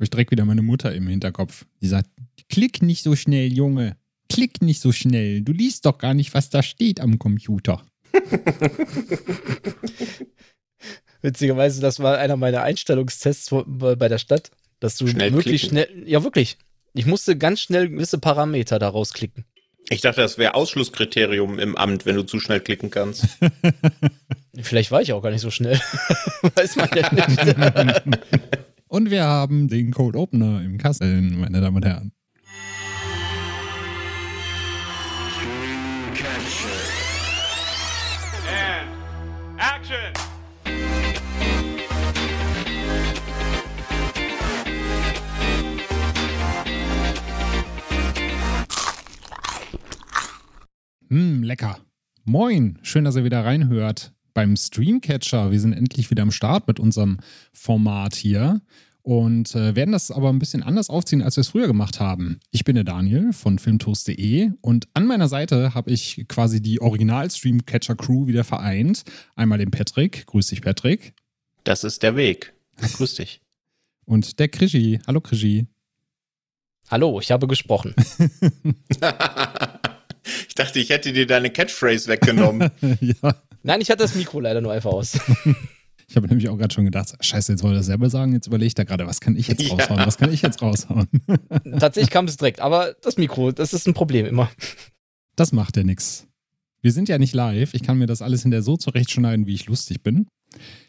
habe ich direkt wieder meine Mutter im Hinterkopf. Die sagt, klick nicht so schnell, Junge. Klick nicht so schnell. Du liest doch gar nicht, was da steht am Computer. Witzigerweise, das war einer meiner Einstellungstests bei der Stadt, dass du schnell wirklich klicken. schnell, ja wirklich, ich musste ganz schnell gewisse Parameter daraus klicken. Ich dachte, das wäre Ausschlusskriterium im Amt, wenn du zu schnell klicken kannst. Vielleicht war ich auch gar nicht so schnell. Weiß man ja nicht. Und wir haben den Code Opener im Kasten, meine Damen und Herren. Hm, lecker. Moin, schön, dass ihr wieder reinhört beim Streamcatcher. Wir sind endlich wieder am Start mit unserem Format hier und äh, werden das aber ein bisschen anders aufziehen, als wir es früher gemacht haben. Ich bin der Daniel von filmtoast.de und an meiner Seite habe ich quasi die Original-Streamcatcher-Crew wieder vereint. Einmal den Patrick. Grüß dich, Patrick. Das ist der Weg. Grüß dich. und der Krischi. Hallo, Krischi. Hallo, ich habe gesprochen. Ich dachte, ich hätte dir deine Catchphrase weggenommen. ja. Nein, ich hatte das Mikro leider nur einfach aus. Ich habe nämlich auch gerade schon gedacht, scheiße, jetzt wollte er selber sagen, jetzt überlege ich da gerade, was kann ich jetzt raushauen, ja. was kann ich jetzt raushauen? Tatsächlich kam es direkt, aber das Mikro, das ist ein Problem immer. Das macht ja nichts. Wir sind ja nicht live, ich kann mir das alles hinterher so zurechtschneiden, wie ich lustig bin.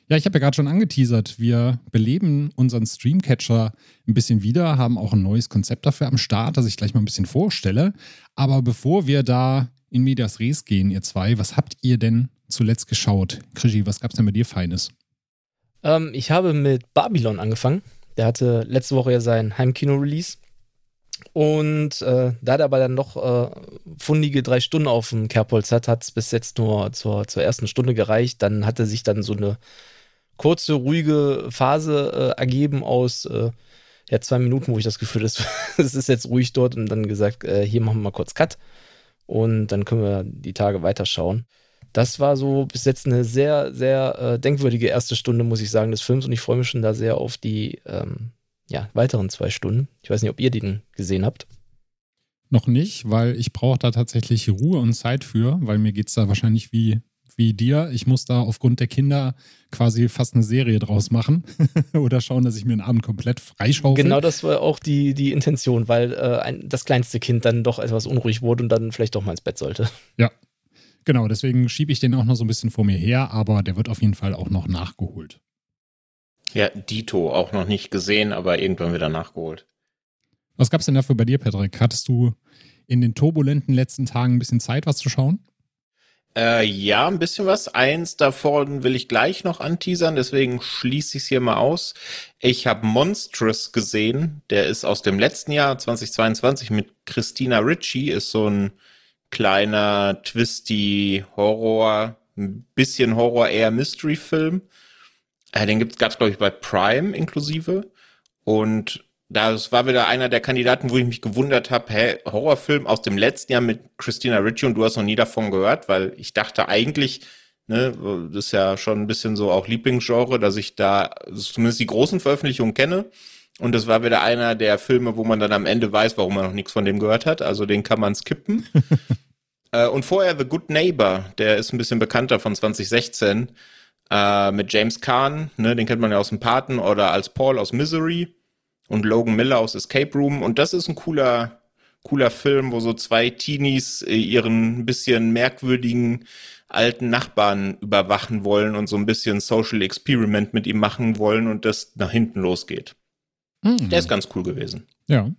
Ja, ich habe ja gerade schon angeteasert, wir beleben unseren Streamcatcher ein bisschen wieder, haben auch ein neues Konzept dafür am Start, das ich gleich mal ein bisschen vorstelle. Aber bevor wir da in Medias Res gehen, ihr zwei, was habt ihr denn zuletzt geschaut? Krischi, was gab es denn bei dir Feines? Ähm, ich habe mit Babylon angefangen. Der hatte letzte Woche ja sein Heimkino-Release. Und äh, da er aber dann noch äh, fundige drei Stunden auf dem Kerbholz hat, hat es bis jetzt nur zur, zur ersten Stunde gereicht. Dann hatte sich dann so eine kurze, ruhige Phase äh, ergeben aus äh, ja, zwei Minuten, wo ich das Gefühl habe, es ist jetzt ruhig dort und dann gesagt, äh, hier machen wir mal kurz Cut und dann können wir die Tage weiterschauen. Das war so bis jetzt eine sehr, sehr äh, denkwürdige erste Stunde, muss ich sagen, des Films und ich freue mich schon da sehr auf die ähm, ja, weiteren zwei Stunden. Ich weiß nicht, ob ihr den gesehen habt. Noch nicht, weil ich brauche da tatsächlich Ruhe und Zeit für, weil mir geht es da wahrscheinlich wie, wie dir. Ich muss da aufgrund der Kinder quasi fast eine Serie draus machen oder schauen, dass ich mir einen Abend komplett freischaufel. Genau, das war auch die, die Intention, weil äh, ein, das kleinste Kind dann doch etwas unruhig wurde und dann vielleicht doch mal ins Bett sollte. Ja, genau, deswegen schiebe ich den auch noch so ein bisschen vor mir her, aber der wird auf jeden Fall auch noch nachgeholt. Ja, Dito auch noch nicht gesehen, aber irgendwann wieder nachgeholt. Was gab es denn dafür bei dir, Patrick? Hattest du in den turbulenten letzten Tagen ein bisschen Zeit, was zu schauen? Äh, ja, ein bisschen was. Eins davon will ich gleich noch anteasern, deswegen schließe ich es hier mal aus. Ich habe Monstrous gesehen. Der ist aus dem letzten Jahr, 2022, mit Christina Ritchie. Ist so ein kleiner, twisty Horror, ein bisschen Horror, eher Mystery-Film. Äh, den gab es, glaube ich, bei Prime inklusive. Und das war wieder einer der Kandidaten, wo ich mich gewundert habe, hä, Horrorfilm aus dem letzten Jahr mit Christina Ricci und du hast noch nie davon gehört, weil ich dachte eigentlich, ne, das ist ja schon ein bisschen so auch Lieblingsgenre, dass ich da zumindest die großen Veröffentlichungen kenne. Und das war wieder einer der Filme, wo man dann am Ende weiß, warum man noch nichts von dem gehört hat. Also den kann man skippen. äh, und vorher The Good Neighbor, der ist ein bisschen bekannter von 2016 äh, mit James Kahn, ne, den kennt man ja aus dem Paten oder als Paul aus Misery und Logan Miller aus Escape Room. Und das ist ein cooler, cooler Film, wo so zwei Teenies äh, ihren bisschen merkwürdigen alten Nachbarn überwachen wollen und so ein bisschen Social Experiment mit ihm machen wollen und das nach hinten losgeht. Mhm. Der ist ganz cool gewesen. Ja.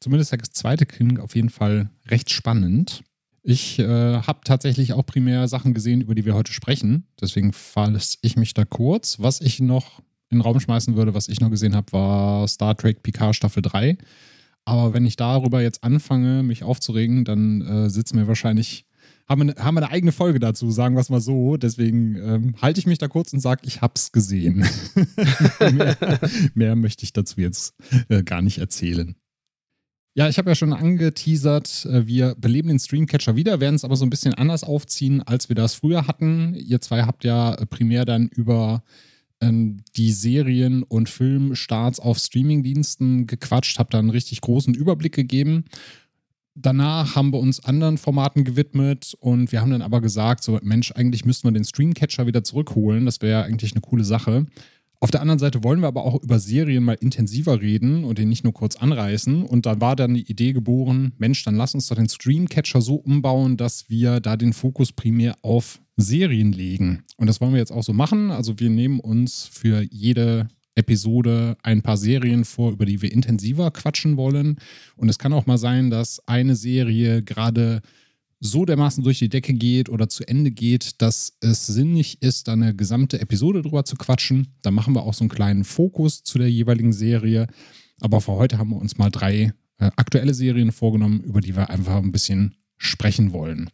Zumindest das zweite Kind auf jeden Fall recht spannend. Ich äh, habe tatsächlich auch primär Sachen gesehen, über die wir heute sprechen. Deswegen fasse ich mich da kurz. Was ich noch in den Raum schmeißen würde, was ich noch gesehen habe, war Star Trek Picard Staffel 3. Aber wenn ich darüber jetzt anfange, mich aufzuregen, dann äh, sitzen wir wahrscheinlich, haben wir, haben eine eigene Folge dazu, sagen wir es mal so. Deswegen ähm, halte ich mich da kurz und sage, ich habe es gesehen. mehr, mehr, möchte ich dazu jetzt äh, gar nicht erzählen. Ja, ich habe ja schon angeteasert, äh, wir beleben den Streamcatcher wieder, werden es aber so ein bisschen anders aufziehen, als wir das früher hatten. Ihr zwei habt ja primär dann über ähm, die Serien und Filmstarts auf Streamingdiensten gequatscht, habe da einen richtig großen Überblick gegeben. Danach haben wir uns anderen Formaten gewidmet und wir haben dann aber gesagt, so Mensch, eigentlich müssten wir den Streamcatcher wieder zurückholen. Das wäre eigentlich eine coole Sache. Auf der anderen Seite wollen wir aber auch über Serien mal intensiver reden und den nicht nur kurz anreißen. Und da war dann die Idee geboren, Mensch, dann lass uns doch den Streamcatcher so umbauen, dass wir da den Fokus primär auf Serien legen. Und das wollen wir jetzt auch so machen. Also wir nehmen uns für jede Episode ein paar Serien vor, über die wir intensiver quatschen wollen. Und es kann auch mal sein, dass eine Serie gerade so dermaßen durch die Decke geht oder zu Ende geht, dass es sinnig ist, da eine gesamte Episode drüber zu quatschen. Da machen wir auch so einen kleinen Fokus zu der jeweiligen Serie. Aber für heute haben wir uns mal drei äh, aktuelle Serien vorgenommen, über die wir einfach ein bisschen sprechen wollen.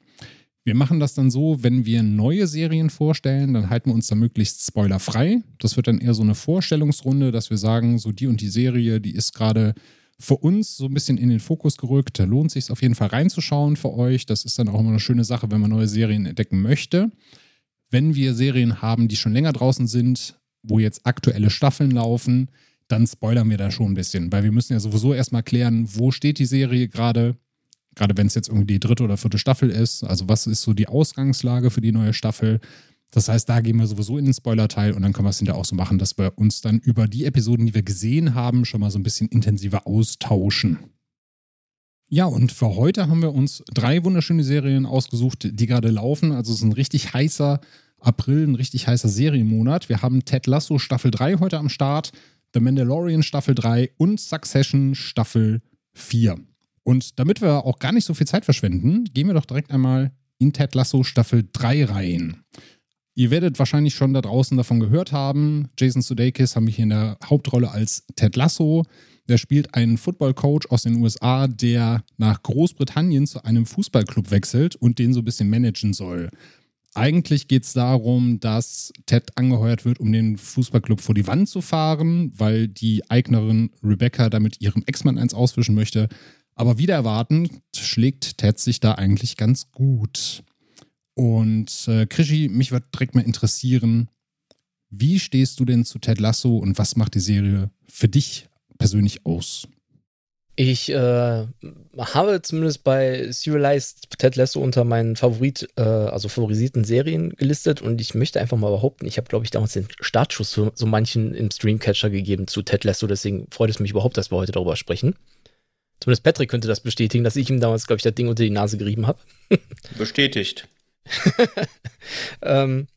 Wir machen das dann so, wenn wir neue Serien vorstellen, dann halten wir uns da möglichst spoilerfrei. Das wird dann eher so eine Vorstellungsrunde, dass wir sagen, so die und die Serie, die ist gerade für uns so ein bisschen in den Fokus gerückt. Da lohnt sich auf jeden Fall reinzuschauen für euch. Das ist dann auch immer eine schöne Sache, wenn man neue Serien entdecken möchte. Wenn wir Serien haben, die schon länger draußen sind, wo jetzt aktuelle Staffeln laufen, dann spoilern wir da schon ein bisschen, weil wir müssen ja sowieso erstmal klären, wo steht die Serie gerade, gerade wenn es jetzt irgendwie die dritte oder vierte Staffel ist. Also was ist so die Ausgangslage für die neue Staffel? Das heißt, da gehen wir sowieso in den Spoiler-Teil und dann können wir es hinterher auch so machen, dass wir uns dann über die Episoden, die wir gesehen haben, schon mal so ein bisschen intensiver austauschen. Ja, und für heute haben wir uns drei wunderschöne Serien ausgesucht, die gerade laufen. Also es ist ein richtig heißer April, ein richtig heißer Serienmonat. Wir haben Ted Lasso Staffel 3 heute am Start, The Mandalorian Staffel 3 und Succession Staffel 4. Und damit wir auch gar nicht so viel Zeit verschwenden, gehen wir doch direkt einmal in Ted Lasso Staffel 3 rein. Ihr werdet wahrscheinlich schon da draußen davon gehört haben. Jason Sudeikis haben wir hier in der Hauptrolle als Ted Lasso. Der spielt einen Football-Coach aus den USA, der nach Großbritannien zu einem Fußballclub wechselt und den so ein bisschen managen soll. Eigentlich geht es darum, dass Ted angeheuert wird, um den Fußballclub vor die Wand zu fahren, weil die Eignerin Rebecca damit ihrem Ex-Mann eins auswischen möchte. Aber wieder erwarten, schlägt Ted sich da eigentlich ganz gut. Und äh, Krischi, mich würde direkt mal interessieren, wie stehst du denn zu Ted Lasso und was macht die Serie für dich persönlich aus? Ich äh, habe zumindest bei Serialized Ted Lasso unter meinen Favorit, äh, also favorisierten Serien gelistet und ich möchte einfach mal behaupten, ich habe, glaube ich, damals den Startschuss für so manchen im Streamcatcher gegeben zu Ted Lasso, deswegen freut es mich überhaupt, dass wir heute darüber sprechen. Zumindest Patrick könnte das bestätigen, dass ich ihm damals, glaube ich, das Ding unter die Nase gerieben habe. Bestätigt. ähm,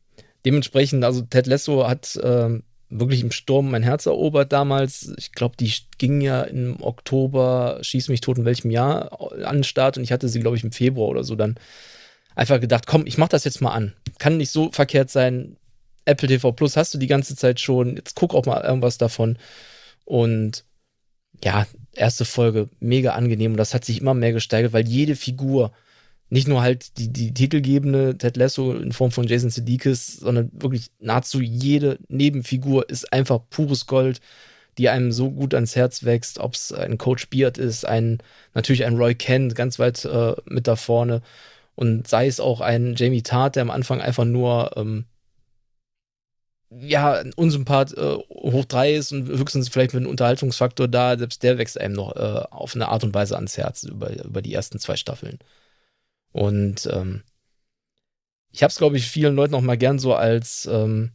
dementsprechend, also Ted Lasso hat ähm, wirklich im Sturm mein Herz erobert damals. Ich glaube, die ging ja im Oktober, schieß mich tot in welchem Jahr an den Start und ich hatte sie, glaube ich, im Februar oder so dann einfach gedacht, komm, ich mach das jetzt mal an. Kann nicht so verkehrt sein. Apple TV Plus hast du die ganze Zeit schon. Jetzt guck auch mal irgendwas davon. Und ja, erste Folge mega angenehm und das hat sich immer mehr gesteigert, weil jede Figur nicht nur halt die, die titelgebende Ted Lasso in Form von Jason Sudeikis, sondern wirklich nahezu jede Nebenfigur ist einfach pures Gold, die einem so gut ans Herz wächst, ob es ein Coach Beard ist, ein natürlich ein Roy Kent ganz weit äh, mit da vorne und sei es auch ein Jamie Tart, der am Anfang einfach nur ähm, ja, ein Unsympath äh, hoch drei ist und höchstens vielleicht mit einem Unterhaltungsfaktor da, selbst der wächst einem noch äh, auf eine Art und Weise ans Herz über, über die ersten zwei Staffeln. Und ähm, ich habe es, glaube ich, vielen Leuten auch mal gern so als, ähm,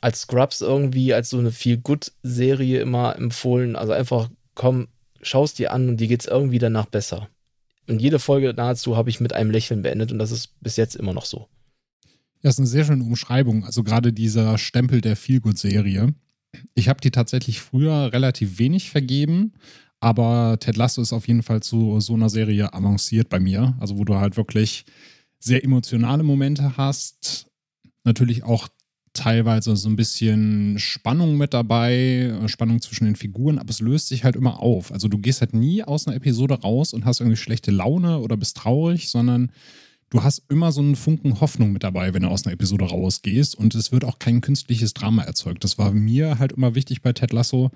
als Scrubs irgendwie, als so eine Feel-Good-Serie immer empfohlen. Also einfach, komm, schaust dir an und dir geht's irgendwie danach besser. Und jede Folge nahezu habe ich mit einem Lächeln beendet und das ist bis jetzt immer noch so. Das ist eine sehr schöne Umschreibung. Also gerade dieser Stempel der Feelgood-Serie. Ich habe die tatsächlich früher relativ wenig vergeben, aber Ted Lasso ist auf jeden Fall zu so einer Serie avanciert bei mir. Also, wo du halt wirklich sehr emotionale Momente hast. Natürlich auch teilweise so ein bisschen Spannung mit dabei, Spannung zwischen den Figuren, aber es löst sich halt immer auf. Also du gehst halt nie aus einer Episode raus und hast irgendwie schlechte Laune oder bist traurig, sondern du hast immer so einen Funken Hoffnung mit dabei, wenn du aus einer Episode rausgehst und es wird auch kein künstliches Drama erzeugt. Das war mir halt immer wichtig bei Ted Lasso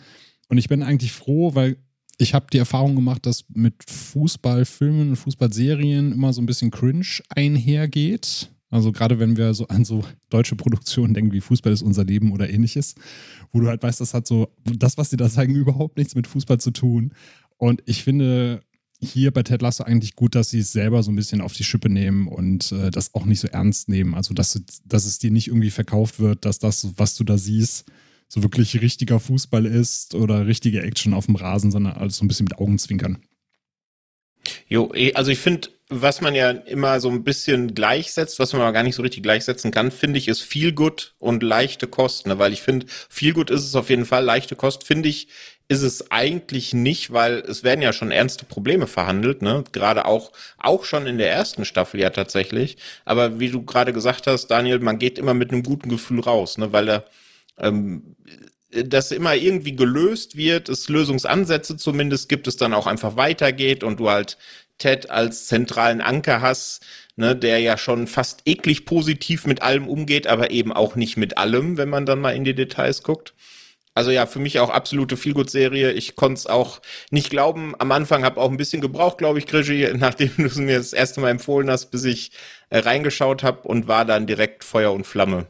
und ich bin eigentlich froh, weil ich habe die Erfahrung gemacht, dass mit Fußballfilmen und Fußballserien immer so ein bisschen Cringe einhergeht. Also gerade wenn wir so an so deutsche Produktionen denken wie Fußball ist unser Leben oder ähnliches, wo du halt weißt, das hat so, das, was sie da zeigen, überhaupt nichts mit Fußball zu tun. Und ich finde hier bei Ted Lasso eigentlich gut, dass sie es selber so ein bisschen auf die Schippe nehmen und äh, das auch nicht so ernst nehmen. Also dass, dass es dir nicht irgendwie verkauft wird, dass das, was du da siehst, so wirklich richtiger Fußball ist oder richtige Action auf dem Rasen, sondern alles so ein bisschen mit Augenzwinkern. Jo, eh, also ich finde, was man ja immer so ein bisschen gleichsetzt, was man aber gar nicht so richtig gleichsetzen kann, finde ich, ist viel gut und leichte Kost, ne? weil ich finde, viel gut ist es auf jeden Fall, leichte Kost finde ich, ist es eigentlich nicht, weil es werden ja schon ernste Probleme verhandelt, ne? Gerade auch, auch schon in der ersten Staffel ja tatsächlich. Aber wie du gerade gesagt hast, Daniel, man geht immer mit einem guten Gefühl raus, ne? Weil er ähm, das immer irgendwie gelöst wird, es Lösungsansätze zumindest gibt, es dann auch einfach weitergeht und du halt Ted als zentralen Anker hast, ne, der ja schon fast eklig positiv mit allem umgeht, aber eben auch nicht mit allem, wenn man dann mal in die Details guckt. Also ja, für mich auch absolute Feelgood-Serie. Ich konnte es auch nicht glauben. Am Anfang habe auch ein bisschen gebraucht, glaube ich, Grigi, nachdem du es mir das erste Mal empfohlen hast, bis ich äh, reingeschaut habe und war dann direkt Feuer und Flamme.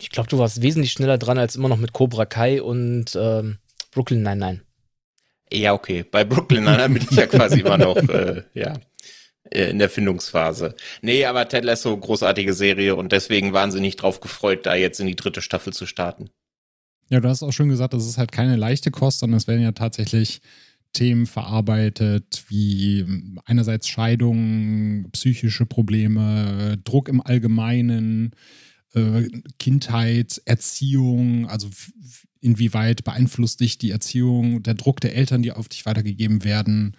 Ich glaube, du warst wesentlich schneller dran als immer noch mit Cobra Kai und ähm, Brooklyn Nein Nein. Ja, okay. Bei Brooklyn Nine bin ich ja quasi immer noch, äh, ja, äh, in der Findungsphase. Nee, aber Ted Lasso, großartige Serie und deswegen wahnsinnig drauf gefreut, da jetzt in die dritte Staffel zu starten. Ja, du hast auch schon gesagt, das ist halt keine leichte Kost, sondern es werden ja tatsächlich Themen verarbeitet, wie einerseits Scheidung, psychische Probleme, Druck im Allgemeinen, äh, Kindheit, Erziehung, also inwieweit beeinflusst dich die Erziehung, der Druck der Eltern, die auf dich weitergegeben werden.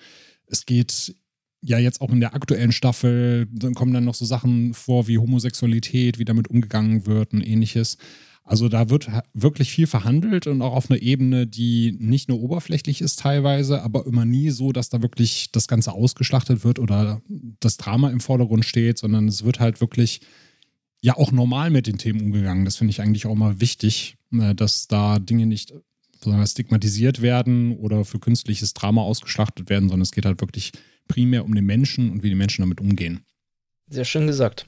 Es geht ja jetzt auch in der aktuellen Staffel, dann kommen dann noch so Sachen vor wie Homosexualität, wie damit umgegangen wird und ähnliches. Also da wird wirklich viel verhandelt und auch auf einer Ebene, die nicht nur oberflächlich ist teilweise, aber immer nie so, dass da wirklich das Ganze ausgeschlachtet wird oder das Drama im Vordergrund steht, sondern es wird halt wirklich ja auch normal mit den Themen umgegangen. Das finde ich eigentlich auch mal wichtig, äh, dass da Dinge nicht stigmatisiert werden oder für künstliches Drama ausgeschlachtet werden, sondern es geht halt wirklich primär um den Menschen und wie die Menschen damit umgehen. Sehr schön gesagt.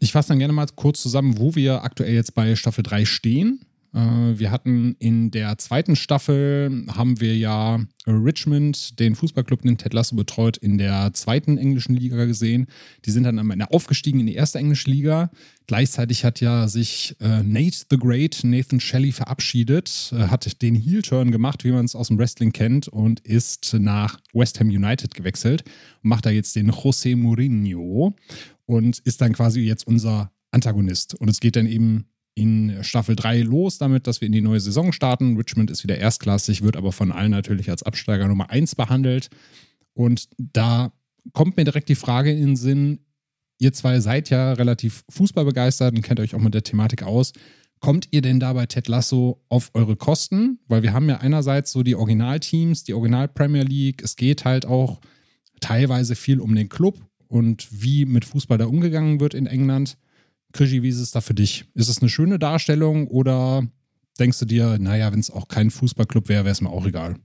Ich fasse dann gerne mal kurz zusammen, wo wir aktuell jetzt bei Staffel 3 stehen. Äh, wir hatten in der zweiten Staffel, haben wir ja Richmond, den Fußballclub, den Ted Lasso betreut, in der zweiten englischen Liga gesehen. Die sind dann am Ende aufgestiegen in die erste englische Liga. Gleichzeitig hat ja sich äh, Nate the Great, Nathan Shelley, verabschiedet, äh, hat den Heel-Turn gemacht, wie man es aus dem Wrestling kennt, und ist nach West Ham United gewechselt und macht da jetzt den José Mourinho und ist dann quasi jetzt unser Antagonist. Und es geht dann eben in Staffel 3 los damit, dass wir in die neue Saison starten. Richmond ist wieder erstklassig, wird aber von allen natürlich als Absteiger Nummer 1 behandelt. Und da kommt mir direkt die Frage in den Sinn, ihr zwei seid ja relativ fußballbegeistert und kennt euch auch mit der Thematik aus. Kommt ihr denn da bei Ted Lasso auf eure Kosten? Weil wir haben ja einerseits so die Originalteams, die Original Premier League. Es geht halt auch teilweise viel um den Club und wie mit Fußball da umgegangen wird in England. Krischi, wie ist es da für dich? Ist es eine schöne Darstellung oder denkst du dir, naja, wenn es auch kein Fußballclub wäre, wäre es mir auch egal?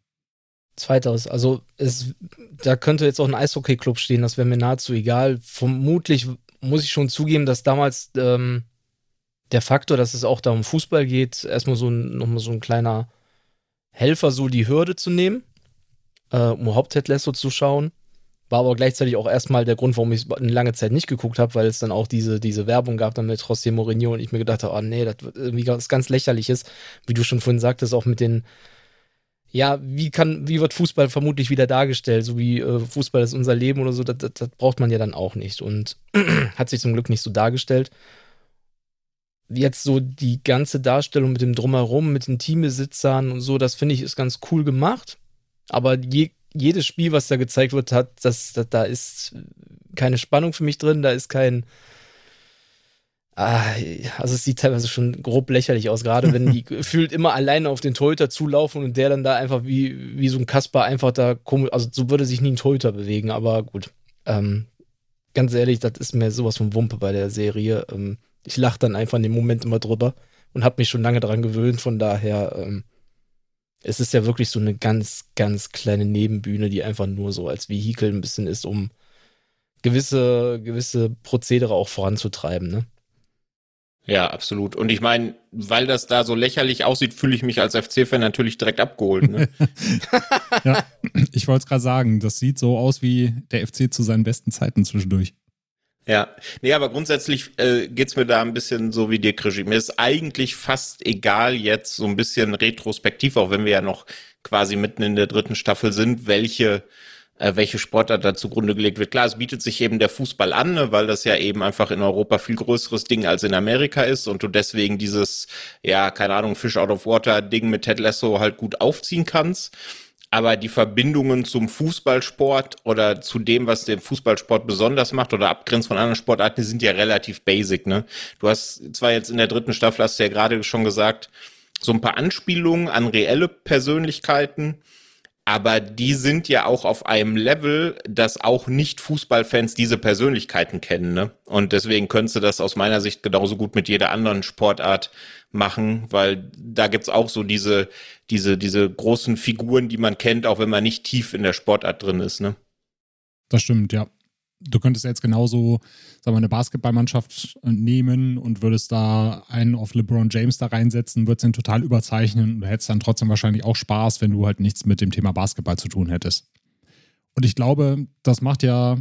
Zweiteres, also es, da könnte jetzt auch ein Eishockey-Club stehen, das wäre mir nahezu egal. Vermutlich muss ich schon zugeben, dass damals ähm, der Faktor, dass es auch da um Fußball geht, erstmal so nochmal so ein kleiner Helfer, so die Hürde zu nehmen, äh, um Hauptheadlasso zu schauen. War aber gleichzeitig auch erstmal der Grund, warum ich es eine lange Zeit nicht geguckt habe, weil es dann auch diese, diese Werbung gab dann mit José Mourinho und ich mir gedacht habe, oh nee, das irgendwie was ganz lächerliches, wie du schon vorhin sagtest, auch mit den, ja, wie kann, wie wird Fußball vermutlich wieder dargestellt, so wie äh, Fußball ist unser Leben oder so, das, das, das braucht man ja dann auch nicht und hat sich zum Glück nicht so dargestellt. Jetzt so die ganze Darstellung mit dem Drumherum, mit den Teambesitzern und so, das finde ich ist ganz cool gemacht. Aber je jedes Spiel, was da gezeigt wird, hat, das, das, da ist keine Spannung für mich drin, da ist kein. Ah, also es sieht teilweise schon grob lächerlich aus, gerade wenn die gefühlt immer alleine auf den Torhüter zulaufen und der dann da einfach wie, wie so ein Kasper einfach da komisch, also so würde sich nie ein Torhüter bewegen, aber gut. Ähm, ganz ehrlich, das ist mir sowas von Wumpe bei der Serie. Ähm, ich lache dann einfach in dem Moment immer drüber und habe mich schon lange daran gewöhnt, von daher ähm, es ist ja wirklich so eine ganz, ganz kleine Nebenbühne, die einfach nur so als Vehikel ein bisschen ist, um gewisse, gewisse Prozedere auch voranzutreiben, ne? Ja, absolut. Und ich meine, weil das da so lächerlich aussieht, fühle ich mich als FC-Fan natürlich direkt abgeholt. Ne? ja, ich wollte es gerade sagen, das sieht so aus wie der FC zu seinen besten Zeiten zwischendurch. Ja, nee, aber grundsätzlich äh, geht's mir da ein bisschen so wie dir, Krischi. Mir ist eigentlich fast egal jetzt so ein bisschen retrospektiv, auch wenn wir ja noch quasi mitten in der dritten Staffel sind, welche äh, welche Sportart da zugrunde gelegt wird. Klar, es bietet sich eben der Fußball an, ne, weil das ja eben einfach in Europa viel größeres Ding als in Amerika ist und du deswegen dieses, ja, keine Ahnung, Fish out of Water Ding mit Ted Lasso halt gut aufziehen kannst. Aber die Verbindungen zum Fußballsport oder zu dem, was den Fußballsport besonders macht oder abgrenzt von anderen Sportarten, die sind ja relativ basic, ne? Du hast zwar jetzt in der dritten Staffel, hast du ja gerade schon gesagt, so ein paar Anspielungen an reelle Persönlichkeiten, aber die sind ja auch auf einem Level, dass auch nicht Fußballfans diese Persönlichkeiten kennen. Ne? Und deswegen könntest du das aus meiner Sicht genauso gut mit jeder anderen Sportart machen, weil da gibt's auch so diese, diese, diese großen Figuren, die man kennt, auch wenn man nicht tief in der Sportart drin ist. Ne? Das stimmt, ja du könntest jetzt genauso, sagen wir, eine Basketballmannschaft nehmen und würdest da einen auf LeBron James da reinsetzen, würdest ihn total überzeichnen und hättest dann trotzdem wahrscheinlich auch Spaß, wenn du halt nichts mit dem Thema Basketball zu tun hättest. Und ich glaube, das macht ja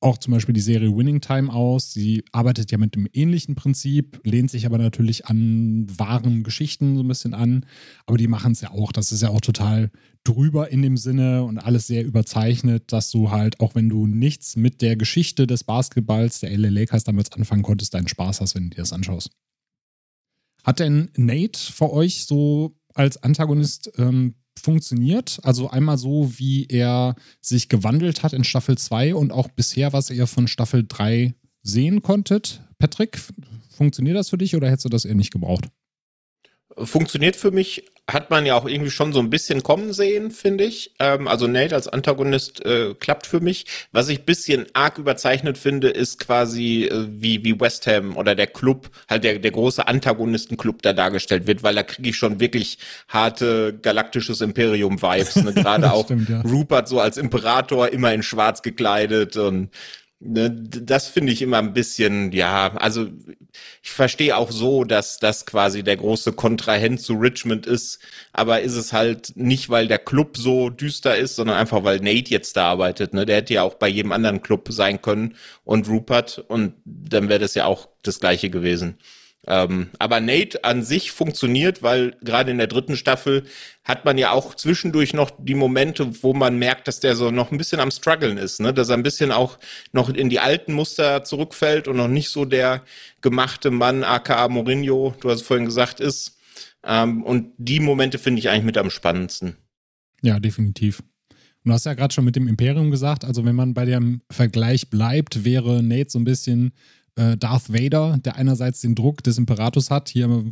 auch zum Beispiel die Serie Winning Time aus. Sie arbeitet ja mit einem ähnlichen Prinzip, lehnt sich aber natürlich an wahren Geschichten so ein bisschen an. Aber die machen es ja auch. Das ist ja auch total drüber in dem Sinne und alles sehr überzeichnet, dass du halt, auch wenn du nichts mit der Geschichte des Basketballs der LA Lakers damals anfangen konntest, deinen Spaß hast, wenn du dir das anschaust. Hat denn Nate für euch so als Antagonist ähm, funktioniert. Also einmal so, wie er sich gewandelt hat in Staffel 2 und auch bisher, was ihr von Staffel 3 sehen konntet. Patrick, funktioniert das für dich oder hättest du das eher nicht gebraucht? Funktioniert für mich, hat man ja auch irgendwie schon so ein bisschen kommen sehen, finde ich. Ähm, also Nate als Antagonist äh, klappt für mich. Was ich bisschen arg überzeichnet finde, ist quasi äh, wie, wie West Ham oder der Club, halt der, der große Antagonistenclub da dargestellt wird, weil da kriege ich schon wirklich harte galaktisches Imperium-Vibes. Ne? Gerade auch stimmt, ja. Rupert so als Imperator immer in schwarz gekleidet und das finde ich immer ein bisschen, ja, also ich verstehe auch so, dass das quasi der große Kontrahent zu Richmond ist, aber ist es halt nicht, weil der Club so düster ist, sondern einfach, weil Nate jetzt da arbeitet. Ne? Der hätte ja auch bei jedem anderen Club sein können und Rupert und dann wäre das ja auch das gleiche gewesen. Ähm, aber Nate an sich funktioniert, weil gerade in der dritten Staffel hat man ja auch zwischendurch noch die Momente, wo man merkt, dass der so noch ein bisschen am struggeln ist, ne? dass er ein bisschen auch noch in die alten Muster zurückfällt und noch nicht so der gemachte Mann, aka Mourinho, du hast vorhin gesagt, ist. Ähm, und die Momente finde ich eigentlich mit am spannendsten. Ja, definitiv. Und du hast ja gerade schon mit dem Imperium gesagt, also wenn man bei dem Vergleich bleibt, wäre Nate so ein bisschen äh, Darth Vader, der einerseits den Druck des Imperators hat, hier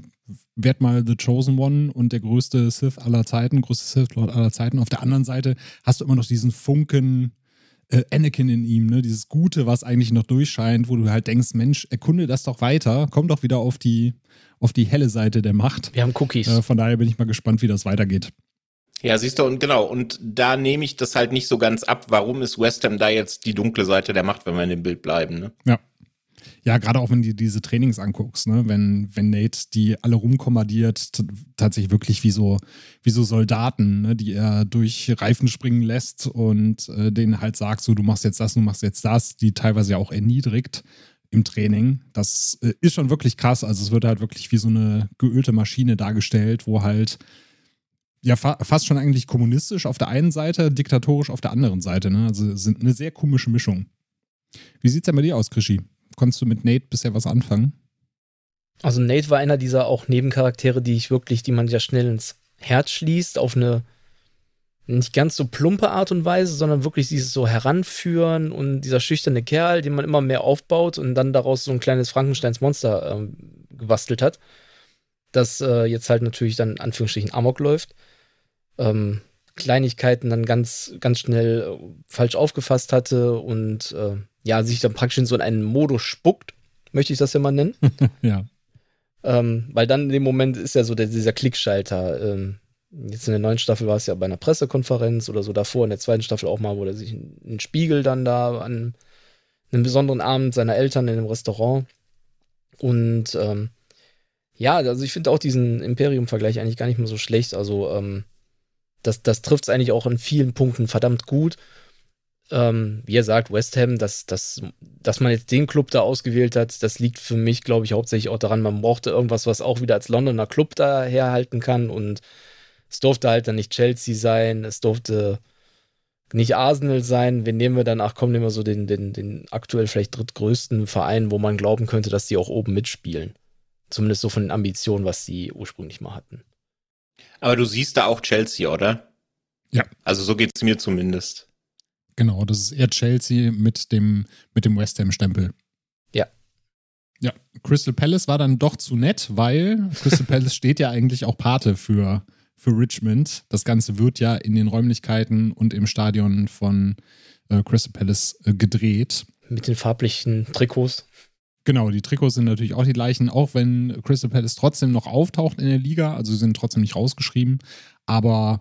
wird mal The Chosen One und der größte Sith aller Zeiten, größte Sith Lord aller Zeiten. Auf der anderen Seite hast du immer noch diesen Funken äh, Anakin in ihm, ne? dieses Gute, was eigentlich noch durchscheint, wo du halt denkst, Mensch, erkunde das doch weiter, komm doch wieder auf die, auf die helle Seite der Macht. Wir haben Cookies. Äh, von daher bin ich mal gespannt, wie das weitergeht. Ja, siehst du, und genau, und da nehme ich das halt nicht so ganz ab. Warum ist West Ham da jetzt die dunkle Seite der Macht, wenn wir in dem Bild bleiben? Ne? Ja. Ja, gerade auch wenn du diese Trainings anguckst, ne? wenn, wenn Nate die alle rumkommandiert, tatsächlich wirklich wie so, wie so Soldaten, ne? die er durch Reifen springen lässt und äh, denen halt sagt, so du machst jetzt das, du machst jetzt das, die teilweise ja auch erniedrigt im Training. Das äh, ist schon wirklich krass. Also es wird halt wirklich wie so eine geölte Maschine dargestellt, wo halt ja fa fast schon eigentlich kommunistisch auf der einen Seite, diktatorisch auf der anderen Seite. Ne? Also sind eine sehr komische Mischung. Wie sieht's denn bei dir aus, Krischi? Konntest du mit Nate bisher was anfangen? Also Nate war einer dieser auch Nebencharaktere, die ich wirklich, die man ja schnell ins Herz schließt, auf eine nicht ganz so plumpe Art und Weise, sondern wirklich dieses so heranführen und dieser schüchterne Kerl, den man immer mehr aufbaut und dann daraus so ein kleines Frankensteins Monster ähm, gebastelt hat, das äh, jetzt halt natürlich dann in Anführungsstrichen Amok läuft. Ähm, Kleinigkeiten dann ganz, ganz schnell äh, falsch aufgefasst hatte und äh, ja, sich dann praktisch in so einen Modus spuckt, möchte ich das ja mal nennen. ja. Ähm, weil dann in dem Moment ist ja so der, dieser Klickschalter. Ähm, jetzt in der neuen Staffel war es ja bei einer Pressekonferenz oder so davor, in der zweiten Staffel auch mal, wo er sich einen Spiegel dann da an, einen besonderen Abend seiner Eltern in einem Restaurant. Und ähm, ja, also ich finde auch diesen Imperium-Vergleich eigentlich gar nicht mehr so schlecht. Also ähm, das, das trifft es eigentlich auch in vielen Punkten verdammt gut. Ähm, wie er sagt, West Ham, dass, dass, dass man jetzt den Club da ausgewählt hat, das liegt für mich, glaube ich, hauptsächlich auch daran, man brauchte irgendwas, was auch wieder als Londoner Club da herhalten kann. Und es durfte halt dann nicht Chelsea sein, es durfte nicht Arsenal sein. Wen nehmen wir dann? Ach komm, nehmen wir so den, den, den aktuell vielleicht drittgrößten Verein, wo man glauben könnte, dass die auch oben mitspielen. Zumindest so von den Ambitionen, was sie ursprünglich mal hatten. Aber du siehst da auch Chelsea, oder? Ja. Also so geht es mir zumindest. Genau, das ist eher Chelsea mit dem, mit dem West Ham-Stempel. Ja. Ja, Crystal Palace war dann doch zu nett, weil Crystal Palace steht ja eigentlich auch Pate für für Richmond. Das Ganze wird ja in den Räumlichkeiten und im Stadion von äh, Crystal Palace äh, gedreht. Mit den farblichen Trikots. Genau, die Trikots sind natürlich auch die gleichen, auch wenn Crystal Palace trotzdem noch auftaucht in der Liga, also sie sind trotzdem nicht rausgeschrieben, aber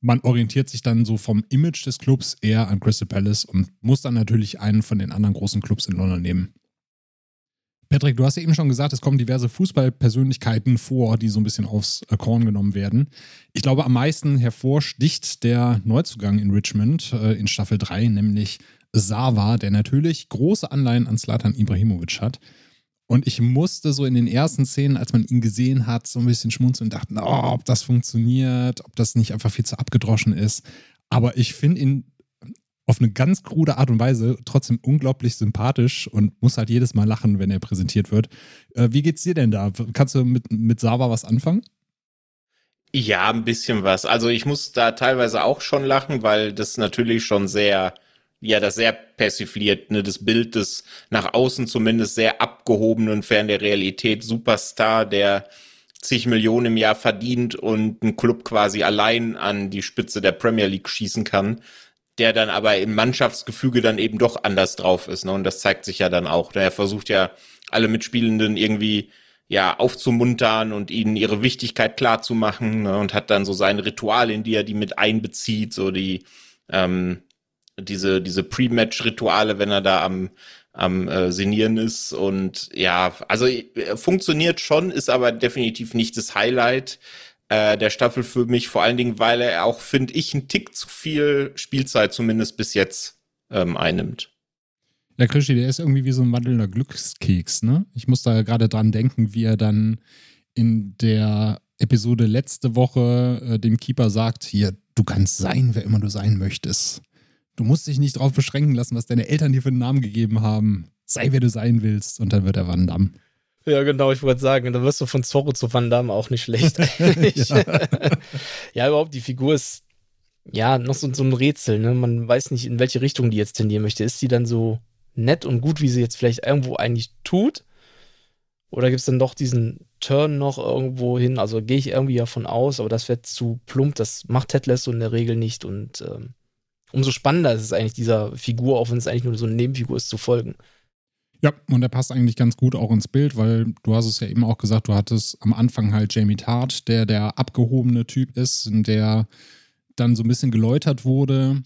man orientiert sich dann so vom Image des Clubs eher an Crystal Palace und muss dann natürlich einen von den anderen großen Clubs in London nehmen. Patrick, du hast ja eben schon gesagt, es kommen diverse Fußballpersönlichkeiten vor, die so ein bisschen aufs äh, Korn genommen werden. Ich glaube, am meisten hervorsticht der Neuzugang in Richmond äh, in Staffel 3, nämlich Sava, der natürlich große Anleihen an Slatan Ibrahimovic hat. Und ich musste so in den ersten Szenen, als man ihn gesehen hat, so ein bisschen schmunzeln und dachten, oh, ob das funktioniert, ob das nicht einfach viel zu abgedroschen ist. Aber ich finde ihn auf eine ganz krude Art und Weise trotzdem unglaublich sympathisch und muss halt jedes Mal lachen, wenn er präsentiert wird. Äh, wie geht's dir denn da? Kannst du mit, mit Sava was anfangen? Ja, ein bisschen was. Also ich muss da teilweise auch schon lachen, weil das natürlich schon sehr, ja, das sehr persifliert, ne, das Bild des nach außen zumindest sehr abgehobenen, fern der Realität Superstar, der zig Millionen im Jahr verdient und einen Club quasi allein an die Spitze der Premier League schießen kann der dann aber im Mannschaftsgefüge dann eben doch anders drauf ist. Ne? Und das zeigt sich ja dann auch. Er versucht ja alle Mitspielenden irgendwie ja aufzumuntern und ihnen ihre Wichtigkeit klar zu machen ne? und hat dann so seine Rituale, in die er die mit einbezieht, so die ähm, diese diese Pre-Match-Rituale, wenn er da am am äh, Senieren ist und ja, also äh, funktioniert schon, ist aber definitiv nicht das Highlight äh, der Staffel für mich, vor allen Dingen, weil er auch, finde ich, einen Tick zu viel Spielzeit zumindest bis jetzt ähm, einnimmt. Der Krischi, der ist irgendwie wie so ein wandelnder Glückskeks, ne? Ich muss da gerade dran denken, wie er dann in der Episode letzte Woche äh, dem Keeper sagt, hier, du kannst sein, wer immer du sein möchtest. Du musst dich nicht darauf beschränken lassen, was deine Eltern dir für einen Namen gegeben haben. Sei, wer du sein willst. Und dann wird er Van Damme. Ja, genau, ich wollte sagen, da wirst du von Zorro zu Van Damme auch nicht schlecht. ja. ja, überhaupt, die Figur ist ja noch so, so ein Rätsel, ne? Man weiß nicht, in welche Richtung die jetzt tendieren möchte. Ist sie dann so nett und gut, wie sie jetzt vielleicht irgendwo eigentlich tut? Oder gibt es dann doch diesen Turn noch irgendwo hin? Also gehe ich irgendwie davon aus, aber das wird zu plump. Das macht Ted Lasso in der Regel nicht. Und ähm, umso spannender ist es eigentlich dieser Figur, auch wenn es eigentlich nur so eine Nebenfigur ist, zu folgen. Ja, und der passt eigentlich ganz gut auch ins Bild, weil du hast es ja eben auch gesagt, du hattest am Anfang halt Jamie Tart, der der abgehobene Typ ist, der dann so ein bisschen geläutert wurde.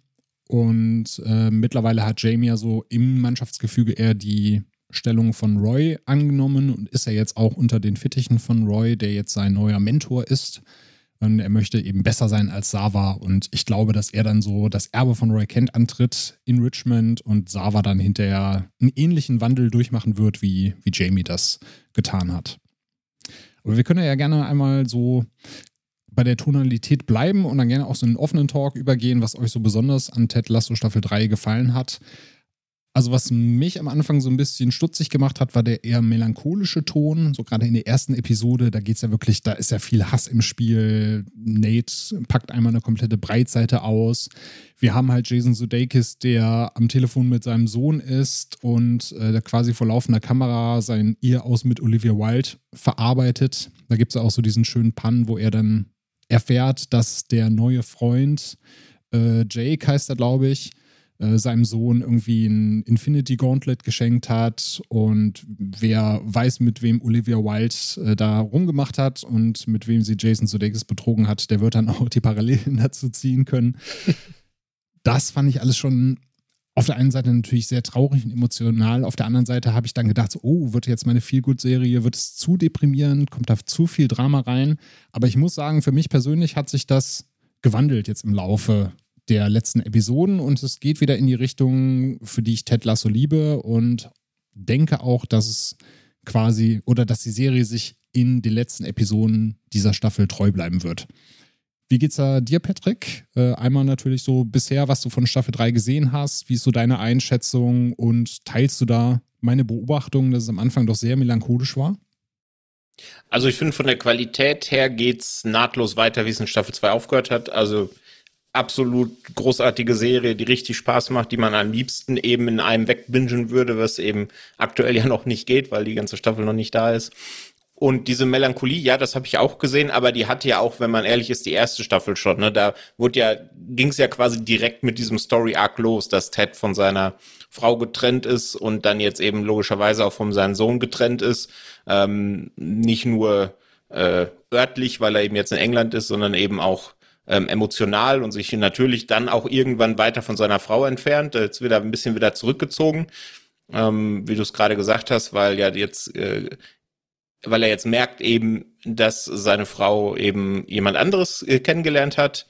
Und äh, mittlerweile hat Jamie ja so im Mannschaftsgefüge eher die Stellung von Roy angenommen und ist ja jetzt auch unter den Fittichen von Roy, der jetzt sein neuer Mentor ist. Und er möchte eben besser sein als Sava. Und ich glaube, dass er dann so das Erbe von Roy Kent antritt in Richmond und Sava dann hinterher einen ähnlichen Wandel durchmachen wird, wie, wie Jamie das getan hat. Aber wir können ja gerne einmal so bei der Tonalität bleiben und dann gerne auch so einen offenen Talk übergehen, was euch so besonders an Ted Lasso Staffel 3 gefallen hat. Also was mich am Anfang so ein bisschen stutzig gemacht hat, war der eher melancholische Ton. So gerade in der ersten Episode, da geht es ja wirklich, da ist ja viel Hass im Spiel. Nate packt einmal eine komplette Breitseite aus. Wir haben halt Jason Sudeikis, der am Telefon mit seinem Sohn ist und äh, quasi vor laufender Kamera sein Ihr aus mit Olivia Wilde verarbeitet. Da gibt es auch so diesen schönen Pun, wo er dann erfährt, dass der neue Freund, äh, Jake heißt er, glaube ich, äh, seinem Sohn irgendwie ein Infinity Gauntlet geschenkt hat und wer weiß, mit wem Olivia Wilde äh, da rumgemacht hat und mit wem sie Jason Sudeikis betrogen hat, der wird dann auch die Parallelen dazu ziehen können. das fand ich alles schon auf der einen Seite natürlich sehr traurig und emotional, auf der anderen Seite habe ich dann gedacht, oh, wird jetzt meine Feelgood-Serie, wird es zu deprimierend, kommt da zu viel Drama rein. Aber ich muss sagen, für mich persönlich hat sich das gewandelt jetzt im Laufe der letzten Episoden und es geht wieder in die Richtung, für die ich Ted Lasso liebe und denke auch, dass es quasi oder dass die Serie sich in den letzten Episoden dieser Staffel treu bleiben wird. Wie geht's da dir, Patrick? Äh, einmal natürlich so bisher, was du von Staffel 3 gesehen hast. Wie ist so deine Einschätzung und teilst du da meine Beobachtung, dass es am Anfang doch sehr melancholisch war? Also ich finde, von der Qualität her geht's nahtlos weiter, wie es in Staffel 2 aufgehört hat. Also absolut großartige Serie, die richtig Spaß macht, die man am liebsten eben in einem wegbingen würde, was eben aktuell ja noch nicht geht, weil die ganze Staffel noch nicht da ist. Und diese Melancholie, ja, das habe ich auch gesehen, aber die hatte ja auch, wenn man ehrlich ist, die erste Staffel schon. Ne? Da wurde ja, ging es ja quasi direkt mit diesem Story Arc los, dass Ted von seiner Frau getrennt ist und dann jetzt eben logischerweise auch von seinem Sohn getrennt ist. Ähm, nicht nur äh, örtlich, weil er eben jetzt in England ist, sondern eben auch ähm, emotional und sich natürlich dann auch irgendwann weiter von seiner Frau entfernt. Jetzt wieder ein bisschen wieder zurückgezogen, ähm, wie du es gerade gesagt hast, weil ja jetzt äh, weil er jetzt merkt eben, dass seine Frau eben jemand anderes äh, kennengelernt hat.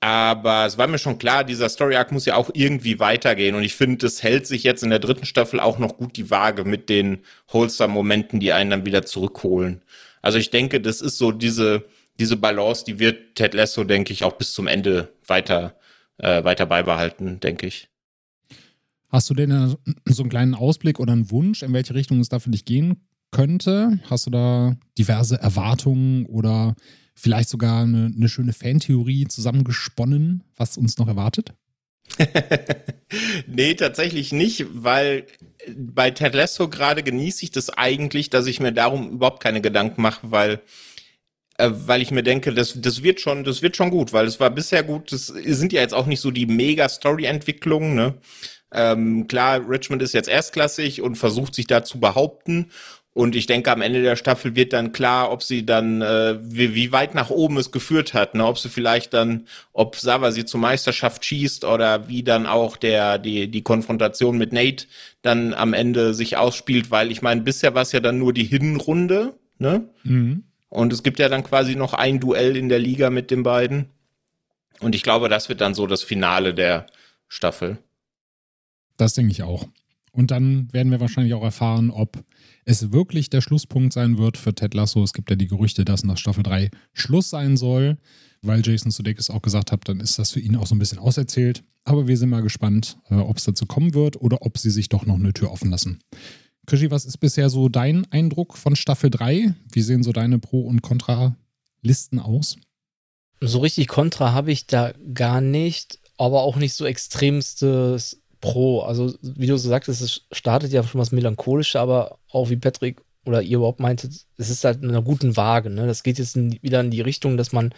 Aber es war mir schon klar, dieser Story Arc muss ja auch irgendwie weitergehen. Und ich finde, es hält sich jetzt in der dritten Staffel auch noch gut die Waage mit den wholesome Momenten, die einen dann wieder zurückholen. Also ich denke, das ist so diese, diese Balance, die wird Ted Lasso, denke ich, auch bis zum Ende weiter, äh, weiter beibehalten, denke ich. Hast du denn so einen kleinen Ausblick oder einen Wunsch, in welche Richtung es da für dich gehen könnte? Hast du da diverse Erwartungen oder vielleicht sogar eine, eine schöne Fantheorie zusammengesponnen, was uns noch erwartet? nee, tatsächlich nicht, weil bei Ted Lasso gerade genieße ich das eigentlich, dass ich mir darum überhaupt keine Gedanken mache, weil äh, weil ich mir denke, das, das wird schon, das wird schon gut, weil es war bisher gut. Das sind ja jetzt auch nicht so die mega Story-Entwicklungen, ne? Ähm, klar, Richmond ist jetzt erstklassig und versucht sich da zu behaupten und ich denke, am Ende der Staffel wird dann klar, ob sie dann, äh, wie, wie weit nach oben es geführt hat, ne? ob sie vielleicht dann, ob Sava sie zur Meisterschaft schießt oder wie dann auch der, die, die Konfrontation mit Nate dann am Ende sich ausspielt, weil ich meine, bisher war es ja dann nur die Hinrunde, ne? Mhm. Und es gibt ja dann quasi noch ein Duell in der Liga mit den beiden. Und ich glaube, das wird dann so das Finale der Staffel. Das denke ich auch. Und dann werden wir wahrscheinlich auch erfahren, ob es wirklich der Schlusspunkt sein wird für Ted Lasso. Es gibt ja die Gerüchte, dass nach Staffel 3 Schluss sein soll. Weil Jason Sudeikis auch gesagt hat, dann ist das für ihn auch so ein bisschen auserzählt. Aber wir sind mal gespannt, äh, ob es dazu kommen wird oder ob sie sich doch noch eine Tür offen lassen. Krischi, was ist bisher so dein Eindruck von Staffel 3? Wie sehen so deine Pro- und Contra-Listen aus? So richtig Contra habe ich da gar nicht, aber auch nicht so extremstes Pro. Also, wie du so sagtest, es startet ja schon was Melancholisches, aber auch wie Patrick oder ihr überhaupt meintet, es ist halt in einer guten Waage. Ne? Das geht jetzt in, wieder in die Richtung, dass man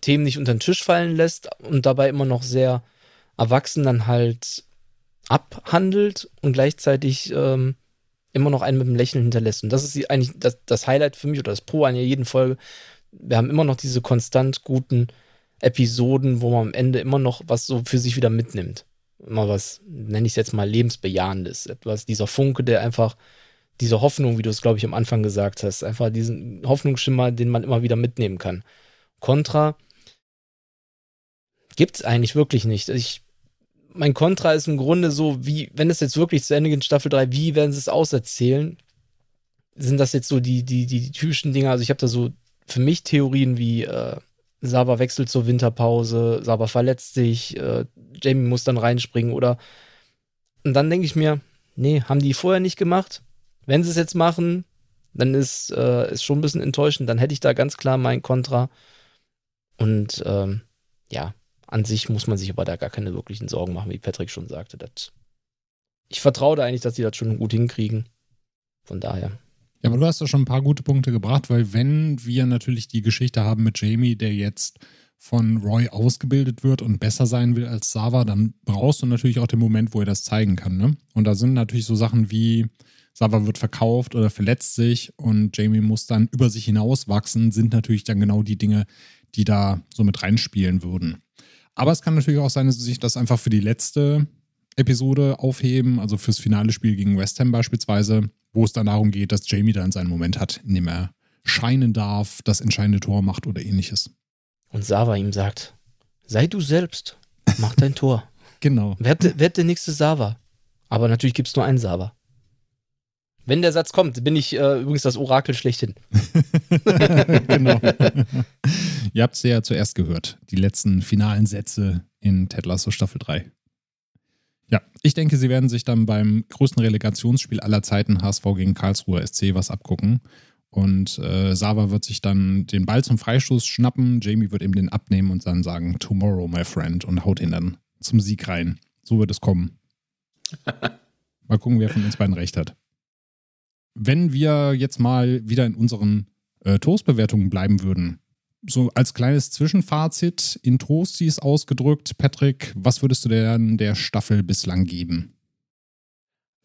Themen nicht unter den Tisch fallen lässt und dabei immer noch sehr erwachsen dann halt abhandelt und gleichzeitig ähm, immer noch einen mit dem Lächeln hinterlässt. Und das ist eigentlich das, das Highlight für mich oder das Pro an jeden Folge. Wir haben immer noch diese konstant guten Episoden, wo man am Ende immer noch was so für sich wieder mitnimmt mal was, nenne ich es jetzt mal, lebensbejahendes. Etwas, dieser Funke, der einfach, diese Hoffnung, wie du es, glaube ich, am Anfang gesagt hast, einfach diesen Hoffnungsschimmer, den man immer wieder mitnehmen kann. Contra gibt es eigentlich wirklich nicht. Ich, mein Contra ist im Grunde so, wie, wenn es jetzt wirklich zu Ende geht in Staffel 3, wie werden sie es auserzählen? Sind das jetzt so die, die, die, die typischen Dinge? Also ich habe da so für mich Theorien wie, äh, Saba wechselt zur Winterpause, Saba verletzt sich, äh, Jamie muss dann reinspringen oder. Und dann denke ich mir, nee, haben die vorher nicht gemacht. Wenn sie es jetzt machen, dann ist äh, ist schon ein bisschen enttäuschend. Dann hätte ich da ganz klar mein Kontra. Und ähm, ja, an sich muss man sich aber da gar keine wirklichen Sorgen machen, wie Patrick schon sagte. Das, ich vertraue da eigentlich, dass die das schon gut hinkriegen. Von daher. Ja, aber du hast doch schon ein paar gute Punkte gebracht, weil wenn wir natürlich die Geschichte haben mit Jamie, der jetzt von Roy ausgebildet wird und besser sein will als Sava, dann brauchst du natürlich auch den Moment, wo er das zeigen kann. Ne? Und da sind natürlich so Sachen wie Sava wird verkauft oder verletzt sich und Jamie muss dann über sich hinaus wachsen, sind natürlich dann genau die Dinge, die da so mit reinspielen würden. Aber es kann natürlich auch sein, dass sich das einfach für die letzte Episode aufheben, also fürs finale Spiel gegen West Ham beispielsweise, wo es dann darum geht, dass Jamie dann seinen Moment hat, in dem er scheinen darf, das entscheidende Tor macht oder ähnliches. Und Sava ihm sagt, sei du selbst, mach dein Tor. Genau. Wer hat, wer hat der nächste Sava? Aber natürlich gibt es nur einen Sava. Wenn der Satz kommt, bin ich äh, übrigens das Orakel schlechthin. genau. Ihr habt es ja zuerst gehört, die letzten finalen Sätze in Ted Lasso Staffel 3. Ja, ich denke, sie werden sich dann beim größten Relegationsspiel aller Zeiten HSV gegen Karlsruher SC was abgucken. Und äh, Sava wird sich dann den Ball zum Freistoß schnappen. Jamie wird ihm den abnehmen und dann sagen, Tomorrow, my friend, und haut ihn dann zum Sieg rein. So wird es kommen. Mal gucken, wer von uns beiden recht hat. Wenn wir jetzt mal wieder in unseren äh, Toastbewertungen bleiben würden, so als kleines Zwischenfazit in Toasties ausgedrückt, Patrick, was würdest du denn der Staffel bislang geben?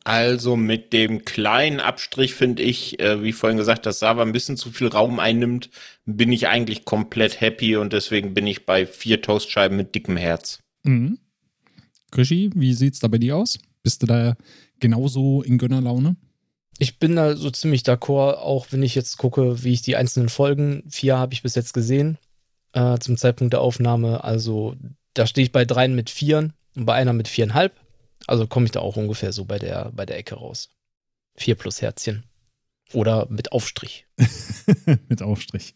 Also mit dem kleinen Abstrich finde ich, äh, wie vorhin gesagt, dass Sava ein bisschen zu viel Raum einnimmt, bin ich eigentlich komplett happy und deswegen bin ich bei vier Toastscheiben mit dickem Herz. Mhm. Krischi, wie sieht's da bei dir aus? Bist du da genauso in Gönnerlaune? Ich bin da so ziemlich d'accord, auch wenn ich jetzt gucke, wie ich die einzelnen Folgen, vier habe ich bis jetzt gesehen, äh, zum Zeitpunkt der Aufnahme. Also da stehe ich bei dreien mit vieren und bei einer mit viereinhalb. Also komme ich da auch ungefähr so bei der, bei der Ecke raus. Vier plus Herzchen. Oder mit Aufstrich. mit Aufstrich.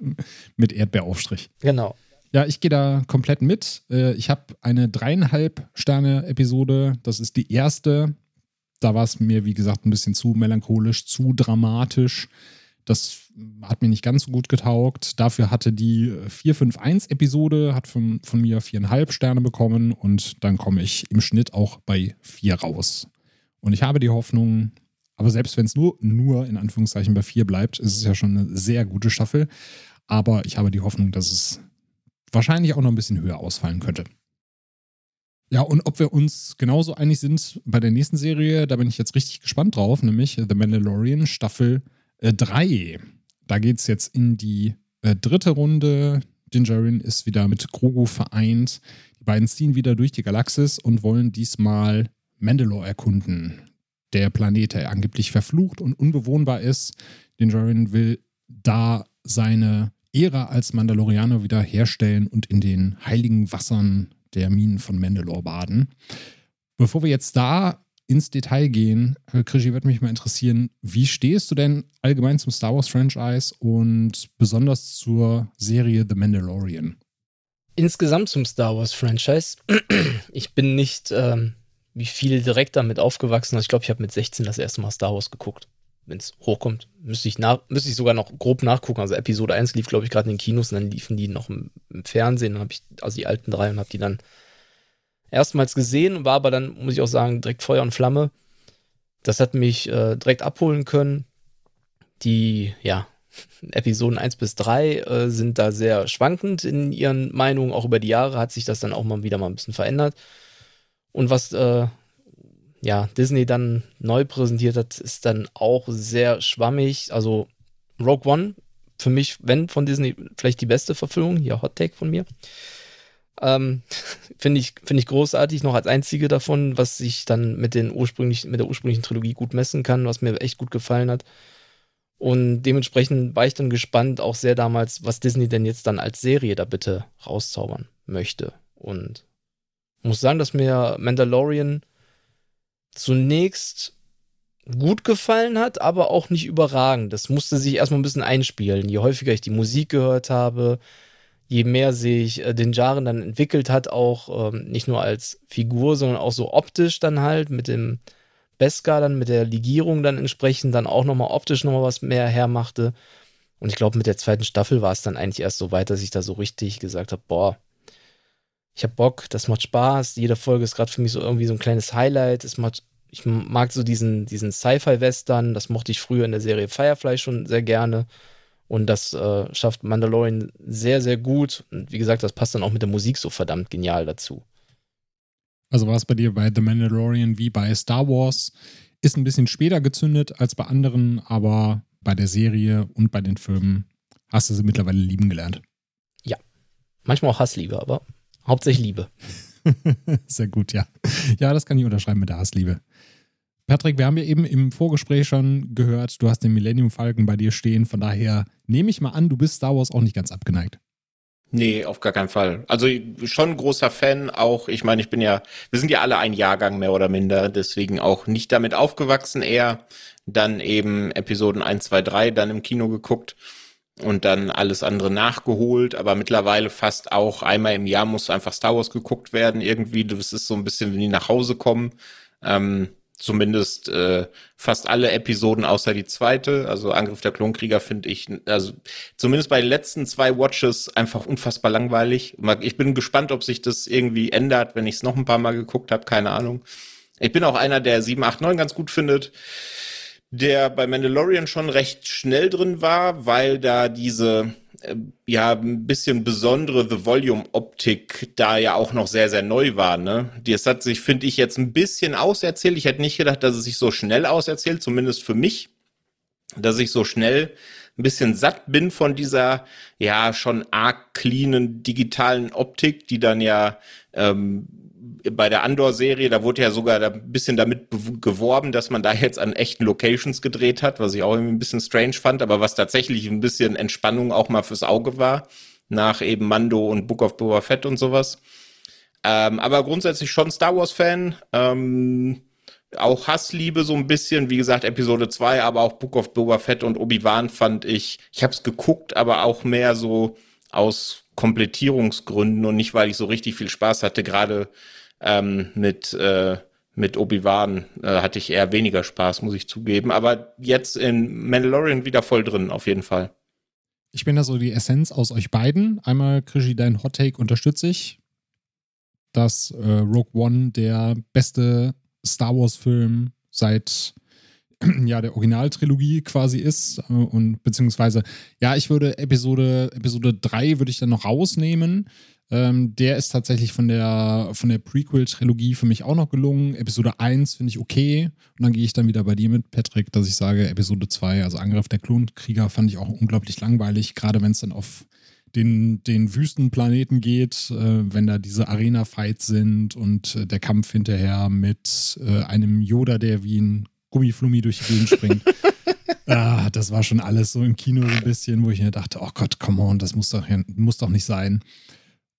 mit Erdbeeraufstrich. Genau. Ja, ich gehe da komplett mit. Äh, ich habe eine dreieinhalb Sterne Episode. Das ist die erste da war es mir, wie gesagt, ein bisschen zu melancholisch, zu dramatisch. Das hat mir nicht ganz so gut getaugt. Dafür hatte die 451-Episode, hat von, von mir viereinhalb Sterne bekommen und dann komme ich im Schnitt auch bei vier raus. Und ich habe die Hoffnung, aber selbst wenn es nur, nur in Anführungszeichen bei vier bleibt, ist es ja schon eine sehr gute Staffel. Aber ich habe die Hoffnung, dass es wahrscheinlich auch noch ein bisschen höher ausfallen könnte. Ja, und ob wir uns genauso einig sind bei der nächsten Serie, da bin ich jetzt richtig gespannt drauf, nämlich The Mandalorian Staffel 3. Äh, da geht es jetzt in die äh, dritte Runde. Dingerin ist wieder mit Grogu vereint. Die beiden ziehen wieder durch die Galaxis und wollen diesmal Mandalore erkunden. Der Planet, der angeblich verflucht und unbewohnbar ist. Dingerin will da seine Ära als Mandalorianer wieder herstellen und in den heiligen Wassern der Minen von Mandalore baden. Bevor wir jetzt da ins Detail gehen, äh, Krischi, würde mich mal interessieren, wie stehst du denn allgemein zum Star Wars Franchise und besonders zur Serie The Mandalorian? Insgesamt zum Star Wars Franchise. Ich bin nicht ähm, wie viele direkt damit aufgewachsen. Ich glaube, ich habe mit 16 das erste Mal Star Wars geguckt. Wenn es hochkommt, müsste ich, nach, müsste ich sogar noch grob nachgucken. Also Episode 1 lief, glaube ich, gerade in den Kinos und dann liefen die noch im, im Fernsehen. Dann habe ich, also die alten drei, und habe die dann erstmals gesehen und war aber dann, muss ich auch sagen, direkt Feuer und Flamme. Das hat mich äh, direkt abholen können. Die, ja, Episoden 1 bis 3 äh, sind da sehr schwankend in ihren Meinungen. Auch über die Jahre hat sich das dann auch mal wieder mal ein bisschen verändert. Und was äh, ja, Disney dann neu präsentiert hat, ist dann auch sehr schwammig. Also Rogue One, für mich, wenn von Disney, vielleicht die beste Verfilmung. Hier Hot Take von mir. Ähm, Finde ich, find ich großartig, noch als einzige davon, was sich dann mit, den ursprünglichen, mit der ursprünglichen Trilogie gut messen kann, was mir echt gut gefallen hat. Und dementsprechend war ich dann gespannt, auch sehr damals, was Disney denn jetzt dann als Serie da bitte rauszaubern möchte. Und muss sagen, dass mir Mandalorian zunächst gut gefallen hat, aber auch nicht überragend. Das musste sich erstmal ein bisschen einspielen. Je häufiger ich die Musik gehört habe, je mehr sich äh, den Jaren dann entwickelt hat, auch ähm, nicht nur als Figur, sondern auch so optisch dann halt mit dem Beskar dann mit der Legierung dann entsprechend dann auch nochmal optisch nochmal was mehr hermachte. Und ich glaube, mit der zweiten Staffel war es dann eigentlich erst so weit, dass ich da so richtig gesagt habe, boah, ich habe Bock, das macht Spaß. Jede Folge ist gerade für mich so irgendwie so ein kleines Highlight. Es macht, ich mag so diesen, diesen Sci-Fi-Western, das mochte ich früher in der Serie Firefly schon sehr gerne. Und das äh, schafft Mandalorian sehr, sehr gut. Und wie gesagt, das passt dann auch mit der Musik so verdammt genial dazu. Also war es bei dir bei The Mandalorian wie bei Star Wars? Ist ein bisschen später gezündet als bei anderen, aber bei der Serie und bei den Filmen hast du sie mittlerweile lieben gelernt. Ja. Manchmal auch Hassliebe, aber Hauptsächlich Liebe. Sehr gut, ja. Ja, das kann ich unterschreiben mit der Hassliebe. Patrick, wir haben ja eben im Vorgespräch schon gehört, du hast den Millennium Falcon bei dir stehen. Von daher nehme ich mal an, du bist Star Wars auch nicht ganz abgeneigt. Nee, auf gar keinen Fall. Also schon großer Fan auch. Ich meine, ich bin ja, wir sind ja alle ein Jahrgang mehr oder minder, deswegen auch nicht damit aufgewachsen, eher dann eben Episoden 1, 2, 3 dann im Kino geguckt und dann alles andere nachgeholt, aber mittlerweile fast auch einmal im Jahr muss einfach Star Wars geguckt werden irgendwie. Das ist so ein bisschen, die nach Hause kommen. Ähm, zumindest äh, fast alle Episoden außer die zweite. Also Angriff der Klonkrieger finde ich, also zumindest bei den letzten zwei Watches einfach unfassbar langweilig. Ich bin gespannt, ob sich das irgendwie ändert, wenn ich es noch ein paar Mal geguckt habe, keine Ahnung. Ich bin auch einer, der 7, 8, 9 ganz gut findet der bei Mandalorian schon recht schnell drin war, weil da diese äh, ja ein bisschen besondere The Volume Optik da ja auch noch sehr sehr neu war, ne? Das hat sich finde ich jetzt ein bisschen auserzählt. Ich hätte nicht gedacht, dass es sich so schnell auserzählt, zumindest für mich, dass ich so schnell ein bisschen satt bin von dieser ja schon arg cleanen digitalen Optik, die dann ja ähm, bei der Andor-Serie, da wurde ja sogar ein bisschen damit geworben, dass man da jetzt an echten Locations gedreht hat, was ich auch irgendwie ein bisschen strange fand, aber was tatsächlich ein bisschen Entspannung auch mal fürs Auge war, nach eben Mando und Book of Boba Fett und sowas. Ähm, aber grundsätzlich schon Star Wars-Fan. Ähm, auch Hassliebe so ein bisschen, wie gesagt, Episode 2, aber auch Book of Boba Fett und Obi-Wan fand ich, ich habe es geguckt, aber auch mehr so aus Komplettierungsgründen und nicht, weil ich so richtig viel Spaß hatte. Gerade ähm, mit, äh, mit Obi-Wan äh, hatte ich eher weniger Spaß, muss ich zugeben. Aber jetzt in Mandalorian wieder voll drin, auf jeden Fall. Ich bin da so die Essenz aus euch beiden. Einmal, Krischi, dein Hot Take unterstütze ich, dass äh, Rogue One der beste Star Wars-Film seit ja, der Originaltrilogie quasi ist. Äh, und beziehungsweise, ja, ich würde Episode, Episode 3 würde ich dann noch rausnehmen. Ähm, der ist tatsächlich von der, von der Prequel-Trilogie für mich auch noch gelungen. Episode 1 finde ich okay. Und dann gehe ich dann wieder bei dir mit, Patrick, dass ich sage, Episode 2, also Angriff der Klonkrieger, fand ich auch unglaublich langweilig, gerade wenn es dann auf den, den Wüstenplaneten geht, äh, wenn da diese Arena-Fights sind und äh, der Kampf hinterher mit äh, einem Yoda, der wie ein Gummiflummi durch die Gegend springt. ah, das war schon alles so im Kino so ein bisschen, wo ich mir dachte, oh Gott, come on, das muss doch, muss doch nicht sein.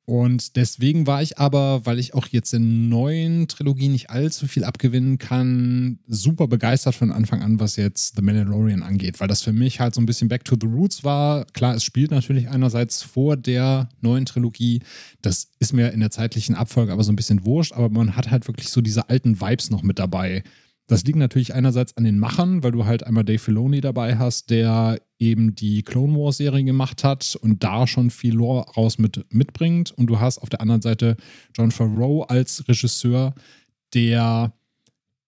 Und deswegen war ich aber, weil ich auch jetzt in neuen Trilogie nicht allzu viel abgewinnen kann, super begeistert von Anfang an, was jetzt The Mandalorian angeht, weil das für mich halt so ein bisschen Back to the Roots war. Klar, es spielt natürlich einerseits vor der neuen Trilogie. Das ist mir in der zeitlichen Abfolge aber so ein bisschen wurscht, aber man hat halt wirklich so diese alten Vibes noch mit dabei. Das liegt natürlich einerseits an den Machern, weil du halt einmal Dave Filoni dabei hast, der eben die Clone Wars Serie gemacht hat und da schon viel Lore raus mit, mitbringt. Und du hast auf der anderen Seite John Favreau als Regisseur, der,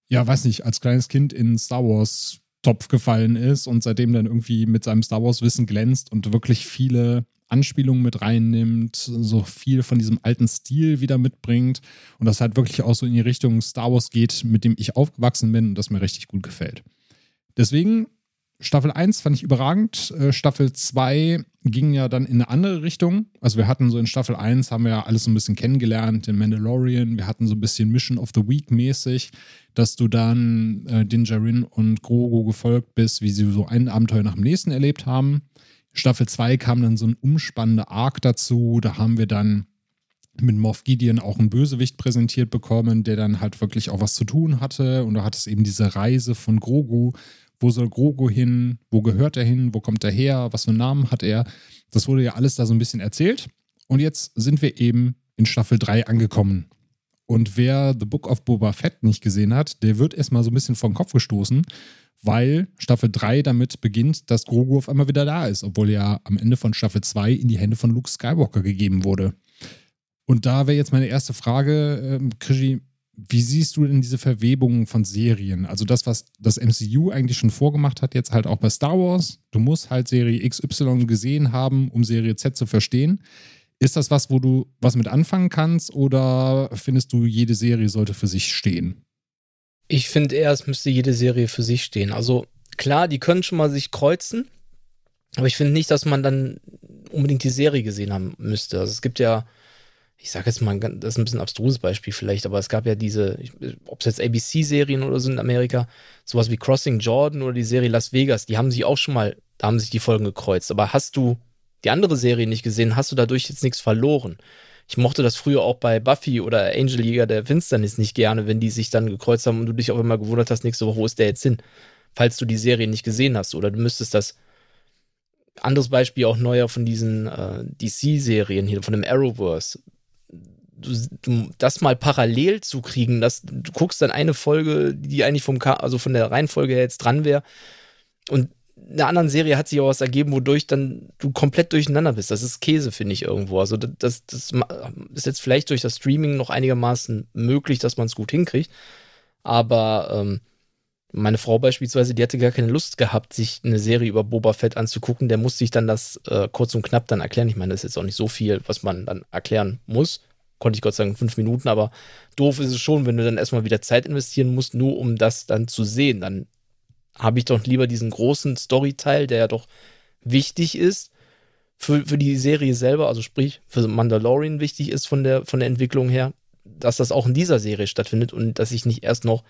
ja, weiß nicht, als kleines Kind in Star Wars Topf gefallen ist und seitdem dann irgendwie mit seinem Star Wars Wissen glänzt und wirklich viele Anspielungen mit reinnimmt, so viel von diesem alten Stil wieder mitbringt und das halt wirklich auch so in die Richtung Star Wars geht, mit dem ich aufgewachsen bin und das mir richtig gut gefällt. Deswegen Staffel 1 fand ich überragend. Äh, Staffel 2 ging ja dann in eine andere Richtung. Also wir hatten so in Staffel 1 haben wir ja alles so ein bisschen kennengelernt, den Mandalorian. Wir hatten so ein bisschen Mission of the Week mäßig, dass du dann äh, Din und Grogu gefolgt bist, wie sie so ein Abenteuer nach dem nächsten erlebt haben. Staffel 2 kam dann so ein umspannender Arc dazu. Da haben wir dann mit Moff Gideon auch einen Bösewicht präsentiert bekommen, der dann halt wirklich auch was zu tun hatte. Und da hat es eben diese Reise von Grogu. Wo soll Grogu hin? Wo gehört er hin? Wo kommt er her? Was für einen Namen hat er? Das wurde ja alles da so ein bisschen erzählt. Und jetzt sind wir eben in Staffel 3 angekommen. Und wer The Book of Boba Fett nicht gesehen hat, der wird erstmal so ein bisschen vom Kopf gestoßen, weil Staffel 3 damit beginnt, dass Grogu auf einmal wieder da ist, obwohl er am Ende von Staffel 2 in die Hände von Luke Skywalker gegeben wurde. Und da wäre jetzt meine erste Frage, ähm, Krischi, wie siehst du denn diese Verwebung von Serien? Also das, was das MCU eigentlich schon vorgemacht hat, jetzt halt auch bei Star Wars. Du musst halt Serie XY gesehen haben, um Serie Z zu verstehen. Ist das was, wo du was mit anfangen kannst oder findest du, jede Serie sollte für sich stehen? Ich finde eher, es müsste jede Serie für sich stehen. Also klar, die können schon mal sich kreuzen, aber ich finde nicht, dass man dann unbedingt die Serie gesehen haben müsste. Also es gibt ja, ich sage jetzt mal, das ist ein bisschen ein abstruses Beispiel vielleicht, aber es gab ja diese, ob es jetzt ABC-Serien oder so in Amerika, sowas wie Crossing Jordan oder die Serie Las Vegas, die haben sich auch schon mal, da haben sich die Folgen gekreuzt. Aber hast du die andere Serie nicht gesehen, hast du dadurch jetzt nichts verloren. Ich mochte das früher auch bei Buffy oder Angel Jäger der Finsternis nicht gerne, wenn die sich dann gekreuzt haben und du dich auch immer gewundert hast, nächste Woche, wo ist der jetzt hin? Falls du die Serie nicht gesehen hast oder du müsstest das anderes Beispiel auch neuer von diesen äh, DC-Serien hier, von dem Arrowverse du, das mal parallel zu kriegen, dass du guckst dann eine Folge, die eigentlich vom also von der Reihenfolge her jetzt dran wäre und einer anderen Serie hat sich auch was ergeben, wodurch dann du komplett durcheinander bist. Das ist Käse, finde ich irgendwo. Also das, das ist jetzt vielleicht durch das Streaming noch einigermaßen möglich, dass man es gut hinkriegt. Aber ähm, meine Frau beispielsweise, die hatte gar keine Lust gehabt, sich eine Serie über Boba Fett anzugucken. Der musste sich dann das äh, kurz und knapp dann erklären. Ich meine, das ist jetzt auch nicht so viel, was man dann erklären muss konnte ich Gott sagen fünf Minuten, aber doof ist es schon, wenn du dann erstmal wieder Zeit investieren musst, nur um das dann zu sehen. Dann habe ich doch lieber diesen großen Storyteil, der ja doch wichtig ist für, für die Serie selber, also sprich für Mandalorian wichtig ist von der, von der Entwicklung her, dass das auch in dieser Serie stattfindet und dass ich nicht erst noch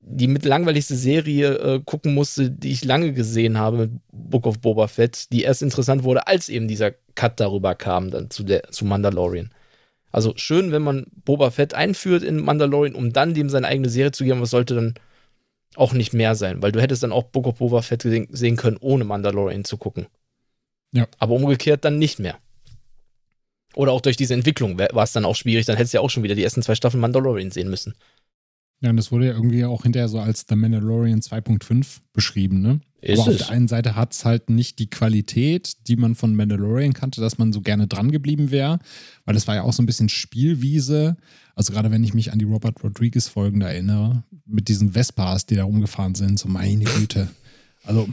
die mit langweiligste Serie äh, gucken musste, die ich lange gesehen habe Book of Boba Fett, die erst interessant wurde, als eben dieser Cut darüber kam, dann zu, der, zu Mandalorian. Also schön, wenn man Boba Fett einführt in Mandalorian, um dann dem seine eigene Serie zu geben, was sollte dann auch nicht mehr sein, weil du hättest dann auch Book of Boba Fett sehen können, ohne Mandalorian zu gucken. Ja. Aber umgekehrt dann nicht mehr. Oder auch durch diese Entwicklung war es dann auch schwierig, dann hättest du ja auch schon wieder die ersten zwei Staffeln Mandalorian sehen müssen. Ja, und das wurde ja irgendwie auch hinterher so als The Mandalorian 2.5 beschrieben, ne? Ist Aber auf der einen Seite hat es halt nicht die Qualität, die man von Mandalorian kannte, dass man so gerne dran geblieben wäre, weil das war ja auch so ein bisschen Spielwiese. Also gerade wenn ich mich an die Robert Rodriguez-Folgen erinnere, mit diesen Vespas, die da rumgefahren sind, so meine Güte. Also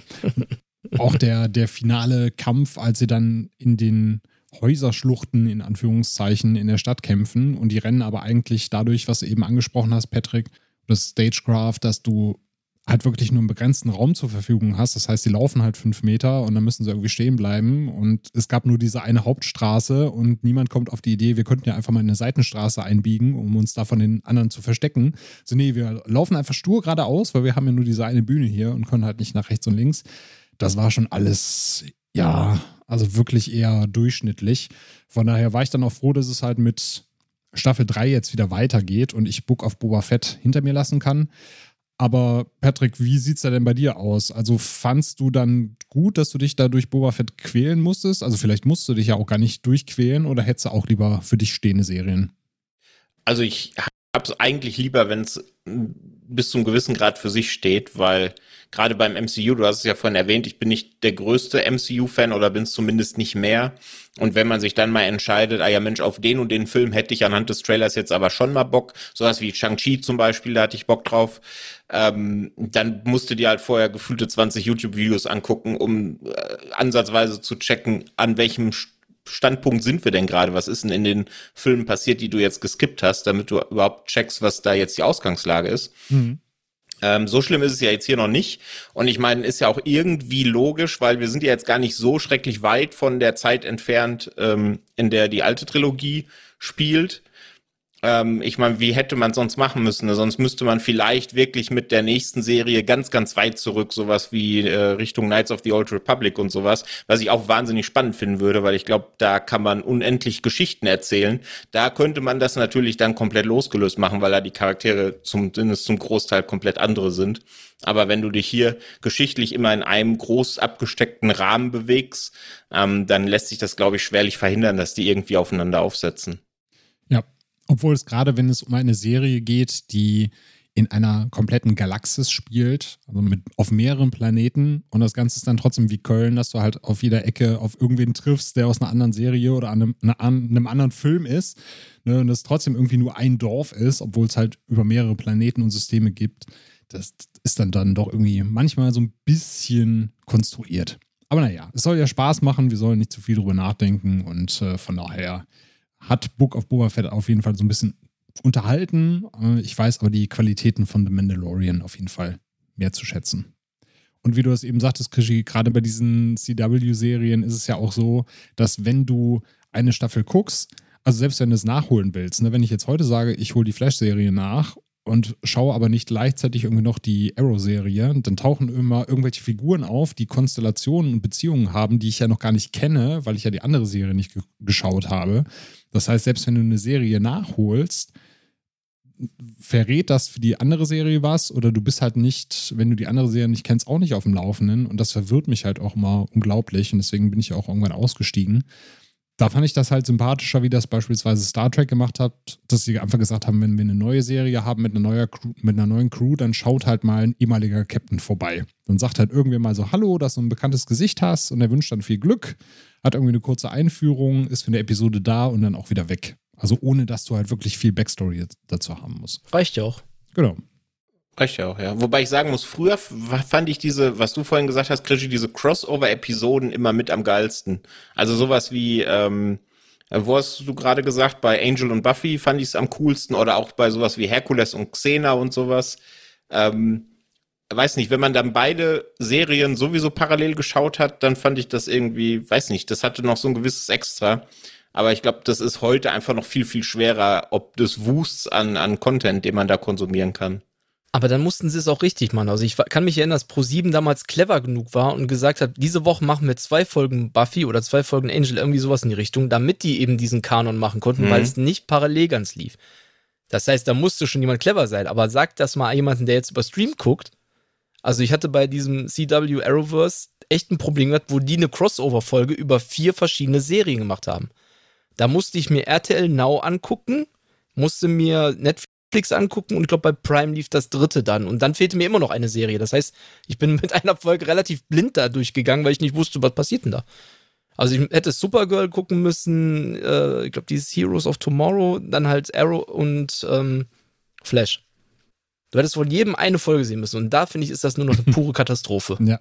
auch der, der finale Kampf, als sie dann in den Häuserschluchten in Anführungszeichen in der Stadt kämpfen und die rennen aber eigentlich dadurch, was du eben angesprochen hast, Patrick, das Stagecraft, dass du halt wirklich nur einen begrenzten Raum zur Verfügung hast. Das heißt, die laufen halt fünf Meter und dann müssen sie irgendwie stehen bleiben. Und es gab nur diese eine Hauptstraße und niemand kommt auf die Idee, wir könnten ja einfach mal eine Seitenstraße einbiegen, um uns da von den anderen zu verstecken. So, nee, wir laufen einfach stur geradeaus, weil wir haben ja nur diese eine Bühne hier und können halt nicht nach rechts und links. Das war schon alles, ja, also wirklich eher durchschnittlich. Von daher war ich dann auch froh, dass es halt mit Staffel 3 jetzt wieder weitergeht und ich Book auf Boba Fett hinter mir lassen kann. Aber Patrick, wie sieht es da denn bei dir aus? Also fandst du dann gut, dass du dich da durch Boba Fett quälen musstest? Also vielleicht musst du dich ja auch gar nicht durchquälen oder hättest du auch lieber für dich stehende Serien? Also ich habe es eigentlich lieber, wenn es bis zum gewissen Grad für sich steht, weil gerade beim MCU, du hast es ja vorhin erwähnt, ich bin nicht der größte MCU-Fan oder bin es zumindest nicht mehr. Und wenn man sich dann mal entscheidet, ah ja Mensch, auf den und den Film hätte ich anhand des Trailers jetzt aber schon mal Bock, sowas wie Shang-Chi zum Beispiel, da hatte ich Bock drauf, ähm, dann musste dir halt vorher gefühlte 20 YouTube-Videos angucken, um äh, ansatzweise zu checken, an welchem Standpunkt sind wir denn gerade? Was ist denn in den Filmen passiert, die du jetzt geskippt hast, damit du überhaupt checkst, was da jetzt die Ausgangslage ist? Mhm. Ähm, so schlimm ist es ja jetzt hier noch nicht. Und ich meine, ist ja auch irgendwie logisch, weil wir sind ja jetzt gar nicht so schrecklich weit von der Zeit entfernt, ähm, in der die alte Trilogie spielt. Ähm, ich meine, wie hätte man sonst machen müssen? Sonst müsste man vielleicht wirklich mit der nächsten Serie ganz, ganz weit zurück, sowas wie äh, Richtung Knights of the Old Republic und sowas, was ich auch wahnsinnig spannend finden würde, weil ich glaube, da kann man unendlich Geschichten erzählen. Da könnte man das natürlich dann komplett losgelöst machen, weil da die Charaktere zumindest zum Großteil komplett andere sind. Aber wenn du dich hier geschichtlich immer in einem groß abgesteckten Rahmen bewegst, ähm, dann lässt sich das, glaube ich, schwerlich verhindern, dass die irgendwie aufeinander aufsetzen. Obwohl es gerade, wenn es um eine Serie geht, die in einer kompletten Galaxis spielt, also mit auf mehreren Planeten und das Ganze ist dann trotzdem wie Köln, dass du halt auf jeder Ecke auf irgendwen triffst, der aus einer anderen Serie oder einem, einem anderen Film ist ne, und das trotzdem irgendwie nur ein Dorf ist, obwohl es halt über mehrere Planeten und Systeme gibt. Das ist dann dann doch irgendwie manchmal so ein bisschen konstruiert. Aber naja, es soll ja Spaß machen, wir sollen nicht zu viel drüber nachdenken und äh, von daher hat Book of Boba Fett auf jeden Fall so ein bisschen unterhalten. Äh, ich weiß aber die Qualitäten von The Mandalorian auf jeden Fall mehr zu schätzen. Und wie du es eben sagtest, Krischi, gerade bei diesen CW-Serien ist es ja auch so, dass wenn du eine Staffel guckst, Also selbst wenn du es nachholen willst, ne, wenn ich jetzt heute sage, ich hole die Flash-Serie nach und schaue aber nicht gleichzeitig irgendwie noch die Arrow-Serie, dann tauchen immer irgendwelche Figuren auf, die Konstellationen und Beziehungen haben, die ich ja noch gar nicht kenne, weil ich ja die andere Serie nicht ge geschaut habe. Das heißt, selbst wenn du eine Serie nachholst, verrät das für die andere Serie was oder du bist halt nicht, wenn du die andere Serie nicht kennst, auch nicht auf dem Laufenden. Und das verwirrt mich halt auch immer unglaublich. Und deswegen bin ich auch irgendwann ausgestiegen da fand ich das halt sympathischer, wie das beispielsweise Star Trek gemacht hat, dass sie einfach gesagt haben, wenn wir eine neue Serie haben mit einer, neuer Crew, mit einer neuen Crew, dann schaut halt mal ein ehemaliger Captain vorbei. Dann sagt halt irgendwer mal so, hallo, dass du ein bekanntes Gesicht hast und er wünscht dann viel Glück, hat irgendwie eine kurze Einführung, ist für eine Episode da und dann auch wieder weg. Also ohne, dass du halt wirklich viel Backstory dazu haben musst. Reicht ja auch. Genau. Reicht ja auch, ja. Wobei ich sagen muss, früher fand ich diese, was du vorhin gesagt hast, Krischi, diese Crossover-Episoden immer mit am geilsten. Also sowas wie, ähm, wo hast du gerade gesagt, bei Angel und Buffy fand ich es am coolsten oder auch bei sowas wie Herkules und Xena und sowas. Ähm, weiß nicht, wenn man dann beide Serien sowieso parallel geschaut hat, dann fand ich das irgendwie, weiß nicht, das hatte noch so ein gewisses Extra. Aber ich glaube, das ist heute einfach noch viel, viel schwerer, ob des Wusts an, an Content, den man da konsumieren kann. Aber dann mussten sie es auch richtig machen. Also ich kann mich erinnern, dass Pro7 damals clever genug war und gesagt hat, diese Woche machen wir zwei Folgen Buffy oder zwei Folgen Angel, irgendwie sowas in die Richtung, damit die eben diesen Kanon machen konnten, mhm. weil es nicht parallel ganz lief. Das heißt, da musste schon jemand clever sein. Aber sagt das mal jemanden, der jetzt über Stream guckt. Also ich hatte bei diesem CW Arrowverse echt ein Problem gehabt, wo die eine Crossover-Folge über vier verschiedene Serien gemacht haben. Da musste ich mir RTL Now angucken, musste mir Netflix Netflix angucken und ich glaube, bei Prime lief das dritte dann. Und dann fehlte mir immer noch eine Serie. Das heißt, ich bin mit einer Folge relativ blind da durchgegangen, weil ich nicht wusste, was passiert denn da. Also ich hätte Supergirl gucken müssen, äh, ich glaube, dieses Heroes of Tomorrow, dann halt Arrow und ähm, Flash. Du hättest von jedem eine Folge sehen müssen. Und da finde ich, ist das nur noch eine pure Katastrophe. ja.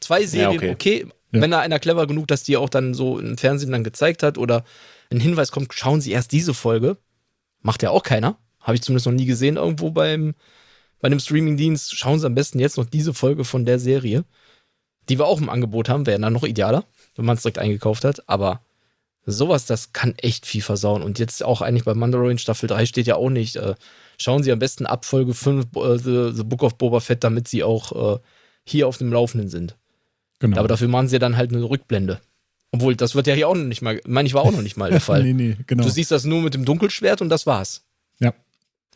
Zwei Serien, ja, okay, okay ja. wenn da einer clever genug, dass die auch dann so im Fernsehen dann gezeigt hat oder ein Hinweis kommt, schauen Sie erst diese Folge. Macht ja auch keiner. Habe ich zumindest noch nie gesehen irgendwo beim, bei einem Streamingdienst. Schauen Sie am besten jetzt noch diese Folge von der Serie, die wir auch im Angebot haben. Wäre dann noch idealer, wenn man es direkt eingekauft hat. Aber sowas, das kann echt viel versauen. Und jetzt auch eigentlich bei Mandalorian Staffel 3 steht ja auch nicht. Äh, schauen Sie am besten ab Folge 5 äh, The, The, Book of Boba Fett, damit Sie auch äh, hier auf dem Laufenden sind. Genau. Aber dafür machen Sie ja dann halt eine Rückblende. Obwohl, das wird ja hier auch noch nicht mal, meine ich, war auch noch nicht mal der Fall. nee, nee, genau. Du siehst das nur mit dem Dunkelschwert und das war's.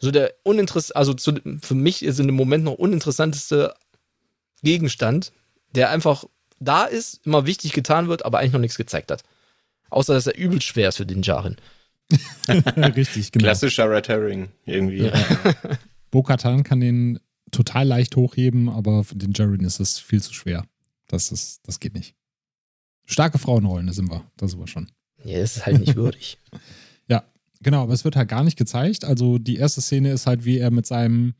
So der uninteressant, also zu, für mich ist in dem Moment noch uninteressanteste Gegenstand, der einfach da ist, immer wichtig getan wird, aber eigentlich noch nichts gezeigt hat. Außer, dass er übel schwer ist für den Jarin. Richtig, genau. Klassischer Red Herring irgendwie. Ja. Bo-Katan kann den total leicht hochheben, aber für den Jarin ist es viel zu schwer. Das, ist, das geht nicht. Starke Frauenrollen, da sind wir. Da sind wir schon. Ja, das ist halt nicht würdig. Genau, aber es wird halt gar nicht gezeigt. Also die erste Szene ist halt, wie er mit seinem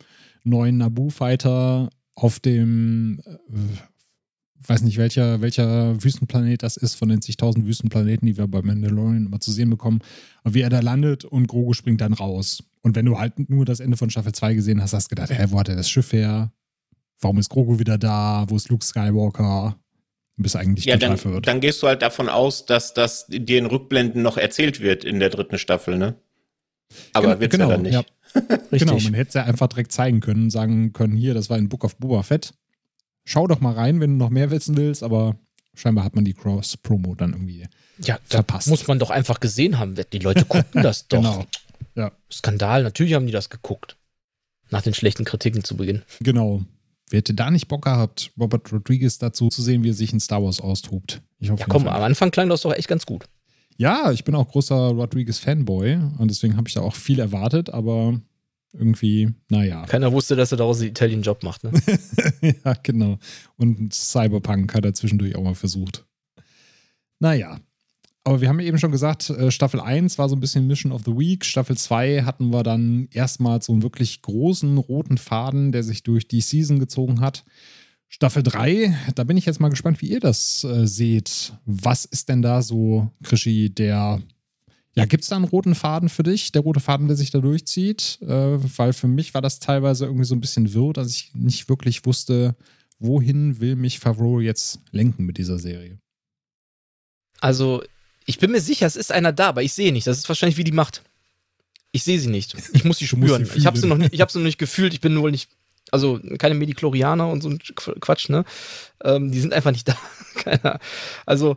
neuen Naboo-Fighter auf dem, äh, weiß nicht welcher, welcher Wüstenplanet das ist, von den zigtausend Wüstenplaneten, die wir bei Mandalorian immer zu sehen bekommen, wie er da landet und Grogu springt dann raus. Und wenn du halt nur das Ende von Staffel 2 gesehen hast, hast du gedacht, hä, wo hat er das Schiff her? Warum ist Grogu wieder da? Wo ist Luke Skywalker? Bis eigentlich ja, dann, wird. dann gehst du halt davon aus, dass das dir in Rückblenden noch erzählt wird in der dritten Staffel, ne? Aber genau, wird's genau, ja dann nicht. Ja. genau, man hätte es ja einfach direkt zeigen können, sagen können, hier, das war ein Book of Boba Fett. Schau doch mal rein, wenn du noch mehr wissen willst, aber scheinbar hat man die Cross-Promo dann irgendwie ja, verpasst. muss man doch einfach gesehen haben. Die Leute gucken das doch. genau. Ja. Skandal, natürlich haben die das geguckt. Nach den schlechten Kritiken zu Beginn. Genau. Wer hätte da nicht Bock gehabt, Robert Rodriguez dazu zu sehen, wie er sich in Star Wars austobt? Ich hoffe, ja, komm, am Anfang klang das doch echt ganz gut. Ja, ich bin auch großer Rodriguez-Fanboy und deswegen habe ich da auch viel erwartet, aber irgendwie, naja. Keiner wusste, dass er daraus einen Italien-Job macht, ne? ja, genau. Und Cyberpunk hat er zwischendurch auch mal versucht. Naja, aber wir haben eben schon gesagt, äh, Staffel 1 war so ein bisschen Mission of the Week. Staffel 2 hatten wir dann erstmals so einen wirklich großen roten Faden, der sich durch die Season gezogen hat. Staffel 3, da bin ich jetzt mal gespannt, wie ihr das äh, seht. Was ist denn da so, Krischi, der. Ja, gibt es da einen roten Faden für dich? Der rote Faden, der sich da durchzieht? Äh, weil für mich war das teilweise irgendwie so ein bisschen wirr, dass ich nicht wirklich wusste, wohin will mich Favreau jetzt lenken mit dieser Serie. Also Ich bin mir sicher, es ist einer da, aber ich sehe nicht. Das ist wahrscheinlich wie die Macht. Ich sehe sie nicht. Ich muss sie spüren. ich habe sie, noch nicht- ich sie noch nicht gefühlt. Ich bin wohl nicht. Also keine Mediklorianer und so ein Qu- Quatsch, ne? Ähm, die sind einfach nicht da. Keine, also,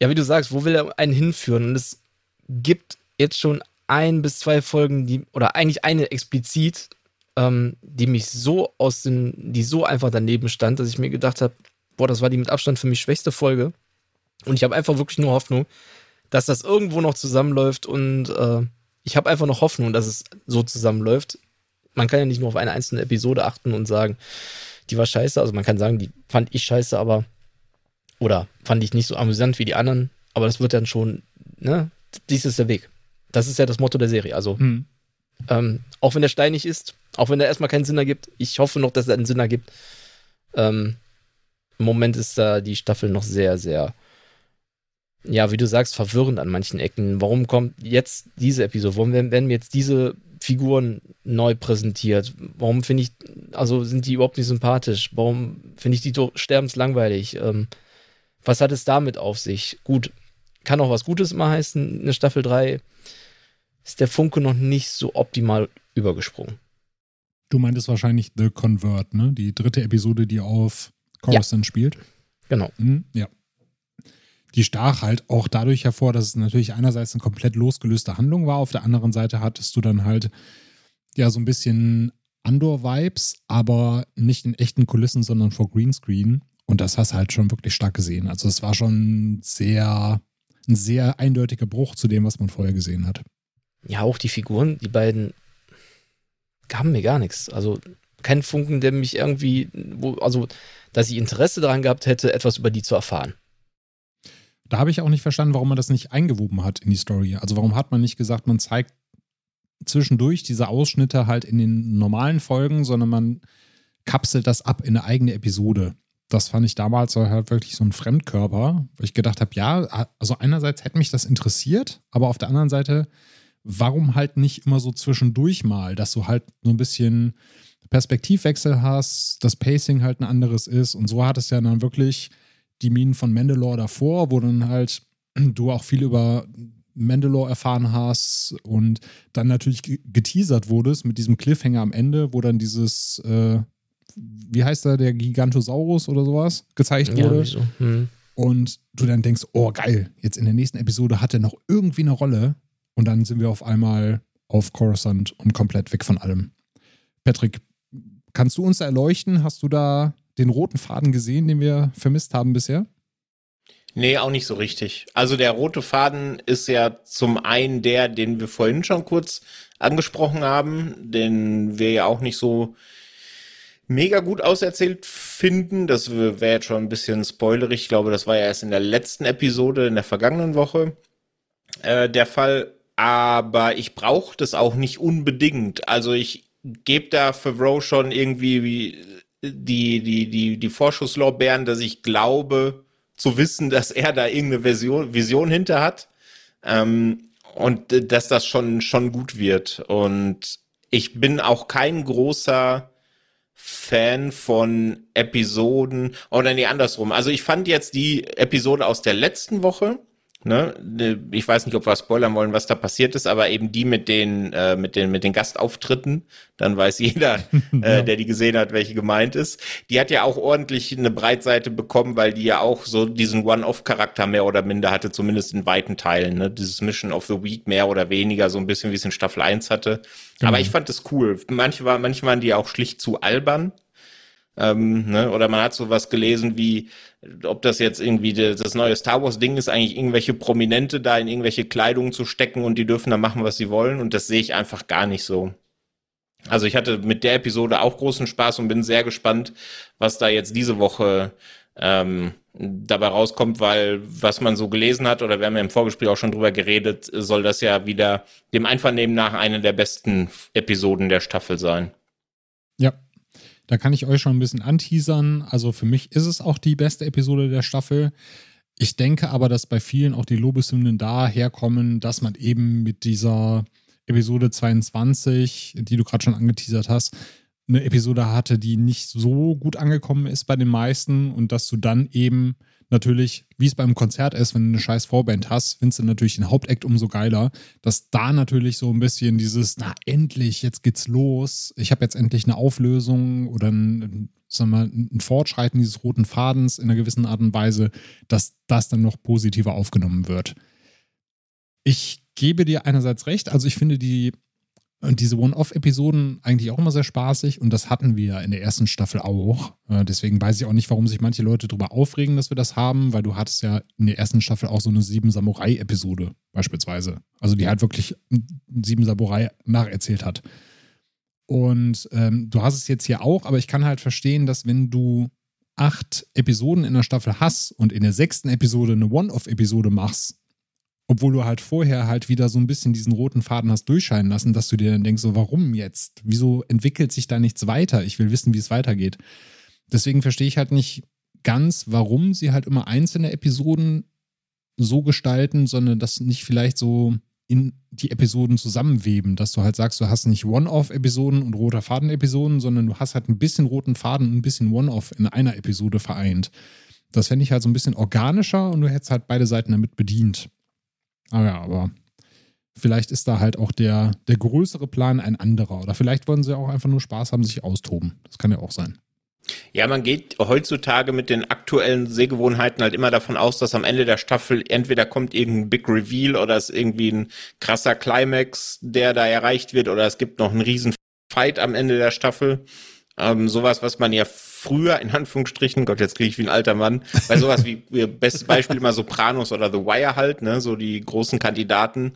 ja, wie du sagst, wo will er einen hinführen? Und es gibt jetzt schon ein bis zwei Folgen, die, oder eigentlich eine explizit, ähm, die mich so aus den, die so einfach daneben stand, dass ich mir gedacht habe, boah, das war die mit Abstand für mich schwächste Folge. Und ich habe einfach wirklich nur Hoffnung, dass das irgendwo noch zusammenläuft und äh, ich habe einfach noch Hoffnung, dass es so zusammenläuft. Man kann ja nicht nur auf eine einzelne Episode achten und sagen, die war scheiße. Also man kann sagen, die fand ich scheiße, aber oder fand ich nicht so amüsant wie die anderen. Aber das wird dann schon, ne? Dies ist der Weg. Das ist ja das Motto der Serie. Also Hm. ähm, auch wenn der steinig ist, auch wenn der erstmal keinen Sinn ergibt, ich hoffe noch, dass er einen Sinn ergibt. Ähm, Im Moment ist da die Staffel noch sehr, sehr, ja, wie du sagst, verwirrend an manchen Ecken. Warum kommt jetzt diese Episode? Warum werden, mir jetzt diese Figuren neu präsentiert? Warum finde ich, also sind die überhaupt nicht sympathisch? Warum finde ich die doch sterbenslangweilig? Ähm, was hat es damit auf sich? Gut, kann auch was Gutes immer heißen, eine Staffel 3 ist der Funke noch nicht so optimal übergesprungen. Du meintest wahrscheinlich The Convert, ne? Die dritte Episode, die auf Coruscant spielt. Genau. Mhm, ja. Die stach halt auch dadurch hervor, dass es natürlich einerseits eine komplett losgelöste Handlung war, auf der anderen Seite hattest du dann halt ja so ein bisschen Andor-Vibes, aber nicht in echten Kulissen, sondern vor Greenscreen. Und das hast du halt schon wirklich stark gesehen. Also es war schon sehr, ein sehr eindeutiger Bruch zu dem, was man vorher gesehen hat. Ja, auch die Figuren, die beiden gaben mir gar nichts. Also kein Funken, der mich irgendwie, wo, also, dass ich Interesse daran gehabt hätte, etwas über die zu erfahren. Da habe ich auch nicht verstanden, warum man das nicht eingewoben hat in die Story. Also warum hat man nicht gesagt, man zeigt zwischendurch diese Ausschnitte halt in den normalen Folgen, sondern man kapselt das ab in eine eigene Episode. Das fand ich damals halt wirklich so ein Fremdkörper, wo ich gedacht habe, ja, also einerseits hätte mich das interessiert, aber auf der anderen Seite, warum halt nicht immer so zwischendurch mal, dass du halt so ein bisschen Perspektivwechsel hast, das Pacing halt ein anderes ist und so hat es ja dann wirklich die Minen von Mandalore davor, wo dann halt du auch viel über Mandalore erfahren hast und dann natürlich ge- geteasert wurdest mit diesem Cliffhanger am Ende, wo dann dieses, äh, wie heißt der, der Gigantosaurus oder sowas gezeigt Ja, wurde. wieso? Hm. Und du dann denkst, oh geil, jetzt in der nächsten Episode hat er noch irgendwie eine Rolle. Und dann sind wir auf einmal auf Coruscant und komplett weg von allem. Patrick, kannst du uns da erleuchten? Hast du da den roten Faden gesehen, den wir vermisst haben bisher? Nee, auch nicht so richtig. Also der rote Faden ist ja zum einen der, den wir vorhin schon kurz angesprochen haben, den wir ja auch nicht so mega gut auserzählt finden. Das wäre jetzt schon ein bisschen spoilerig. Ich glaube, das war ja erst in der letzten Episode in der vergangenen Woche äh, der Fall. Aber ich brauche das auch nicht unbedingt. Also ich gebe da Favreau schon irgendwie wie die, die, die, die Vorschusslorbeeren, dass ich glaube zu wissen, dass er da irgendeine Version, Vision hinter hat. Ähm, und dass das schon, schon gut wird. Und ich bin auch kein großer Fan von Episoden oder nee, andersrum. Also ich fand jetzt die Episode aus der letzten Woche, ne, ich weiß nicht, ob wir spoilern wollen, was da passiert ist, aber eben die mit den, äh, mit den, mit den Gastauftritten, dann weiß jeder, äh, der die gesehen hat, welche gemeint ist. Die hat ja auch ordentlich eine Breitseite bekommen, weil die ja auch so diesen One-Off-Charakter mehr oder minder hatte, zumindest in weiten Teilen, ne, dieses Mission of the Week mehr oder weniger, so ein bisschen wie es in Staffel 1 hatte. Aber ich fand das cool. Manche, war, manche waren die auch schlicht zu albern. Ähm, ne? Oder man hat sowas gelesen wie, ob das jetzt irgendwie das, neue Star Wars Ding ist, eigentlich irgendwelche Prominente da in irgendwelche Kleidung zu stecken und die dürfen da machen, was sie wollen. Und das sehe ich einfach gar nicht so. Also ich hatte mit der Episode auch großen Spaß und bin sehr gespannt, was da jetzt diese Woche ähm, dabei rauskommt, weil was man so gelesen hat, oder wir haben ja im Vorgespräch auch schon drüber geredet, soll das ja wieder dem Einvernehmen nach eine der besten Episoden der Staffel sein. Ja, da kann ich euch schon ein bisschen anteasern. Also für mich ist es auch die beste Episode der Staffel. Ich denke aber, dass bei vielen auch die Lobeshymnen daherkommen, dass man eben mit dieser Episode 22, die du gerade schon angeteasert hast, eine Episode hatte, die nicht so gut angekommen ist bei den meisten und dass du dann eben natürlich, wie es beim Konzert ist, wenn du eine scheiß Vorband hast, findest du natürlich den Hauptakt umso geiler, dass da natürlich so ein bisschen dieses, na endlich, jetzt geht's los, ich habe jetzt endlich eine Auflösung oder ein, sagen wir, ein Fortschreiten dieses roten Fadens in einer gewissen Art und Weise, dass das dann noch positiver aufgenommen wird. Ich gebe dir einerseits recht, also ich finde die und diese One-Off-Episoden eigentlich auch immer sehr spaßig und das hatten wir in der ersten Staffel auch. Äh, deswegen weiß ich auch nicht, warum sich manche Leute darüber aufregen, dass wir das haben, weil du hattest ja in der ersten Staffel auch so eine Sieben Samurai-Episode beispielsweise. Also die halt wirklich Sieben Samurai nacherzählt hat. Und ähm, du hast es jetzt hier auch, aber ich kann halt verstehen, dass wenn du acht Episoden in der Staffel hast und in der sechsten Episode eine One-Off-Episode machst, obwohl du halt vorher halt wieder so ein bisschen diesen roten Faden hast durchscheinen lassen, dass du dir dann denkst, so warum jetzt? Wieso entwickelt sich da nichts weiter? Ich will wissen, wie es weitergeht. Deswegen verstehe ich halt nicht ganz, warum sie halt immer einzelne Episoden so gestalten, sondern das nicht vielleicht so in die Episoden zusammenweben, dass du halt sagst, du hast nicht One-Off-Episoden und roter Faden-Episoden, sondern du hast halt ein bisschen roten Faden und ein bisschen One-Off in einer Episode vereint. Das fände ich halt so ein bisschen organischer und du hättest halt beide Seiten damit bedient. Ah ja, aber vielleicht ist da halt auch der, der größere Plan ein anderer. Oder vielleicht wollen sie auch einfach nur Spaß haben, sich austoben. Das kann ja auch sein. Ja, man geht heutzutage mit den aktuellen Sehgewohnheiten halt immer davon aus, dass am Ende der Staffel entweder kommt irgendein Big Reveal oder es ist irgendwie ein krasser Climax, der da erreicht wird, oder es gibt noch einen riesen Fight am Ende der Staffel. Ähm, sowas, was man ja früher, in Anführungsstrichen, Gott, jetzt kriege ich wie ein alter Mann, bei sowas wie, wie bestes Beispiel immer Sopranos oder The Wire halt, ne, so die großen Kandidaten.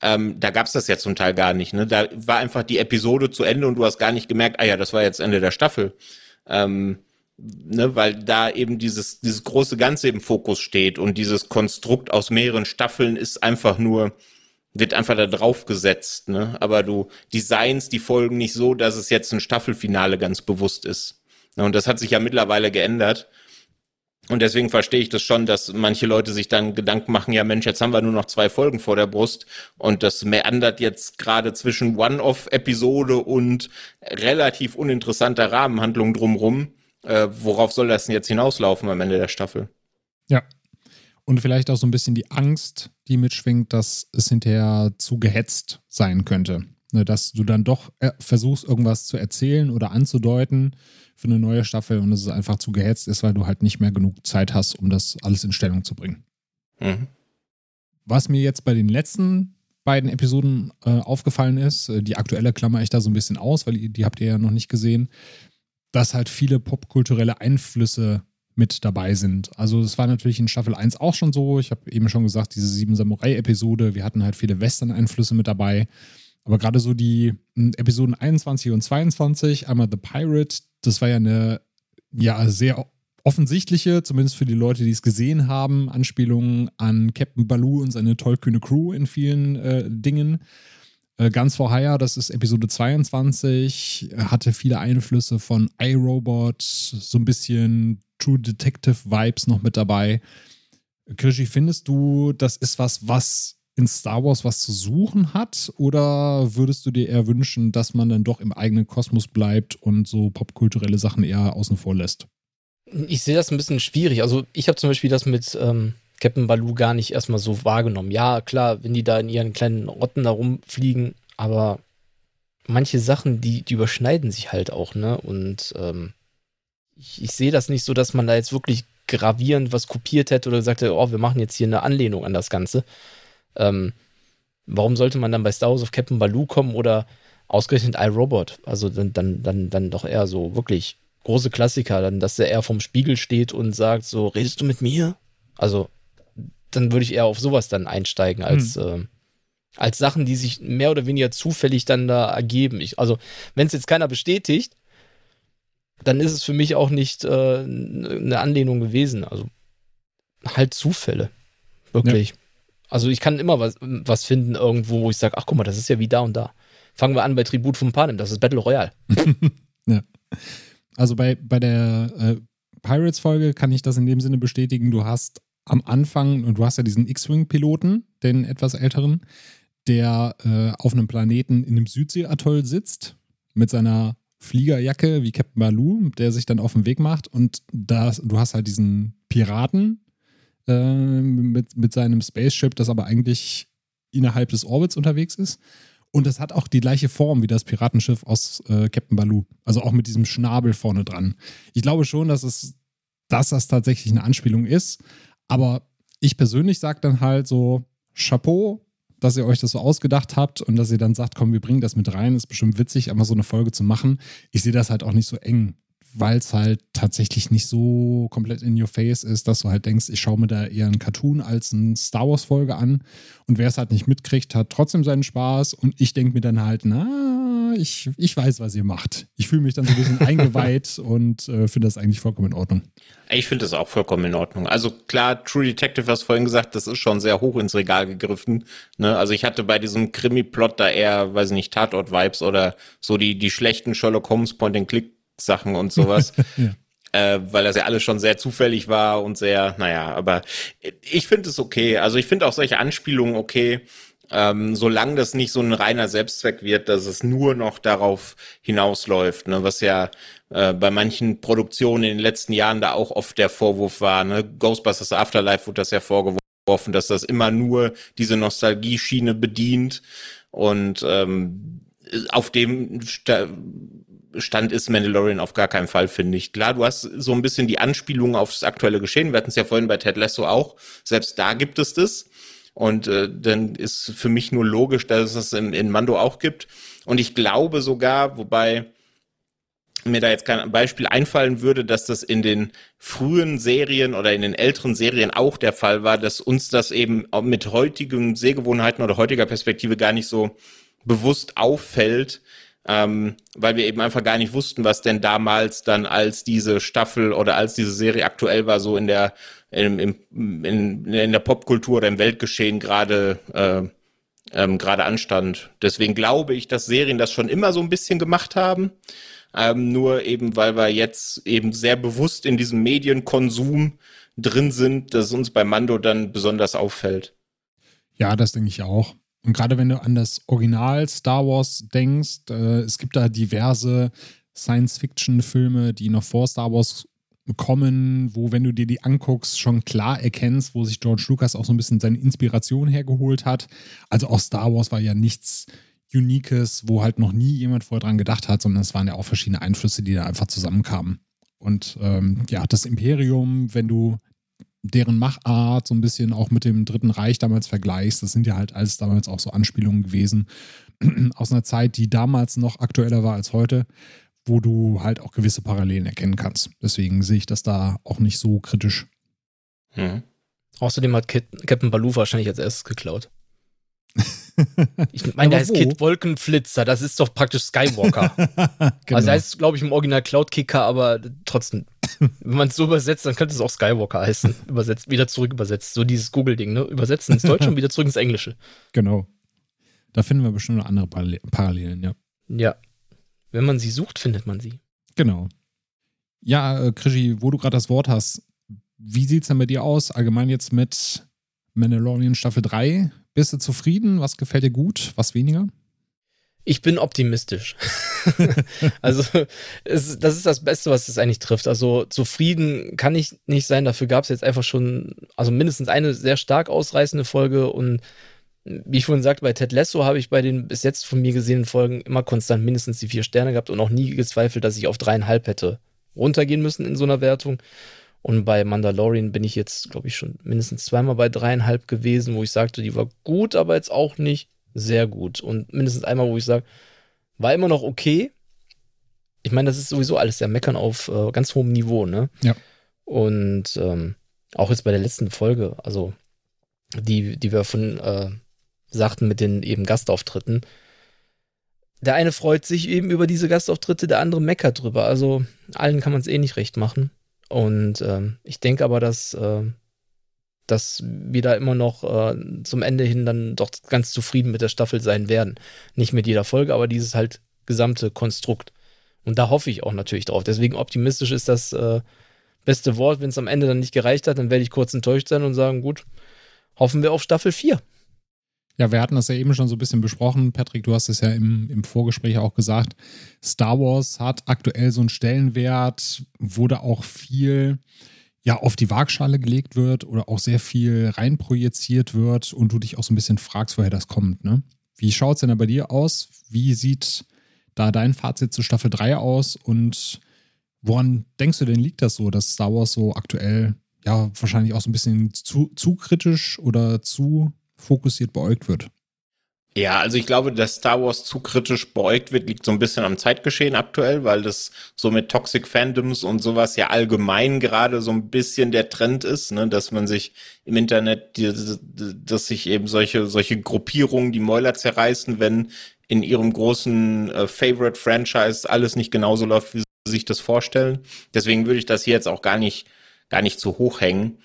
Ähm, da gab's das ja zum Teil gar nicht. Ne? Da war einfach die Episode zu Ende und du hast gar nicht gemerkt, ah ja, das war jetzt Ende der Staffel. Ähm, ne, weil da eben dieses, dieses große Ganze im Fokus steht und dieses Konstrukt aus mehreren Staffeln ist einfach nur, wird einfach da drauf gesetzt, ne? Aber du designs die Folgen nicht so, dass es jetzt ein Staffelfinale ganz bewusst ist. Und das hat sich ja mittlerweile geändert. Und deswegen verstehe ich das schon, dass manche Leute sich dann Gedanken machen, ja Mensch, jetzt haben wir nur noch zwei Folgen vor der Brust und das meandert jetzt gerade zwischen One-Off-Episode und relativ uninteressanter Rahmenhandlung drumrum. Äh, worauf soll das denn jetzt hinauslaufen am Ende der Staffel? Ja. Und vielleicht auch so ein bisschen die Angst, die mitschwingt, dass es hinterher zu gehetzt sein könnte. Ne, dass du dann doch äh, versuchst, irgendwas zu erzählen oder anzudeuten für eine neue Staffel und es ist einfach zu gehetzt ist, weil du halt nicht mehr genug Zeit hast, um das alles in Stellung zu bringen. Mhm. Was mir jetzt bei den letzten beiden Episoden äh, aufgefallen ist, äh, die aktuelle klammer ich da so ein bisschen aus, weil die, habt ihr ja noch nicht gesehen, dass halt viele popkulturelle Einflüsse mit dabei sind. Also es war natürlich in Staffel 1 auch schon so. Ich habe eben schon gesagt, diese Sieben Samurai-Episode, wir hatten halt viele Western-Einflüsse mit dabei. Aber gerade so die hm, Episoden 21 und 22, einmal The Pirate, das war ja eine ja sehr offensichtliche, zumindest für die Leute, die es gesehen haben, Anspielungen an Captain Baloo und seine tollkühne Crew in vielen äh, Dingen. Äh, Ganz for Hire, das ist Episode 22, hatte viele Einflüsse von iRobot, so ein bisschen True Detective Vibes noch mit dabei. Krischi, findest du, das ist was, was in Star Wars was zu suchen hat? Oder würdest du dir eher wünschen, dass man dann doch im eigenen Kosmos bleibt und so popkulturelle Sachen eher außen vor lässt? Ich sehe das ein bisschen schwierig. Also ich habe zum Beispiel das mit ähm, Captain Baloo gar nicht erstmal so wahrgenommen. Ja, klar, wenn die da in ihren kleinen Rotten da rumfliegen, aber manche Sachen, die, die überschneiden sich halt auch, ne? Und ähm, ich, ich sehe das nicht so, dass man da jetzt wirklich gravierend was kopiert hätte oder gesagt hätte, oh, wir machen jetzt hier eine Anlehnung an das Ganze. Ähm, warum sollte man dann bei Star Wars of Captain Baloo kommen oder ausgerechnet iRobot? Also dann, dann, dann, dann doch eher so wirklich große Klassiker, dann, dass er eher vom Spiegel steht und sagt, so, redest du mit mir? Also, dann würde ich eher auf sowas dann einsteigen, als, hm. äh, als Sachen, die sich mehr oder weniger zufällig dann da ergeben. Ich, also, wenn es jetzt keiner bestätigt, dann ist es für mich auch nicht äh, eine Anlehnung gewesen. Also, halt Zufälle. Wirklich. Ja. Also ich kann immer was, was finden irgendwo, wo ich sage, ach guck mal, das ist ja wie da und da. Fangen wir an bei Tribut vom Panem, das ist Battle Royale. ja. Also bei, bei der äh, Pirates-Folge kann ich das in dem Sinne bestätigen, du hast am Anfang, und du hast ja diesen X-Wing-Piloten, den etwas älteren, der äh, auf einem Planeten in einem Südsee-Atoll sitzt, mit seiner Fliegerjacke wie Captain Baloo, der sich dann auf den Weg macht. Und da, du hast halt diesen Piraten, äh, mit, mit seinem Spaceship, das aber eigentlich innerhalb des Orbits unterwegs ist. Und das hat auch die gleiche Form wie das Piratenschiff aus äh, Captain Baloo. Also auch mit diesem Schnabel vorne dran. Ich glaube schon, dass es, dass das tatsächlich eine Anspielung ist. Aber ich persönlich sage dann halt so, Chapeau, dass ihr euch das so ausgedacht habt und dass ihr dann sagt, komm, wir bringen das mit rein. Ist bestimmt witzig, einfach so eine Folge zu machen. Ich sehe das halt auch nicht so eng weil es halt tatsächlich nicht so komplett in your face ist, dass du halt denkst, ich schaue mir da eher einen Cartoon als eine Star Wars Folge an. Und wer es halt nicht mitkriegt, hat trotzdem seinen Spaß. Und ich denke mir dann halt, na, ich, ich weiß, was ihr macht. Ich fühle mich dann so ein bisschen eingeweiht und äh, finde das eigentlich vollkommen in Ordnung. Ich finde das auch vollkommen in Ordnung. Also klar, True Detective, hast vorhin gesagt, das ist schon sehr hoch ins Regal gegriffen. Ne? Also ich hatte bei diesem Krimi-Plot da eher, weiß ich nicht, Tatort-Vibes oder so die, die schlechten Sherlock Holmes Point-and-Click Sachen und sowas. ja. Äh, weil das ja alles schon sehr zufällig war und sehr, naja, aber ich finde es okay. Also ich finde auch solche Anspielungen okay, ähm, solange das nicht so ein reiner Selbstzweck wird, dass es nur noch darauf hinausläuft, ne, was ja äh, bei manchen Produktionen in den letzten Jahren da auch oft der Vorwurf war. Ne? Ghostbusters Afterlife wurde das ja vorgeworfen, dass das immer nur diese Nostalgie-Schiene bedient und ähm, auf dem Stand ist Mandalorian auf gar keinen Fall, finde ich. Klar, du hast so ein bisschen die Anspielung aufs aktuelle Geschehen. Wir hatten es ja vorhin bei Ted Lasso auch. Selbst da gibt es das. Und äh, dann ist für mich nur logisch, dass es das in, in Mando auch gibt. Und ich glaube sogar, wobei mir da jetzt kein Beispiel einfallen würde, dass das in den frühen Serien oder in den älteren Serien auch der Fall war, dass uns das eben mit heutigen Sehgewohnheiten oder heutiger Perspektive gar nicht so bewusst auffällt, ähm, weil wir eben einfach gar nicht wussten, was denn damals dann als diese Staffel oder als diese Serie aktuell war, so in der in, in, in, in der Popkultur oder im Weltgeschehen gerade äh, ähm, gerade anstand. Deswegen glaube ich, dass Serien das schon immer so ein bisschen gemacht haben. Ähm, nur eben, weil wir jetzt eben sehr bewusst in diesem Medienkonsum drin sind, dass uns bei Mando dann besonders auffällt. Ja, das denke ich auch. Und gerade wenn du an das Original Star Wars denkst, äh, es gibt da diverse Science-Fiction-Filme, die noch vor Star Wars kommen, wo, wenn du dir die anguckst, schon klar erkennst, wo sich George Lucas auch so ein bisschen seine Inspiration hergeholt hat. Also auch Star Wars war ja nichts Uniques, wo halt noch nie jemand vorher dran gedacht hat, sondern es waren ja auch verschiedene Einflüsse, die da einfach zusammenkamen. Und ähm, ja, das Imperium, wenn du deren Machart so ein bisschen auch mit dem Dritten Reich damals vergleichst, das sind ja halt alles damals auch so Anspielungen gewesen aus einer Zeit, die damals noch aktueller war als heute, wo du halt auch gewisse Parallelen erkennen kannst. Deswegen sehe ich das da auch nicht so kritisch. Hm. Außerdem hat Captain Baloo wahrscheinlich als erstes geklaut. Ich meine, der heißt Kid Wolkenflitzer, das ist doch praktisch Skywalker. genau. Also heißt, glaube ich, im Original Cloudkicker, aber trotzdem, wenn man es so übersetzt, dann könnte es auch Skywalker heißen. Übersetzt, wieder zurück übersetzt. So dieses Google-Ding, ne? Übersetzen ins Deutsche und wieder zurück ins Englische. Genau. Da finden wir bestimmt noch andere Parallelen, ja. Ja. Wenn man sie sucht, findet man sie. Genau. Ja, äh, Krischi, wo du gerade das Wort hast, wie sieht es denn bei dir aus, allgemein jetzt mit Mandalorian Staffel 3? Bist du zufrieden? Was gefällt dir gut? Was weniger? Ich bin optimistisch. also, es, das ist das Beste, was es eigentlich trifft. Also, zufrieden kann ich nicht sein. Dafür gab es jetzt einfach schon, also mindestens eine sehr stark ausreißende Folge. Und wie ich vorhin sagte, bei Ted Lasso habe ich bei den bis jetzt von mir gesehenen Folgen immer konstant mindestens die vier Sterne gehabt und auch nie gezweifelt, dass ich auf dreieinhalb hätte runtergehen müssen in so einer Wertung. Und bei Mandalorian bin ich jetzt, glaube ich, schon mindestens zweimal bei dreieinhalb gewesen, wo ich sagte, die war gut, aber jetzt auch nicht sehr gut. Und mindestens einmal, wo ich sage, war immer noch okay. Ich meine, das ist sowieso alles sehr meckern auf äh, ganz hohem Niveau, ne? Ja. Und ähm, auch jetzt bei der letzten Folge, also die, die wir von äh, sagten mit den eben Gastauftritten. Der eine freut sich eben über diese Gastauftritte, der andere meckert drüber. Also allen kann man es eh nicht recht machen. Und ähm, ich denke aber, dass, äh, dass wir da immer noch äh, zum Ende hin dann doch ganz zufrieden mit der Staffel sein werden. Nicht mit jeder Folge, aber dieses halt gesamte Konstrukt. Und da hoffe ich auch natürlich drauf. Deswegen optimistisch ist das äh, beste Wort. Wenn es am Ende dann nicht gereicht hat, dann werde ich kurz enttäuscht sein und sagen, gut, hoffen wir auf Staffel 4. Ja, wir hatten das ja eben schon so ein bisschen besprochen. Patrick, du hast es ja im, im Vorgespräch auch gesagt. Star Wars hat aktuell so einen Stellenwert, wurde auch viel ja auf die Waagschale gelegt wird oder auch sehr viel reinprojiziert wird und du dich auch so ein bisschen fragst, woher das kommt. Ne? Wie schaut es denn da bei dir aus? Wie sieht da dein Fazit zu Staffel 3 aus und woran denkst du denn liegt das so, dass Star Wars so aktuell ja wahrscheinlich auch so ein bisschen zu, zu kritisch oder zu fokussiert beäugt wird? Ja, also ich glaube, dass Star Wars zu kritisch beäugt wird, liegt so ein bisschen am Zeitgeschehen aktuell, weil das so mit Toxic Fandoms und sowas ja allgemein gerade so ein bisschen der Trend ist, ne, dass man sich im Internet, dass sich eben solche, solche Gruppierungen die Mäuler zerreißen, wenn in ihrem großen äh, Favorite Franchise alles nicht genauso läuft, wie sie sich das vorstellen. Deswegen würde ich das hier jetzt auch gar nicht, gar nicht zu hoch hängen,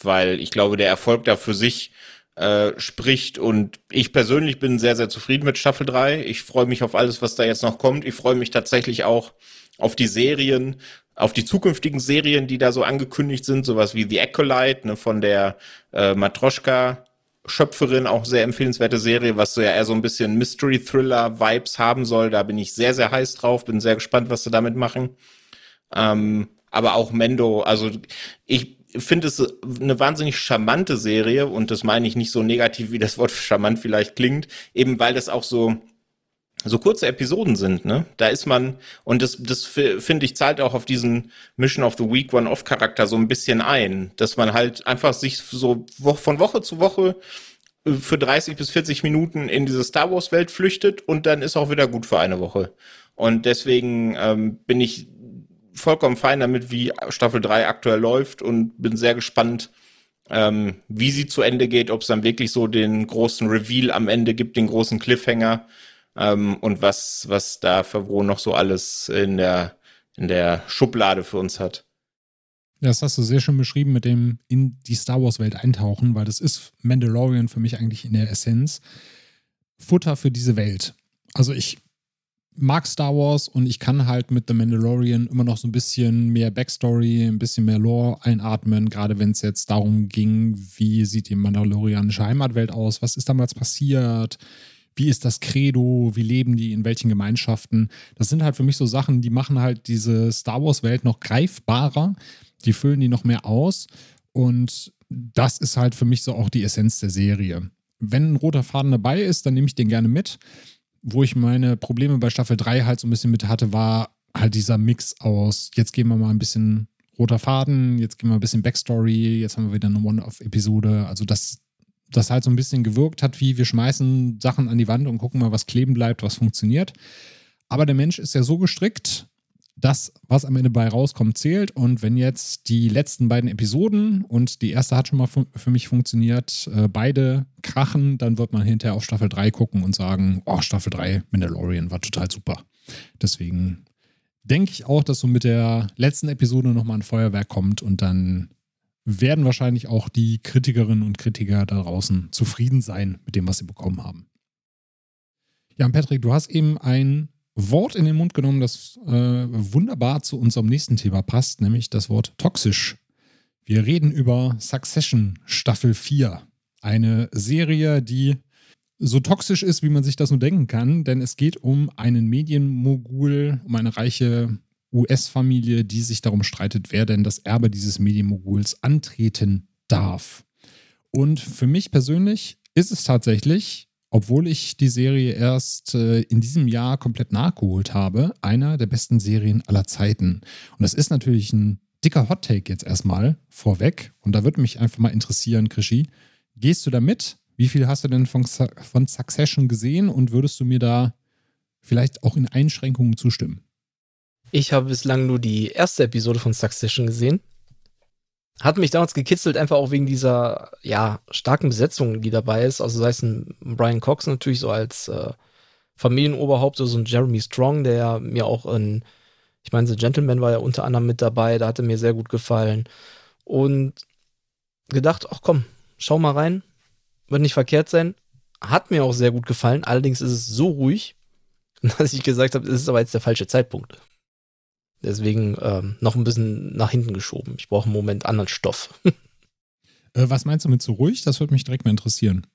weil ich glaube, der Erfolg da für sich äh, spricht. Und ich persönlich bin sehr, sehr zufrieden mit Staffel 3. Ich freue mich auf alles, was da jetzt noch kommt. Ich freue mich tatsächlich auch auf die Serien, auf die zukünftigen Serien, die da so angekündigt sind, sowas wie The Acolyte, ne, von der äh, Matroschka Schöpferin, auch sehr empfehlenswerte Serie, was so ja eher so ein bisschen Mystery-Thriller-Vibes haben soll. Da bin ich sehr, sehr heiß drauf, bin sehr gespannt, was sie damit machen. Ähm, aber auch Mendo, also ich finde es eine wahnsinnig charmante Serie und das meine ich nicht so negativ, wie das Wort charmant vielleicht klingt, eben weil das auch so so kurze Episoden sind, ne? Da ist man, und das, das finde ich, zahlt auch auf diesen Mission of the Week One-Off-Charakter so ein bisschen ein, dass man halt einfach sich so von Woche zu Woche äh, für 30 bis 40 Minuten in diese Star Wars-Welt flüchtet und dann ist auch wieder gut für eine Woche. Und deswegen ähm, bin ich vollkommen fein damit, wie Staffel 3 aktuell läuft und bin sehr gespannt, ähm, wie sie zu Ende geht, ob es dann wirklich so den großen Reveal am Ende gibt, den großen Cliffhanger ähm, und was, was da Favreau noch so alles in der, in der Schublade für uns hat. Das hast du sehr schön beschrieben mit dem in die Star Wars-Welt eintauchen, weil das ist Mandalorian für mich eigentlich in der Essenz Futter für diese Welt. Also ich mag Star Wars und ich kann halt mit The Mandalorian immer noch so ein bisschen mehr Backstory, ein bisschen mehr Lore einatmen, gerade wenn es jetzt darum ging, wie sieht die mandalorianische Heimatwelt aus, was ist damals passiert, wie ist das Credo, wie leben die, in welchen Gemeinschaften. Das sind halt für mich so Sachen, die machen halt diese Star Wars-Welt noch greifbarer, die füllen die noch mehr aus und das ist halt für mich so auch die Essenz der Serie. Wenn ein roter Faden dabei ist, dann nehme ich den gerne mit wo ich meine Probleme bei Staffel 3 halt so ein bisschen mit hatte, war halt dieser Mix aus, jetzt gehen wir mal ein bisschen roter Faden, jetzt gehen wir ein bisschen Backstory, jetzt haben wir wieder eine One-Off-Episode. Also, dass das halt so ein bisschen gewirkt hat, wie wir schmeißen Sachen an die Wand und gucken mal, was kleben bleibt, was funktioniert. Aber der Mensch ist ja so gestrickt, das, was am Ende bei rauskommt, zählt. Und wenn jetzt die letzten beiden Episoden und die erste hat schon mal für mich funktioniert, äh, beide krachen, dann wird man hinterher auf Staffel 3 gucken und sagen, oh, Staffel 3 Mandalorian war total super. Deswegen denke ich auch, dass so mit der letzten Episode nochmal ein Feuerwerk kommt und dann werden wahrscheinlich auch die Kritikerinnen und Kritiker da draußen zufrieden sein mit dem, was sie bekommen haben. Ja, Patrick, du hast eben ein Wort in den Mund genommen, das äh, wunderbar zu unserem nächsten Thema passt, nämlich das Wort toxisch. Wir reden über Succession Staffel 4. Eine Serie, die so toxisch ist, wie man sich das nur denken kann, denn es geht um einen Medienmogul, um eine reiche US-Familie, die sich darum streitet, wer denn das Erbe dieses Medienmoguls antreten darf. Und für mich persönlich ist es tatsächlich obwohl ich die Serie erst äh, in diesem Jahr komplett nachgeholt habe, einer der besten Serien aller Zeiten. Und das ist natürlich ein dicker Hot Take jetzt erstmal vorweg. Und da würde mich einfach mal interessieren, Krischi, gehst du da mit? Wie viel hast du denn von, von Succession gesehen und würdest du mir da vielleicht auch in Einschränkungen zustimmen? Ich habe bislang nur die erste Episode von Succession gesehen hat mich damals gekitzelt, einfach auch wegen dieser, ja, starken Besetzung, die dabei ist. Also sei es ein Brian Cox natürlich so als äh, Familienoberhaupt, so ein Jeremy Strong, der mir auch in, ich meine, The Gentleman war ja unter anderem mit dabei, da hatte mir sehr gut gefallen. Und gedacht, ach komm, schau mal rein, wird nicht verkehrt sein. Hat mir auch sehr gut gefallen, allerdings ist es so ruhig, dass ich gesagt habe, es ist aber jetzt der falsche Zeitpunkt. Deswegen ähm, noch ein bisschen nach hinten geschoben. Ich brauche im Moment anderen Stoff. äh, was meinst du mit so ruhig? Das würde mich direkt mal interessieren.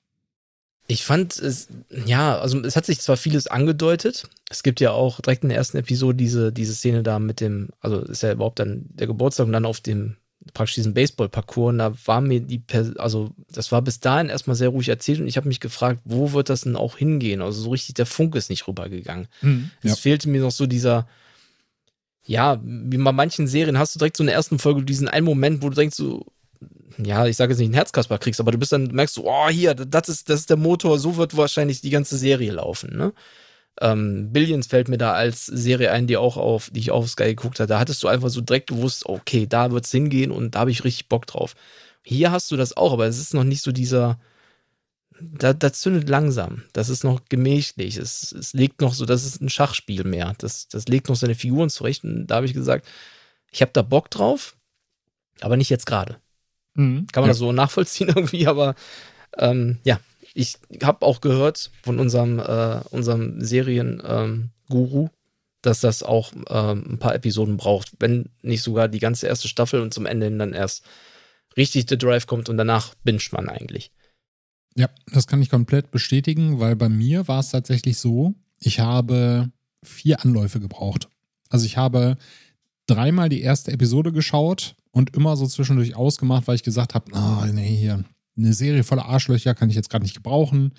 Ich fand es, ja, also es hat sich zwar vieles angedeutet. Es gibt ja auch direkt in der ersten Episode diese, diese Szene da mit dem, also ist ja überhaupt dann der Geburtstag und dann auf dem praktisch diesen Baseball-Parcours und da war mir die, also das war bis dahin erstmal sehr ruhig erzählt und ich habe mich gefragt, wo wird das denn auch hingehen? Also so richtig der Funk ist nicht rübergegangen. Mhm, ja. Es fehlte mir noch so dieser, ja, wie bei manchen Serien hast du direkt so in der ersten Folge diesen einen Moment, wo du denkst so, ja, ich sage jetzt nicht einen Herzkasper kriegst, aber du bist dann, merkst du, oh, hier, das ist, das ist der Motor, so wird wahrscheinlich die ganze Serie laufen, ne? Ähm, Billions fällt mir da als Serie ein, die auch auf, die ich auf Sky geguckt habe. Da hattest du einfach so direkt gewusst, okay, da wird's hingehen und da habe ich richtig Bock drauf. Hier hast du das auch, aber es ist noch nicht so dieser, da, das zündet langsam. Das ist noch gemächlich. Es, es legt noch so, das ist ein Schachspiel mehr. Das, das legt noch seine Figuren zurecht. Und da habe ich gesagt, ich habe da Bock drauf, aber nicht jetzt gerade. Mhm, Kann man ja. das so nachvollziehen irgendwie, aber ähm, ja, ich habe auch gehört von unserem, äh, unserem Serien-Guru, ähm, dass das auch ähm, ein paar Episoden braucht, wenn nicht sogar die ganze erste Staffel und zum Ende hin dann erst richtig der Drive kommt und danach binscht man eigentlich. Ja, das kann ich komplett bestätigen, weil bei mir war es tatsächlich so, ich habe vier Anläufe gebraucht. Also ich habe dreimal die erste Episode geschaut und immer so zwischendurch ausgemacht, weil ich gesagt habe, oh, nee, hier, eine Serie voller Arschlöcher kann ich jetzt gerade nicht gebrauchen.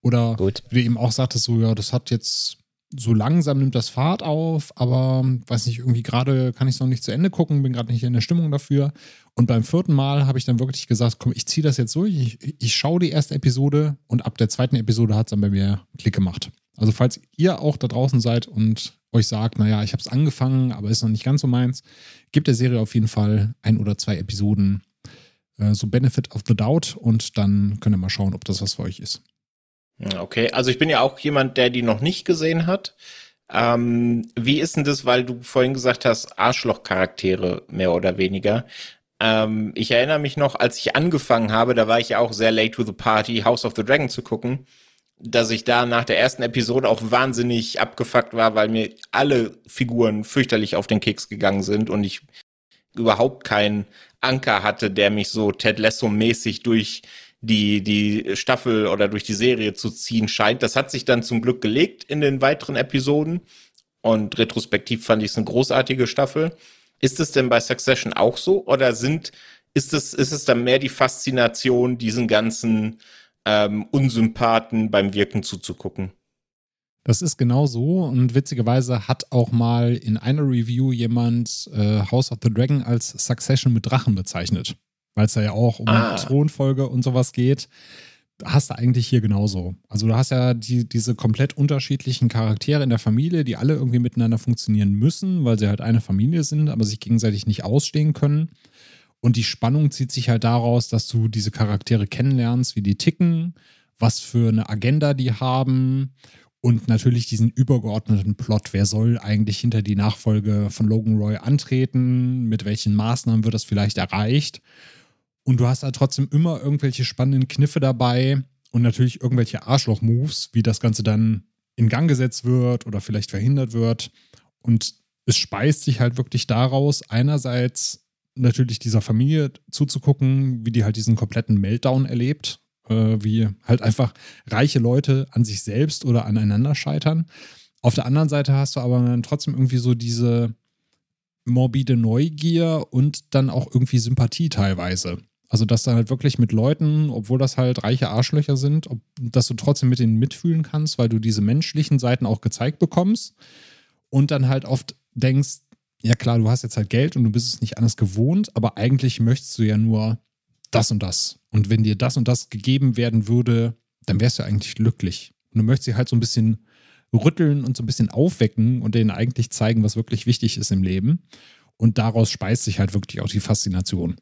Oder Gut. wie du eben auch sagtest, so, ja, das hat jetzt so langsam nimmt das Fahrt auf, aber weiß nicht, irgendwie gerade kann ich es noch nicht zu Ende gucken, bin gerade nicht in der Stimmung dafür. Und beim vierten Mal habe ich dann wirklich gesagt, komm, ich ziehe das jetzt durch, ich, ich schaue die erste Episode und ab der zweiten Episode hat es dann bei mir Klick gemacht. Also falls ihr auch da draußen seid und euch sagt, naja, ich habe es angefangen, aber ist noch nicht ganz so meins, gebt der Serie auf jeden Fall ein oder zwei Episoden äh, so Benefit of the Doubt und dann könnt ihr mal schauen, ob das was für euch ist. Okay, also ich bin ja auch jemand, der die noch nicht gesehen hat. Ähm, wie ist denn das, weil du vorhin gesagt hast, Arschloch-Charaktere mehr oder weniger? Ähm, ich erinnere mich noch, als ich angefangen habe, da war ich ja auch sehr late to the party, House of the Dragon zu gucken, dass ich da nach der ersten Episode auch wahnsinnig abgefuckt war, weil mir alle Figuren fürchterlich auf den Keks gegangen sind und ich überhaupt keinen Anker hatte, der mich so Ted Lasso-mäßig durch die, die Staffel oder durch die Serie zu ziehen scheint. Das hat sich dann zum Glück gelegt in den weiteren Episoden. Und retrospektiv fand ich es eine großartige Staffel. Ist es denn bei Succession auch so? Oder sind, ist es, ist es dann mehr die Faszination, diesen ganzen ähm, Unsympathen beim Wirken zuzugucken? Das ist genau so und witzigerweise hat auch mal in einer Review jemand äh, House of the Dragon als Succession mit Drachen bezeichnet weil es ja auch um ah. Thronfolge und sowas geht. Hast du eigentlich hier genauso. Also du hast ja die, diese komplett unterschiedlichen Charaktere in der Familie, die alle irgendwie miteinander funktionieren müssen, weil sie halt eine Familie sind, aber sich gegenseitig nicht ausstehen können. Und die Spannung zieht sich halt daraus, dass du diese Charaktere kennenlernst, wie die ticken, was für eine Agenda die haben und natürlich diesen übergeordneten Plot. Wer soll eigentlich hinter die Nachfolge von Logan Roy antreten? Mit welchen Maßnahmen wird das vielleicht erreicht? Und du hast halt trotzdem immer irgendwelche spannenden Kniffe dabei und natürlich irgendwelche Arschloch-Moves, wie das Ganze dann in Gang gesetzt wird oder vielleicht verhindert wird. Und es speist sich halt wirklich daraus, einerseits natürlich dieser Familie zuzugucken, wie die halt diesen kompletten Meltdown erlebt, äh, wie halt einfach reiche Leute an sich selbst oder aneinander scheitern. Auf der anderen Seite hast du aber dann trotzdem irgendwie so diese morbide Neugier und dann auch irgendwie Sympathie teilweise. Also, dass du halt wirklich mit Leuten, obwohl das halt reiche Arschlöcher sind, ob, dass du trotzdem mit denen mitfühlen kannst, weil du diese menschlichen Seiten auch gezeigt bekommst und dann halt oft denkst, ja klar, du hast jetzt halt Geld und du bist es nicht anders gewohnt, aber eigentlich möchtest du ja nur das und das. Und wenn dir das und das gegeben werden würde, dann wärst du eigentlich glücklich. Und du möchtest sie halt so ein bisschen rütteln und so ein bisschen aufwecken und denen eigentlich zeigen, was wirklich wichtig ist im Leben. Und daraus speist sich halt wirklich auch die Faszination.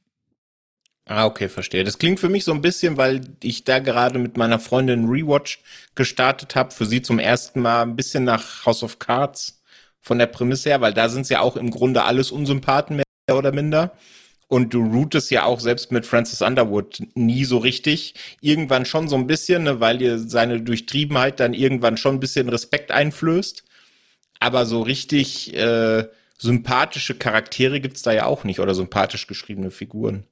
Ah, okay, verstehe. Das klingt für mich so ein bisschen, weil ich da gerade mit meiner Freundin Rewatch gestartet habe, für sie zum ersten Mal ein bisschen nach House of Cards von der Prämisse her, weil da sind ja auch im Grunde alles Unsympathen mehr oder minder. Und du rootest ja auch selbst mit Francis Underwood nie so richtig. Irgendwann schon so ein bisschen, ne, weil dir seine Durchtriebenheit dann irgendwann schon ein bisschen Respekt einflößt. Aber so richtig äh, sympathische Charaktere gibt's da ja auch nicht oder sympathisch geschriebene Figuren.